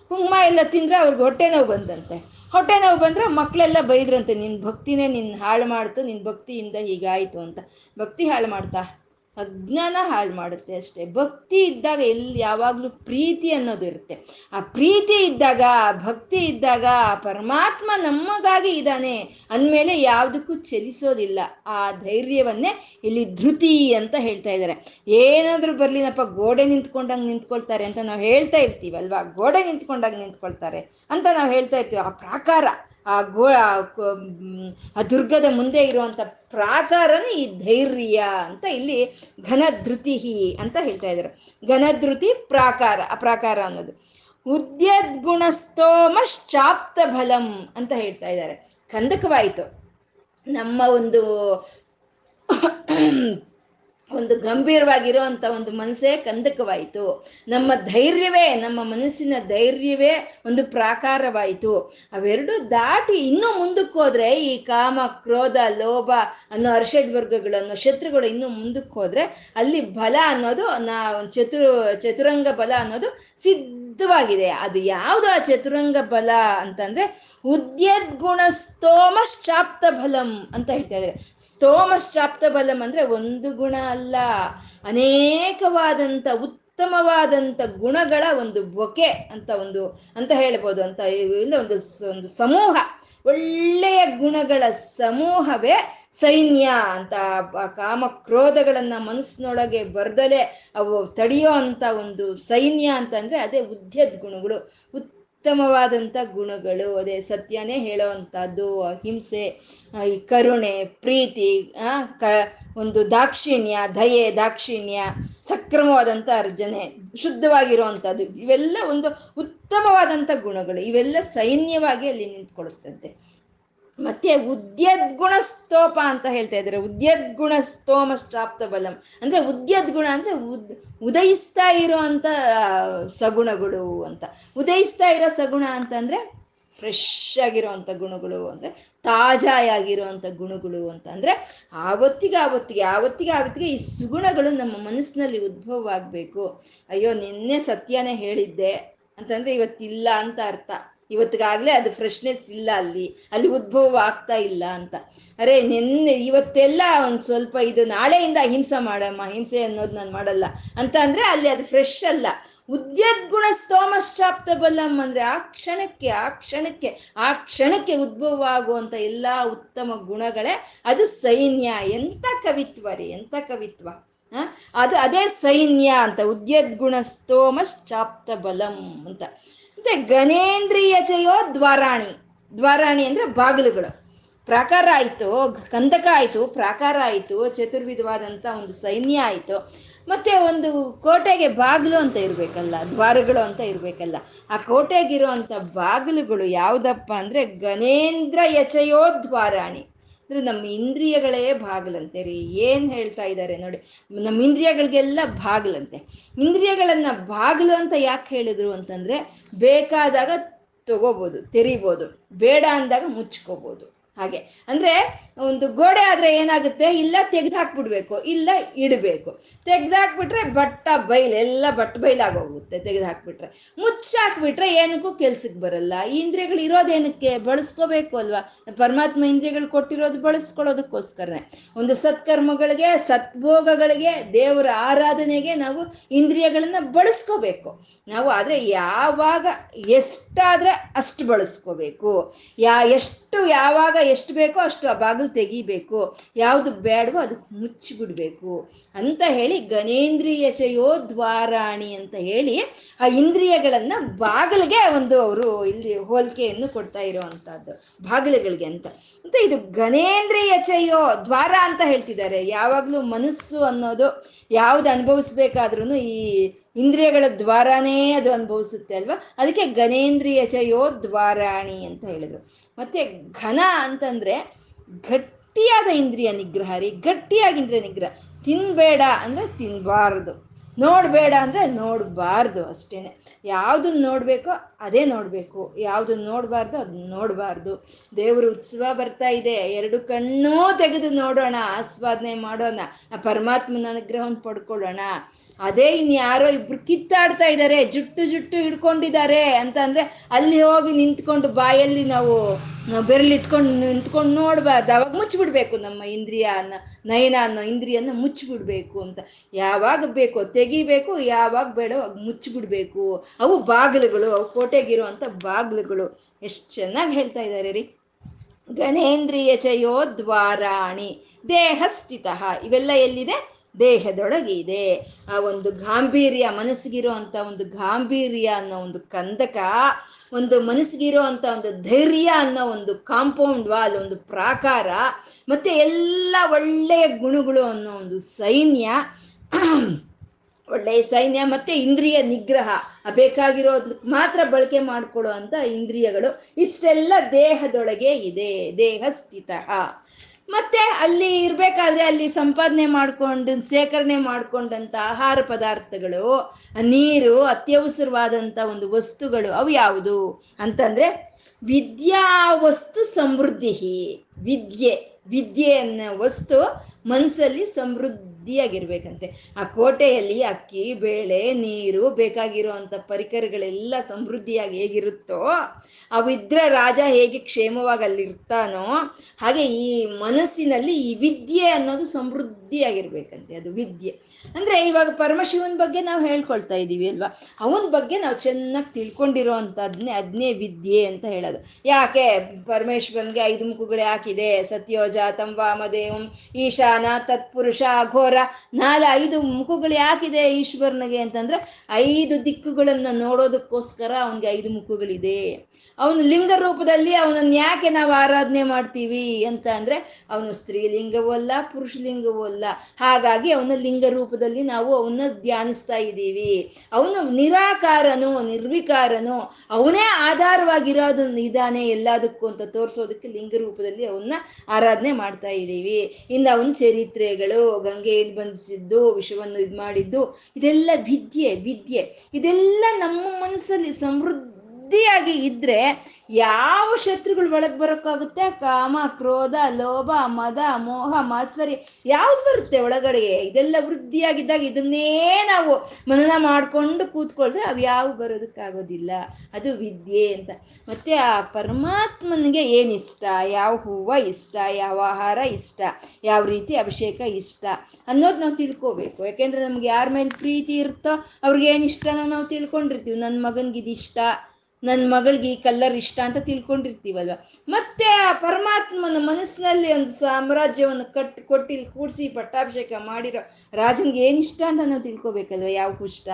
ಕುಂಕುಮ ಎಲ್ಲ ತಿಂದ್ರೆ ಅವ್ರಿಗೆ ಹೊಟ್ಟೆ ನೋವು ಬಂದಂತೆ. ಹೊಟ್ಟೆ ನೋವು ಬಂದ್ರೆ ಮಕ್ಕಳೆಲ್ಲ ಬೈದ್ರಂತೆ ನಿನ್ನ ಭಕ್ತಿನೇ ನಿನ್ನ ಹಾಳು ಮಾಡ್ತು ನಿನ್ನ ಭಕ್ತಿಯಿಂದ ಹೀಗಾಯಿತು ಅಂತ. ಭಕ್ತಿ ಹಾಳು ಮಾಡ್ತಾ? ಅಜ್ಞಾನ ಹಾಳು ಮಾಡುತ್ತೆ ಅಷ್ಟೇ. ಭಕ್ತಿ ಇದ್ದಾಗ ಎಲ್ಲಿ ಯಾವಾಗಲೂ ಪ್ರೀತಿ ಅನ್ನೋದು ಇರುತ್ತೆ. ಆ ಪ್ರೀತಿ ಇದ್ದಾಗ ಭಕ್ತಿ ಇದ್ದಾಗ ಪರಮಾತ್ಮ ನಮಗಾಗಿ ಇದ್ದಾನೆ ಅಂದಮೇಲೆ ಯಾವುದಕ್ಕೂ ಚಲಿಸೋದಿಲ್ಲ. ಆ ಧೈರ್ಯವನ್ನೇ ಇಲ್ಲಿ ಧೃತಿ ಅಂತ ಹೇಳ್ತಾ ಇದ್ದಾರೆ. ಏನಾದರೂ ಬರಲಿನಪ್ಪ ಗೋಡೆ ನಿಂತ್ಕೊಂಡಂಗೆ ನಿಂತ್ಕೊಳ್ತಾರೆ ಅಂತ ನಾವು ಹೇಳ್ತಾ ಇರ್ತೀವಲ್ವಾ? ಗೋಡೆ ನಿಂತ್ಕೊಂಡಾಗ ನಿಂತ್ಕೊಳ್ತಾರೆ ಅಂತ ನಾವು ಹೇಳ್ತಾ ಇರ್ತೀವಿ. ಆ ಪ್ರಾಕಾರ. ಆ ಗೋ ಆ ದುರ್ಗದ ಮುಂದೆ ಇರುವಂಥ ಪ್ರಾಕಾರನೇ ಈ ಧೈರ್ಯ ಅಂತ ಇಲ್ಲಿ ಘನಧೃತಿ ಅಂತ ಹೇಳ್ತಾ ಇದ್ದಾರೆ. ಘನಧೃತಿ ಪ್ರಾಕಾರ ಆ ಪ್ರಾಕಾರ ಅನ್ನೋದು. ಉದ್ಯದ್ಗುಣಸ್ತೋಮಶ್ಚಾಪ್ತ ಬಲಂ ಅಂತ ಹೇಳ್ತಾ ಇದ್ದಾರೆ. ಕಂದಕವಾಯಿತು. ನಮ್ಮ ಒಂದು ಒಂದು ಗಂಭೀರವಾಗಿರುವಂತ ಒಂದು ಮನಸ್ಸೇ ಕಂದಕವಾಯಿತು. ನಮ್ಮ ಧೈರ್ಯವೇ, ನಮ್ಮ ಮನಸ್ಸಿನ ಧೈರ್ಯವೇ ಒಂದು ಪ್ರಾಕಾರವಾಯಿತು. ಅವೆರಡು ದಾಟಿ ಇನ್ನೂ ಮುಂದಕ್ಕೆ ಹೋದ್ರೆ, ಈ ಕಾಮ, ಕ್ರೋಧ, ಲೋಭ ಅನ್ನೋ ಅರ್ಷಡ್ ವರ್ಗಗಳು ಅನ್ನೋ ಶತ್ರುಗಳು ಇನ್ನೂ ಮುಂದಕ್ಕೆ ಹೋದ್ರೆ, ಅಲ್ಲಿ ಬಲ ಅನ್ನೋದು ನಾ, ಚತುರ, ಚತುರಂಗ ಬಲ ಅನ್ನೋದು ಸಿದ್ಧವಾಗಿದೆ ಅದು ಯಾವುದು ಆ ಚತುರಂಗ ಬಲ ಅಂತಂದ್ರೆ ಉದ್ಯದ್ಗುಣ ಸ್ತೋಮಶ್ಚಾಪ್ತ ಬಲಂ ಅಂತ ಹೇಳ್ತಾ ಇದ್ದಾರೆ. ಸ್ತೋಮಶ್ಚಾಪ್ತ ಬಲಂ ಅಂದ್ರೆ ಒಂದು ಗುಣ ಅಲ್ಲ. ಅನೇಕವಾದಂಥ ಉತ್ತಮವಾದಂಥ ಗುಣಗಳ ಒಂದು ಬೊಕೆ ಅಂತ ಒಂದು ಅಂತ ಹೇಳ್ಬೋದು. ಅಂತ ಇಲ್ಲ, ಒಂದು ಒಂದು ಸಮೂಹ. ಒಳ್ಳೆಯ ಗುಣಗಳ ಸಮೂಹವೇ ಸೈನ್ಯ ಅಂತ ಕಾಮ ಕ್ರೋಧಗಳನ್ನ ಮನಸ್ಸಿನೊಳಗೆ ಬರ್ದಲೆ ಅವು ತಡೆಯೋ ಅಂತ ಒಂದು ಸೈನ್ಯ ಅಂತಂದ್ರೆ ಅದೇ ಉದ್ಯದ್ ಗುಣಗಳು. ಉತ್ತಮವಾದಂಥ ಗುಣಗಳು, ಅದೇ ಸತ್ಯನೇ ಹೇಳೋವಂಥದ್ದು, ಅಹಿಂಸೆ ಈ ಕರುಣೆ, ಪ್ರೀತಿ ಕ, ಒಂದು ದಾಕ್ಷಿಣ್ಯ, ದಯೆ, ದಾಕ್ಷಿಣ್ಯ ಸಕ್ರಮವಾದಂಥ ಅರ್ಜನೆ, ಶುದ್ಧವಾಗಿರುವಂಥದ್ದು. ಇವೆಲ್ಲ ಒಂದು ಉತ್ತಮವಾದಂಥ ಗುಣಗಳು. ಇವೆಲ್ಲ ಸೈನ್ಯವಾಗಿ ಅಲ್ಲಿ ನಿಂತ್ಕೊಳ್ಳುತ್ತಂತೆ. ಮತ್ತೆ ಉದ್ಯದ್ಗುಣ ಸ್ತೋಪ ಅಂತ ಹೇಳ್ತಾ ಇದ್ದಾರೆ. ಉದ್ಯದ್ಗುಣ ಸ್ತೋಮಶ್ಚಾಪ್ತ ಬಲಂ. ಅಂದ್ರೆ ಉದ್ಯದ್ಗುಣ ಅಂದ್ರೆ ಉದ್, ಉದಯಿಸ್ತಾ ಇರೋ ಅಂತ ಸಗುಣಗಳು ಅಂತ. ಉದಯಿಸ್ತಾ ಇರೋ ಸಗುಣ ಅಂತಂದ್ರೆ ಫ್ರೆಶ್ ಆಗಿರುವಂಥ ಗುಣಗಳು ಅಂದರೆ ತಾಜಾಯಾಗಿರುವಂಥ ಗುಣಗಳು ಅಂತ ಅಂದರೆ ಆವತ್ತಿಗೆ ಆವತ್ತಿಗೆ ಆವತ್ತಿಗೆ ಆವತ್ತಿಗೆ ಈ ಸುಗುಣಗಳು ನಮ್ಮ ಮನಸ್ಸಿನಲ್ಲಿ ಉದ್ಭವ ಆಗಬೇಕು ಅಯ್ಯೋ ನಿನ್ನೆ ಸತ್ಯನೇ ಹೇಳಿದ್ದೆ ಅಂತಂದರೆ ಇವತ್ತಿಲ್ಲ ಅಂತ ಅರ್ಥ. ಇವತ್ತಿಗಾಗಲೇ ಅದು ಫ್ರೆಶ್ನೆಸ್ ಇಲ್ಲ ಅಲ್ಲಿ ಅಲ್ಲಿ ಉದ್ಭವ ಆಗ್ತಾ ಇಲ್ಲ ಅಂತ. ಅರೆ, ನಿನ್ನೆ ಇವತ್ತೆಲ್ಲ ಒಂದು ಸ್ವಲ್ಪ ಇದು ನಾಳೆಯಿಂದ ಅಹಿಂಸೆ ಮಾಡಮ್ಮ ಹಿಂಸೆ ಅನ್ನೋದು ನಾನು ಮಾಡಲ್ಲ. ಅಂತ ಅಂದರೆ ಅಲ್ಲಿ ಅದು ಫ್ರೆಶ್ ಅಲ್ಲ. ಉದ್ಯದ್ಗುಣ ಸ್ತೋಮಶ್ಚಾಪ್ತ ಬಲಂ ಅಂದ್ರೆ ಆ ಕ್ಷಣಕ್ಕೆ ಆ ಕ್ಷಣಕ್ಕೆ ಆ ಕ್ಷಣಕ್ಕೆ ಉದ್ಭವ ಆಗುವಂಥ ಎಲ್ಲ ಉತ್ತಮ ಗುಣಗಳೇ ಅದು ಸೈನ್ಯ. ಎಂಥ ಕವಿತ್ವ ರೀ ಎಂಥ ಕವಿತ್ವ ಅದು ಅದೇ ಸೈನ್ಯ ಅಂತ ಉದ್ಯದ್ಗುಣ ಸ್ತೋಮಶ್ಚಾಪ್ತ ಬಲಂ ಅಂತ. ಮತ್ತೆ ಗಣೇಂದ್ರಿಯ ಜಯೋ ದ್ವಾರಾಣಿ. ದ್ವಾರಾಣಿ ಅಂದ್ರೆ ಬಾಗಿಲುಗಳು. ಪ್ರಾಕಾರ ಆಯಿತು, ಕಂದಕ ಆಯಿತು, ಪ್ರಾಕಾರ ಆಯಿತು ಚತುರ್ವಿಧವಾದಂಥ ಒಂದು ಸೈನ್ಯ ಆಯಿತು. ಮತ್ತೆ ಒಂದು ಕೋಟೆಗೆ ಬಾಗಿಲು ಅಂತ ಇರಬೇಕಲ್ಲ, ದ್ವಾರಗಳು ಅಂತ ಇರಬೇಕಲ್ಲ, ಆ ಕೋಟೆಗಿರುವಂಥ ಬಾಗಿಲುಗಳು ಯಾವುದಪ್ಪ ಅಂದರೆ ಗಣೇಂದ್ರ ಯಚಯೋದ್ವಾರಾಣಿ ಅಂದರೆ ನಮ್ಮ ಇಂದ್ರಿಯಗಳೇ ಬಾಗಿಲಂತೆ ರೀ. ಏನು ಹೇಳ್ತಾ ಇದ್ದಾರೆ ನೋಡಿ. ನಮ್ಮ ಇಂದ್ರಿಯಗಳಿಗೆಲ್ಲ ಬಾಗಿಲಂತೆ. ಇಂದ್ರಿಯಗಳನ್ನು ಬಾಗಿಲು ಅಂತ ಯಾಕೆ ಹೇಳಿದ್ರು ಅಂತಂದರೆ ಬೇಕಾದಾಗ ತಗೋಬೋದು, ತೆರಿಬೋದು, ಬೇಡ ಅಂದಾಗ ಮುಚ್ಕೋಬೋದು. ಹಾಗೆ. ಅಂದರೆ ಒಂದು ಗೋಡೆ ಆದರೆ ಏನಾಗುತ್ತೆ? ಇಲ್ಲ ತೆಗ್ದು ಹಾಕ್ಬಿಡ್ಬೇಕು ಇಲ್ಲ ಇಡಬೇಕು. ತೆಗ್ದಾಕ್ಬಿಟ್ರೆ ಬಟ್ಟ ಬೈಲ್, ಎಲ್ಲ ಬಟ್ಟ ಬೈಲಾಗೋಗುತ್ತೆ ತೆಗೆದು ಹಾಕ್ಬಿಟ್ರೆ ಮುಚ್ಚಾಕ್ಬಿಟ್ರೆ ಏನಕ್ಕೂ ಕೆಲ್ಸಕ್ಕೆ ಬರಲ್ಲ. ಈ ಇಂದ್ರಿಯಗಳು ಇರೋದೇನಕ್ಕೆ? ಬಳಸ್ಕೋಬೇಕು ಅಲ್ವಾ? ಪರಮಾತ್ಮ ಇಂದ್ರಿಯಗಳು ಕೊಟ್ಟಿರೋದು ಬಳಸ್ಕೊಳ್ಳೋದಕ್ಕೋಸ್ಕರನೇ. ಒಂದು ಸತ್ಕರ್ಮಗಳಿಗೆ, ಸತ್ಭೋಗಗಳಿಗೆ, ದೇವರ ಆರಾಧನೆಗೆ ನಾವು ಇಂದ್ರಿಯಗಳನ್ನು ಬಳಸ್ಕೋಬೇಕು. ನಾವು ಆದರೆ ಯಾವಾಗ ಎಷ್ಟಾದರೆ ಅಷ್ಟು ಬಳಸ್ಕೋಬೇಕು. ಯಾ ಎಷ್ಟು ಯಾವಾಗ ಎಷ್ಟು ಬೇಕೋ ಅಷ್ಟು ಆ ಬಾಗಿಲು ತೆಗಿಬೇಕು. ಯಾವುದು ಬೇಡವೋ ಅದಕ್ಕೆ ಮುಚ್ಚಿಬಿಡ್ಬೇಕು. ಅಂತ ಹೇಳಿ ಗಣೇಂದ್ರಿಯ ಚಯೋ ದ್ವಾರಾಣಿ ಅಂತ ಹೇಳಿ ಆ ಇಂದ್ರಿಯಗಳನ್ನು ಬಾಗಿಲಿಗೆ ಒಂದು ಅವರು ಇಲ್ಲಿ ಹೋಲಿಕೆಯನ್ನು ಕೊಡ್ತಾ ಇರೋವಂಥದ್ದು. ಬಾಗಿಲುಗಳಿಗೆ ಅಂತ. ಅಂತ ಇದು ಗಣೇಂದ್ರಿಯ ಚಯೋ ದ್ವಾರ ಅಂತ ಹೇಳ್ತಿದ್ದಾರೆ. ಯಾವಾಗಲೂ ಮನಸ್ಸು ಅನ್ನೋದು ಯಾವ್ದು ಅನುಭವಿಸ್ಬೇಕಾದ್ರೂ ಈ ಇಂದ್ರಿಯಗಳ ದ್ವಾರಾನೇ ಅದು ಅನುಭವಿಸುತ್ತೆ ಅಲ್ವಾ? ಅದಕ್ಕೆ ಘನೇಂದ್ರಿಯ ಚಯೋ ದ್ವಾರಾಣಿ ಅಂತ ಹೇಳಿದ್ರು. ಮತ್ತೆ ಘನ ಅಂತಂದ್ರೆ ಗಟ್ಟಿಯಾದ ಇಂದ್ರಿಯ ನಿಗ್ರಹ ರೀ, ಗಟ್ಟಿಯಾಗಿ ಇಂದ್ರಿಯ ನಿಗ್ರಹ. ತಿನ್ಬೇಡ ಅಂದರೆ ತಿನ್ನಬಾರ್ದು ನೋಡಬೇಡ ಅಂದರೆ ನೋಡಬಾರ್ದು ಅಷ್ಟೇ ಯಾವುದನ್ನ ನೋಡಬೇಕೋ ಅದೇ ನೋಡಬೇಕು. ಯಾವುದನ್ನ ನೋಡಬಾರ್ದು ಅದನ್ನ ನೋಡಬಾರ್ದು. ದೇವ್ರ ಉತ್ಸವ ಬರ್ತಾ ಇದೆ. ಎರಡು ಕಣ್ಣೂ ತೆಗೆದು ನೋಡೋಣ, ಆಸ್ವಾದನೆ ಮಾಡೋಣ ಪರಮಾತ್ಮನ ಅನುಗ್ರಹವನ್ನು ಪಡ್ಕೊಳ್ಳೋಣ. ಅದೇ ಇನ್ಯಾರೋ ಇಬ್ರು ಕಿತ್ತಾಡ್ತಾ ಇದ್ದಾರೆ, ಜುಟ್ಟು ಜುಟ್ಟು ಹಿಡ್ಕೊಂಡಿದ್ದಾರೆ ಅಂತ ಅಂದ್ರೆ ಅಲ್ಲಿ ಹೋಗಿ ನಿಂತ್ಕೊಂಡು ಬಾಯಲ್ಲಿ ನಾವು ಬೆರಳಿಟ್ಕೊಂಡು ನಿಂತ್ಕೊಂಡು ನೋಡಬಾರ್ದು. ಅವಾಗ ಮುಚ್ಚಿಬಿಡ್ಬೇಕು ನಮ್ಮ ಇಂದ್ರಿಯ ಅನ್ನ, ನಯನ ಅನ್ನೋ ಇಂದ್ರಿಯನ್ನ ಮುಚ್ಚಿಬಿಡ್ಬೇಕು ಅಂತ. ಯಾವಾಗ ಬೇಕೋ ತೆಗಿಬೇಕು, ಯಾವಾಗ ಬೇಡ ಅವಾಗ ಮುಚ್ಚಿಬಿಡ್ಬೇಕು. ಅವು ಬಾಗಿಲುಗಳು, ಅವು ಕೋಟೆಗಿರುವಂಥ ಬಾಗಿಲುಗಳು. ಎಷ್ಟು ಚೆನ್ನಾಗಿ ಹೇಳ್ತಾ ಇದ್ದಾರೆ ರೀ. ಗಣೇಂದ್ರಿಯ ಚಯೋ ದ್ವಾರಾಣಿ ದೇಹಸ್ಥಿತ ಇವೆಲ್ಲ ಎಲ್ಲಿದೆ? ದೇಹದೊಳಗೆ ಇದೆ ಆ ಒಂದು ಗಾಂಭೀರ್ಯ ಮನಸ್ಸಿಗಿರೋ ಅಂತ ಒಂದು ಗಾಂಭೀರ್ಯ ಅನ್ನೋ ಒಂದು ಕಂದಕ, ಒಂದು ಮನಸ್ಸಿಗಿರೋ ಅಂತ ಒಂದು ಧೈರ್ಯ ಅನ್ನೋ ಒಂದು ಕಾಂಪೌಂಡ್ ವಾಲ್ ಒಂದು ಪ್ರಾಕಾರ, ಮತ್ತೆ ಎಲ್ಲ ಒಳ್ಳೆಯ ಗುಣಗಳು ಅನ್ನೋ ಒಂದು ಸೈನ್ಯ. ಒಳ್ಳೆಯ ಸೈನ್ಯ ಮತ್ತೆ ಇಂದ್ರಿಯ ನಿಗ್ರಹ. ಬೇಕಾಗಿರೋ ಮಾತ್ರ ಬಳಕೆ ಮಾಡ್ಕೊಳ್ಳೋ ಅಂತ ಇಂದ್ರಿಯಗಳು. ಇಷ್ಟೆಲ್ಲ ದೇಹದೊಳಗೆ ಇದೆ. ದೇಹ ಸ್ಥಿತ. ಮತ್ತೆ ಅಲ್ಲಿ ಇರಬೇಕಾದ್ರೆ ಅಲ್ಲಿ ಸಂಪಾದನೆ ಮಾಡ್ಕೊಂಡು, ಶೇಖರಣೆ ಮಾಡ್ಕೊಂಡಂತ ಆಹಾರ ಪದಾರ್ಥಗಳು ನೀರು ಅತ್ಯವಸರವಾದಂಥ ಒಂದು ವಸ್ತುಗಳು, ಅವು ಯಾವುದು? ಅಂತಂದರೆ ವಿದ್ಯಾ ವಸ್ತು ಸಮೃದ್ಧಿ ವಿದ್ಯೆ. ವಿದ್ಯೆ ಅನ್ನೋ ವಸ್ತು ಮನಸ್ಸಲ್ಲಿ ಸಮೃದ್ಧಿಯಾಗಿರ್ಬೇಕಂತೆ ಆ ಕೋಟೆಯಲ್ಲಿ ಅಕ್ಕಿ, ಬೇಳೆ, ನೀರು ಬೇಕಾಗಿರುವಂಥ ಪರಿಕರಗಳೆಲ್ಲ ಸಮೃದ್ಧಿಯಾಗಿ ಹೇಗಿರುತ್ತೋ, ಅವಿದ್ರೆ ರಾಜ ಹೇಗೆ ಕ್ಷೇಮವಾಗಿ ಅಲ್ಲಿರ್ತಾನೋ ಹಾಗೆ ಈ ಮನಸ್ಸಿನಲ್ಲಿ ಈ ವಿದ್ಯೆ ಅನ್ನೋದು ಸಮೃದ್ಧಿಯಾಗಿರ್ಬೇಕಂತೆ, ಅದು ವಿದ್ಯೆ. ಅಂದರೆ ಇವಾಗ ಪರಮಶಿವನ ಬಗ್ಗೆ ನಾವು ಹೇಳ್ಕೊಳ್ತಾ ಇದ್ದೀವಿ ಅಲ್ವಾ? ಅವನ ಬಗ್ಗೆ ನಾವು ಚೆನ್ನಾಗಿ ತಿಳ್ಕೊಂಡಿರೋ ಅಂಥದ್ನೇ ಅದನ್ನೇ ವಿದ್ಯೆ ಅಂತ ಹೇಳೋದು. ಯಾಕೆ? ಪರಮೇಶ್ವರನ್ಗೆ ಐದು ಮುಖಗಳು ಯಾಕಿದೆ ಸತ್ಯೋಜ ತಂಬಾಮದೇವಂ ಈಶಾನ ತತ್ಪುರುಷ ಅಘೋರ ನಾಲ್ ಐದು ಮುಖಗಳು ಯಾಕಿದೆ ಈಶ್ವರನಿಗೆ ಅಂತಂದ್ರೆ ಐದು ದಿಕ್ಕುಗಳನ್ನು ನೋಡೋದಕ್ಕೋಸ್ಕರ ಅವನಿಗೆ ಐದು ಮುಖಗಳಿದೆ. ಅವನು ಲಿಂಗ ರೂಪದಲ್ಲಿ ಅವನನ್ನು ಯಾಕೆ ನಾವು ಆರಾಧನೆ ಮಾಡ್ತೀವಿ ಅಂತ ಅಂದ್ರೆ ಅವನು ಸ್ತ್ರೀಲಿಂಗವೂ ಅಲ್ಲ, ಪುರುಷಲಿಂಗವೂ ಅಲ್ಲ. ಹಾಗಾಗಿ ಅವನ ಲಿಂಗ ರೂಪದಲ್ಲಿ ನಾವು ಅವನ್ನ ಧ್ಯಾನಿಸ್ತಾ ಇದ್ದೀವಿ. ಅವನು ನಿರಾಕಾರನು, ನಿರ್ವಿಕಾರನು, ಅವನೇ ಆಧಾರವಾಗಿರೋದು ಇದಾನೆ ಎಲ್ಲದಕ್ಕೂ ಅಂತ ತೋರಿಸೋದಕ್ಕೆ ಲಿಂಗ ರೂಪದಲ್ಲಿ ಅವನ್ನ ಆರಾಧನೆ ಮಾಡ್ತಾ ಇದ್ದೀವಿ. ಇನ್ನು ಅವನ ಚರಿತ್ರೆಗಳು ಗಂಗೆಯಲ್ಲಿ ಬಂಧಿಸಿದ್ದು ವಿಷವನ್ನು ಇದು ಮಾಡಿದ್ದು ಇದೆಲ್ಲ ವಿದ್ಯೆ ವಿದ್ಯೆ. ಇದೆಲ್ಲ ನಮ್ಮ ಮನಸ್ಸಲ್ಲಿ ಸಮೃದ್ಧಿಯಾಗಿ ಇದ್ರೆ ಯಾವ ಶತ್ರುಗಳು ಒಳಗೆ ಬರೋಕ್ಕಾಗುತ್ತೆ? ಕಾಮ, ಕ್ರೋಧ, ಲೋಭ, ಮದ, ಮೋಹ ಮಾತ್ಸರಿ ಯಾವ್ದು ಬರುತ್ತೆ ಒಳಗಡೆಗೆ ಇದೆಲ್ಲ ವೃದ್ಧಿಯಾಗಿದ್ದಾಗ ಇದನ್ನೇ ನಾವು ಮನನ ಮಾಡಿಕೊಂಡು ಕೂತ್ಕೊಳ್ದ್ರೆ ಅವು ಯಾವ ಬರೋದಕ್ಕಾಗೋದಿಲ್ಲ. ಅದು ವಿದ್ಯೆ ಅಂತ. ಮತ್ತೆ ಆ ಪರಮಾತ್ಮನಿಗೆ ಇಷ್ಟ? ಯಾವ ಹೂವು ಇಷ್ಟ? ಯಾವ ಆಹಾರ ಇಷ್ಟ? ಯಾವ ರೀತಿ ಅಭಿಷೇಕ ಇಷ್ಟ? ಅನ್ನೋದು ನಾವು ತಿಳ್ಕೋಬೇಕು. ಯಾಕೆಂದ್ರೆ ನಮ್ಗೆ ಯಾರ ಮೇಲೆ ಪ್ರೀತಿ ಇರುತ್ತೋ ಅವ್ರಿಗೆ ಏನು ಇಷ್ಟನೋ ನಾವು ತಿಳ್ಕೊಂಡಿರ್ತೀವಿ. ನನ್ನ ಮಗನಿಗೆ ಇದು ಇಷ್ಟ. ನನ್ನ ಮಗಳಿಗೆ ಈ ಕಲ್ಲರ್ ಇಷ್ಟ ಅಂತ ತಿಳ್ಕೊಂಡಿರ್ತೀವಲ್ವ? ಮತ್ತೆ ಆ ಪರಮಾತ್ಮನ ಮನಸ್ಸಿನಲ್ಲಿ ಒಂದು ಸಾಮ್ರಾಜ್ಯವನ್ನು ಕಟ್ ಕೊಟ್ಟಿಲ್ಲಿ ಕೂಡಿಸಿ, ಪಟ್ಟಾಭಿಷೇಕ ಮಾಡಿರೋ ರಾಜನ್ಗೆ ಏನು ಇಷ್ಟ ಅಂತ ನಾವು ತಿಳ್ಕೊಬೇಕಲ್ವ? ಯಾವ ಇಷ್ಟ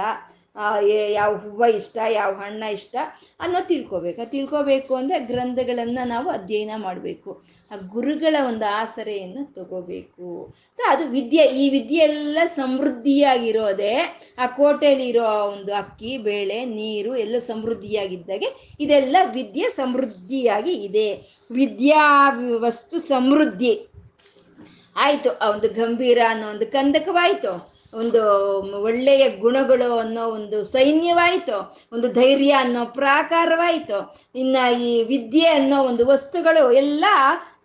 ಯಾವ ಹೂವು ಇಷ್ಟ, ಯಾವ ಹಣ್ಣ ಇಷ್ಟ ಅನ್ನೋ ತಿಳ್ಕೋಬೇಕು. ತಿಳ್ಕೋಬೇಕು ಅಂದರೆ ಗ್ರಂಥಗಳನ್ನು ನಾವು ಅಧ್ಯಯನ ಮಾಡಬೇಕು. ಆ ಗುರುಗಳ ಒಂದು ಆಸರೆಯನ್ನು ತಗೋಬೇಕು. ಅದು ವಿದ್ಯೆ, ಈ ವಿದ್ಯೆ ಎಲ್ಲ ಸಮೃದ್ಧಿಯಾಗಿರೋದೇ ಆ ಕೋಟೆಯಲ್ಲಿರೋ ಒಂದು ಅಕ್ಕಿ, ಬೇಳೆ, ನೀರು ಎಲ್ಲ ಸಮೃದ್ಧಿಯಾಗಿದ್ದಾಗೆ ಇದೆಲ್ಲ ವಿದ್ಯೆ ಸಮೃದ್ಧಿಯಾಗಿ ಇದೆ. ವಿದ್ಯಾ ವಸ್ತು ಸಮೃದ್ಧಿ. ಆಯಿತು, ಆ ಒಂದು ಗಂಭೀರ ಅನ್ನೋ ಒಂದು ಕಂದಕವಾಯಿತು. ಒಂದು ಒಳ್ಳೆಯ ಗುಣಗಳು ಅನ್ನೋ ಒಂದು ಸೈನ್ಯವಾಯಿತು, ಒಂದು ಧೈರ್ಯ ಅನ್ನೋ ಪ್ರಾಕಾರವಾಯಿತು. ಇನ್ನ ಈ ವಿದ್ಯೆ ಅನ್ನೋ ಒಂದು ವಸ್ತುಗಳು ಎಲ್ಲ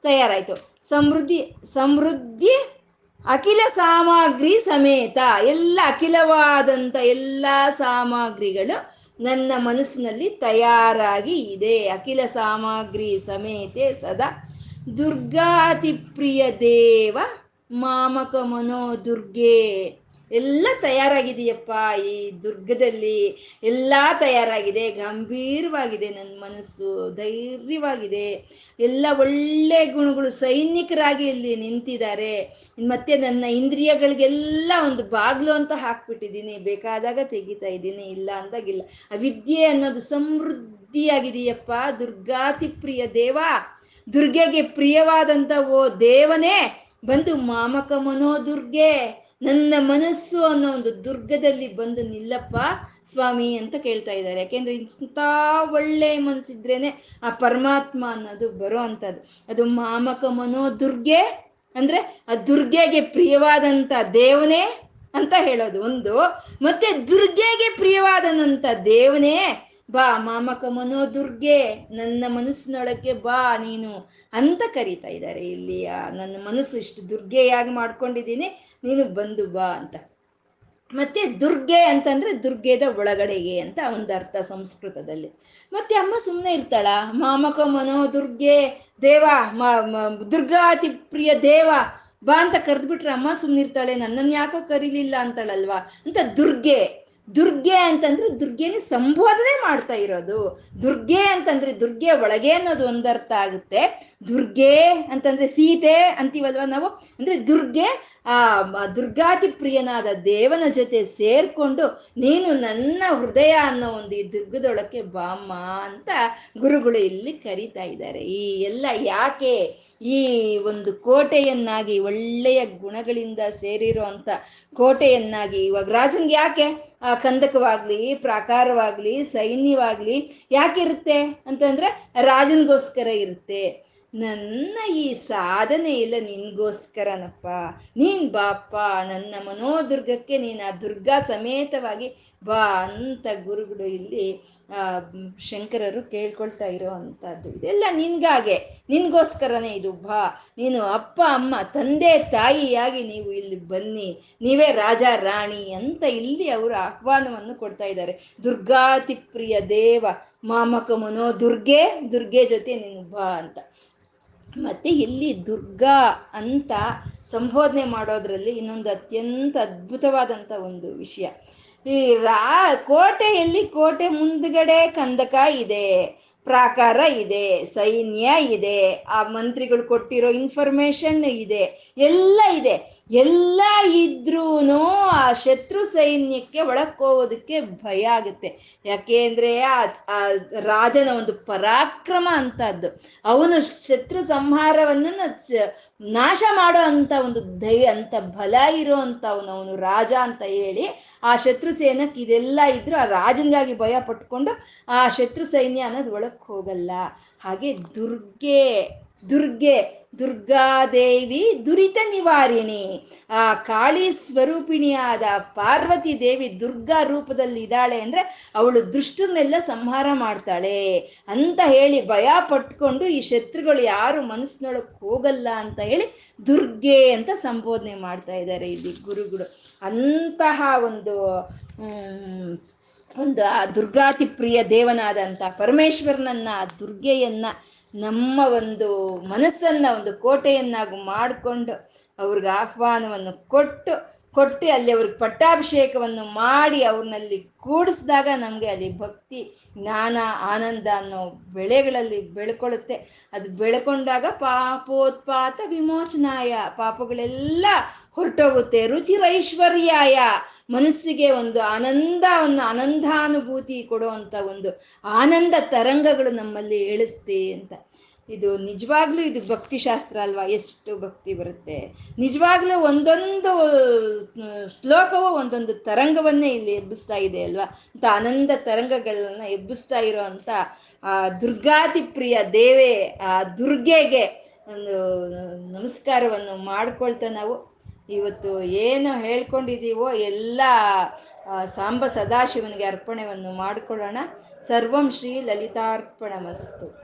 ತಯಾರಾಯಿತು. ಸಮೃದ್ಧಿ ಸಮೃದ್ಧಿ, ಅಖಿಲ ಸಾಮಗ್ರಿ ಸಮೇತ ಎಲ್ಲ ಅಖಿಲವಾದಂಥ ಎಲ್ಲ ಸಾಮಗ್ರಿಗಳು ನನ್ನ ಮನಸ್ಸಿನಲ್ಲಿ ತಯಾರಾಗಿ ಇದೆ. ಅಖಿಲ ಸಾಮಗ್ರಿ ಸಮೇತೆ ಸದಾ. ದುರ್ಗಾತಿಪ್ರಿಯ ದೇವ, ಮಾಮಕ ಮನೋ ದುರ್ಗೆ ಎಲ್ಲ ತಯಾರಾಗಿದೆಯಪ್ಪ ಈ ದುರ್ಗದಲ್ಲಿ. ಎಲ್ಲ ತಯಾರಾಗಿದೆ, ಗಂಭೀರವಾಗಿದೆ ನನ್ನ ಮನಸ್ಸು, ಧೈರ್ಯವಾಗಿದೆ. ಎಲ್ಲ ಒಳ್ಳೆ ಗುಣಗಳು ಸೈನಿಕರಾಗಿ ಇಲ್ಲಿ ನಿಂತಿದ್ದಾರೆ. ಮತ್ತೆ ನನ್ನ ಇಂದ್ರಿಯಗಳಿಗೆಲ್ಲ ಒಂದು ಬಾಗ್ಲು ಅಂತ ಹಾಕ್ಬಿಟ್ಟಿದ್ದೀನಿ. ಬೇಕಾದಾಗ ತೆಗಿತಾ ಇದ್ದೀನಿ, ಇಲ್ಲ ಅಂದಾಗಿಲ್ಲ. ವಿದ್ಯೆ ಅನ್ನೋದು ಸಮೃದ್ಧಿಯಾಗಿದೆಯಪ್ಪ. ದುರ್ಗಾತಿ ಪ್ರಿಯ ದೇವ, ದುರ್ಗೆಗೆ ಪ್ರಿಯವಾದಂಥ ಓ ದೇವನೇ, ಬಂದು ಮಾಮಕ ಮನೋ ದುರ್ಗೆ ನನ್ನ ಮನಸ್ಸು ಅನ್ನೋ ಒಂದು ದುರ್ಗದಲ್ಲಿ ಬಂದು ನಿಲ್ಲಪ್ಪ ಸ್ವಾಮಿ ಅಂತ ಕೇಳ್ತಾ ಇದ್ದಾರೆ. ಯಾಕೆಂದ್ರೆ ಇಂಥ ಒಳ್ಳೆ ಮನಸ್ಸಿದ್ರೇನೆ ಆ ಪರಮಾತ್ಮ ಅನ್ನೋದು ಬರೋ ಅಂಥದ್ದು. ಅದು ಮಾಮಕ ಮನೋ ದುರ್ಗೆ ಅಂದ್ರೆ ಆ ದುರ್ಗೆಗೆ ಪ್ರಿಯವಾದಂಥ ದೇವನೇ ಅಂತ ಹೇಳೋದು ಒಂದು. ಮತ್ತೆ ದುರ್ಗೆಗೆ ಪ್ರಿಯವಾದನಂತ ದೇವನೇ ಬಾ ಮಾಮಕ ಮನೋ ದುರ್ಗೆ ನನ್ನ ಮನಸ್ಸಿನೊಳಗೆ ಬಾ ನೀನು ಅಂತ ಕರೀತಾ ಇದ್ದಾರೆ. ಇಲ್ಲಿ ನನ್ನ ಮನಸ್ಸು ಇಷ್ಟು ದುರ್ಗೆಯಾಗಿ ಮಾಡ್ಕೊಂಡಿದ್ದೀನಿ, ನೀನು ಬಂದು ಬಾ ಅಂತ. ಮತ್ತೆ ದುರ್ಗೆ ಅಂತಂದ್ರೆ ದುರ್ಗೆದ ಒಳಗಡೆಗೆ ಅಂತ ಒಂದು ಅರ್ಥ ಸಂಸ್ಕೃತದಲ್ಲಿ. ಮತ್ತೆ ಅಮ್ಮ ಸುಮ್ಮನೆ ಇರ್ತಾಳ, ಮಾಮಕ ಮನೋ ದುರ್ಗೆ ದೇವ ದುರ್ಗಾತಿ ಪ್ರಿಯ ದೇವ ಬಾ ಅಂತ ಕರೆದ್ಬಿಟ್ರೆ ಅಮ್ಮ ಸುಮ್ಮನಿರ್ತಾಳೆ ನನ್ನನ್ನು ಯಾಕೋ ಕರೀಲಿಲ್ಲ ಅಂತಾಳಲ್ವಾ? ಅಂತ ದುರ್ಗೆ ದುರ್ಗೆ ಅಂತಂದ್ರೆ ದುರ್ಗೆನ ಸಂಬೋಧನೆ ಮಾಡ್ತಾ ಇರೋದು. ದುರ್ಗೆ ಅಂತಂದ್ರೆ ದುರ್ಗೆ ಒಳಗೆ ಅನ್ನೋದು ಒಂದರ್ಥ ಆಗುತ್ತೆ. ದುರ್ಗೆ ಅಂತಂದ್ರೆ ಸೀತೆ ಅಂತೀವಲ್ವ ನಾವು? ಅಂದ್ರೆ ದುರ್ಗೆ, ಆ ದುರ್ಗಾತಿ ಪ್ರಿಯನಾದ ದೇವನ ಜೊತೆ ಸೇರ್ಕೊಂಡು ನೀನು ನನ್ನ ಹೃದಯ ಅನ್ನೋ ಒಂದು ಈ ದುರ್ಗದೊಳಕ್ಕೆ ಬಾಮ್ಮ ಅಂತ ಗುರುಗಳು ಇಲ್ಲಿ ಕರೀತಾ ಇದ್ದಾರೆ. ಈ ಎಲ್ಲ ಯಾಕೆ ಈ ಒಂದು ಕೋಟೆಯನ್ನಾಗಿ ಒಳ್ಳೆಯ ಗುಣಗಳಿಂದ ಸೇರಿರೋ ಅಂತ ಕೋಟೆಯನ್ನಾಗಿ ಇವಾಗ ರಾಜನ್ಗೆ ಯಾಕೆ? ಆ ಕಂದಕವಾಗ್ಲಿ, ಪ್ರಾಕಾರವಾಗ್ಲಿ, ಸೈನ್ಯವಾಗ್ಲಿ ಯಾಕಿರುತ್ತೆ ಅಂತಂದ್ರೆ ರಾಜನ್ಗೋಸ್ಕರ ಇರುತ್ತೆ. ನನ್ನ ಈ ಸಾಧನೆ ಇಲ್ಲ ನಿನ್ಗೋಸ್ಕರನಪ್ಪ. ನೀನ್ ಬಾಪ್ಪ, ನನ್ನ ಮನೋದುರ್ಗಕ್ಕೆ ನೀನು ಆ ದುರ್ಗಾ ಸಮೇತವಾಗಿ ಬಾ ಅಂತ ಗುರುಗಳು ಇಲ್ಲಿ ಶಂಕರರು ಕೇಳ್ಕೊಳ್ತಾ ಇರೋ ಅಂಥದ್ದು ಇದೆಲ್ಲ ನಿನ್ಗಾಗೆ. ನಿನಗೋಸ್ಕರನೇ ಇದು. ಬಾ, ನೀನು ಅಪ್ಪ, ಅಮ್ಮ, ತಂದೆ, ತಾಯಿಯಾಗಿ ನೀವು ಇಲ್ಲಿ ಬನ್ನಿ. ನೀವೇ ರಾಜ, ರಾಣಿ ಅಂತ ಇಲ್ಲಿ ಅವರು ಆಹ್ವಾನವನ್ನು ಕೊಡ್ತಾ ಇದ್ದಾರೆ. ದುರ್ಗಾತಿಪ್ರಿಯ ದೇವ, ಮಾಮಕ ಮನೋ ದುರ್ಗೆ ದುರ್ಗೆ ಜೊತೆ ನೀನು ಬಾ ಅಂತ. ಮತ್ತೆ ಇಲ್ಲಿ ದುರ್ಗಾ ಅಂತ ಸಂಬೋಧನೆ ಮಾಡೋದ್ರಲ್ಲಿ ಇನ್ನೊಂದು ಅತ್ಯಂತ ಅದ್ಭುತವಾದಂಥ ಒಂದು ವಿಷಯ. ಈ ರಾ ಕೋಟೆಯಲ್ಲಿ ಕೋಟೆ ಮುಂದ್ಗಡೆ ಕಂದಕ ಇದೆ, ಪ್ರಾಕಾರ ಇದೆ, ಸೈನ್ಯ ಇದೆ, ಆ ಮಂತ್ರಿಗಳು ಕೊಟ್ಟಿರೋ ಇನ್ಫಾರ್ಮೇಶನ್ ಇದೆ, ಎಲ್ಲ ಇದೆ. ಎಲ್ಲ ಇದ್ರೂ ಆ ಶತ್ರು ಸೈನ್ಯಕ್ಕೆ ಒಳಕ್ಕೋಗೋದಕ್ಕೆ ಭಯ ಆಗುತ್ತೆ. ಯಾಕೆಂದ್ರೆ ಆ ರಾಜನ ಒಂದು ಪರಾಕ್ರಮ ಅಂತದ್ದು. ಅವನು ಶತ್ರು ಸಂಹಾರವನ್ನು ನಾಶ ಮಾಡೋ ಅಂತ ಒಂದು ಧೈರ್ಯ ಅಂತ ಬಲ ಇರೋ ಅವನು ರಾಜ ಅಂತ ಹೇಳಿ ಆ ಶತ್ರು ಸೇನಕ್ಕೆ ಇದೆಲ್ಲ ಇದ್ರು ಆ ರಾಜನಿಗಾಗಿ ಭಯ ಪಟ್ಕೊಂಡು ಆ ಶತ್ರು ಸೈನ್ಯ ಅನ್ನೋದು ಒಳಕ್ಕೆ ಹೋಗಲ್ಲ ಹಾಗೆ ದುರ್ಗೆ ದುರ್ಗೆ ದುರ್ಗಾದೇವಿ ದುರಿತ ನಿವಾರಿಣಿ. ಆ ಕಾಳಿ ಸ್ವರೂಪಿಣಿಯಾದ ಪಾರ್ವತಿ ದೇವಿ ದುರ್ಗಾ ರೂಪದಲ್ಲಿ ಇದ್ದಾಳೆ ಅಂದ್ರೆ ಅವಳು ದುಷ್ಟರನ್ನೆಲ್ಲ ಸಂಹಾರ ಮಾಡ್ತಾಳೆ. ಅಂತ ಹೇಳಿ ಭಯ ಪಟ್ಕೊಂಡು ಈ ಶತ್ರುಗಳು ಯಾರು ಮನಸ್ಸಿನೊಳಗೆ ಹೋಗಲ್ಲ ಅಂತ ಹೇಳಿ ದುರ್ಗೆ ಅಂತ ಸಂಬೋಧನೆ ಮಾಡ್ತಾ ಇದ್ದಾರೆ ಇಲ್ಲಿ ಗುರುಗಳು. ಅಂತಹ ಒಂದು ಒಂದು ಆ ದುರ್ಗಾತಿ ಪ್ರಿಯ ದೇವನಾದಂಥ ಪರಮೇಶ್ವರನನ್ನ, ದುರ್ಗೆಯನ್ನ ನಮ್ಮ ಒಂದು ಮನಸ್ಸನ್ನ ಒಂದು ಕೋಟೆಯನ್ನಾಗಿ ಮಾಡಿಕೊಂಡು ಅವ್ರಿಗೆ ಆಹ್ವಾನವನ್ನು ಕೊಟ್ಟು ಕೊಟ್ಟು ಅಲ್ಲಿ ಅವ್ರಿಗೆ ಪಟ್ಟಾಭಿಷೇಕವನ್ನು ಮಾಡಿ ಅವ್ರನ್ನಲ್ಲಿ ಕೂಡಿಸಿದಾಗ ನಮಗೆ ಅಲ್ಲಿ ಭಕ್ತಿ, ಜ್ಞಾನ, ಆನಂದ ಅನ್ನೋ ಬೆಳೆಗಳಲ್ಲಿ ಬೆಳ್ಕೊಳ್ಳುತ್ತೆ. ಅದು ಬೆಳ್ಕೊಂಡಾಗ ಪಾಪೋತ್ಪಾತ ವಿಮೋಚನಾಯ, ಪಾಪಗಳೆಲ್ಲ ಹೊರಟೋಗುತ್ತೆ. ರುಚಿರೈಶ್ವರ್ಯಾಯ ಮನಸ್ಸಿಗೆ ಒಂದು ಆನಂದ ಒಂದು ಆನಂದಾನುಭೂತಿ ಕೊಡುವಂಥ ಒಂದು ಆನಂದ ತರಂಗಗಳು ನಮ್ಮಲ್ಲಿ ಹೇಳುತ್ತೆ ಅಂತ. ಇದು ನಿಜವಾಗ್ಲೂ ಇದು ಭಕ್ತಿ ಶಾಸ್ತ್ರ ಅಲ್ವಾ? ಎಷ್ಟು ಭಕ್ತಿ ಬರುತ್ತೆ? ನಿಜವಾಗ್ಲೂ ಒಂದೊಂದು ಶ್ಲೋಕವು ಒಂದೊಂದು ತರಂಗವನ್ನೇ ಇಲ್ಲಿ ಎಬ್ಬಿಸ್ತಾ ಇದೆ ಅಲ್ವಾ? ಅಂತ ಆನಂದ ತರಂಗಗಳನ್ನ ಎಬ್ಬಿಸ್ತಾ ಇರೋ ಅಂತ ಆ, ದುರ್ಗಾತಿ ಪ್ರಿಯ ದೇವೆ, ಆ, ದುರ್ಗೆಗೆ ಒಂದು, ನಮಸ್ಕಾರವನ್ನು ಮಾಡ್ಕೊಳ್ತಾ ನಾವು. ಇವತ್ತು ಏನು ಹೇಳ್ಕೊಂಡಿದ್ದೀವೋ ಎಲ್ಲ ಸಾಂಬ ಸದಾಶಿವನಿಗೆ ಅರ್ಪಣೆಯನ್ನು ಮಾಡಿಕೊಳ್ಳೋಣ. ಸರ್ವಂ ಶ್ರೀ ಲಲಿತಾರ್ಪಣಮಸ್ತು.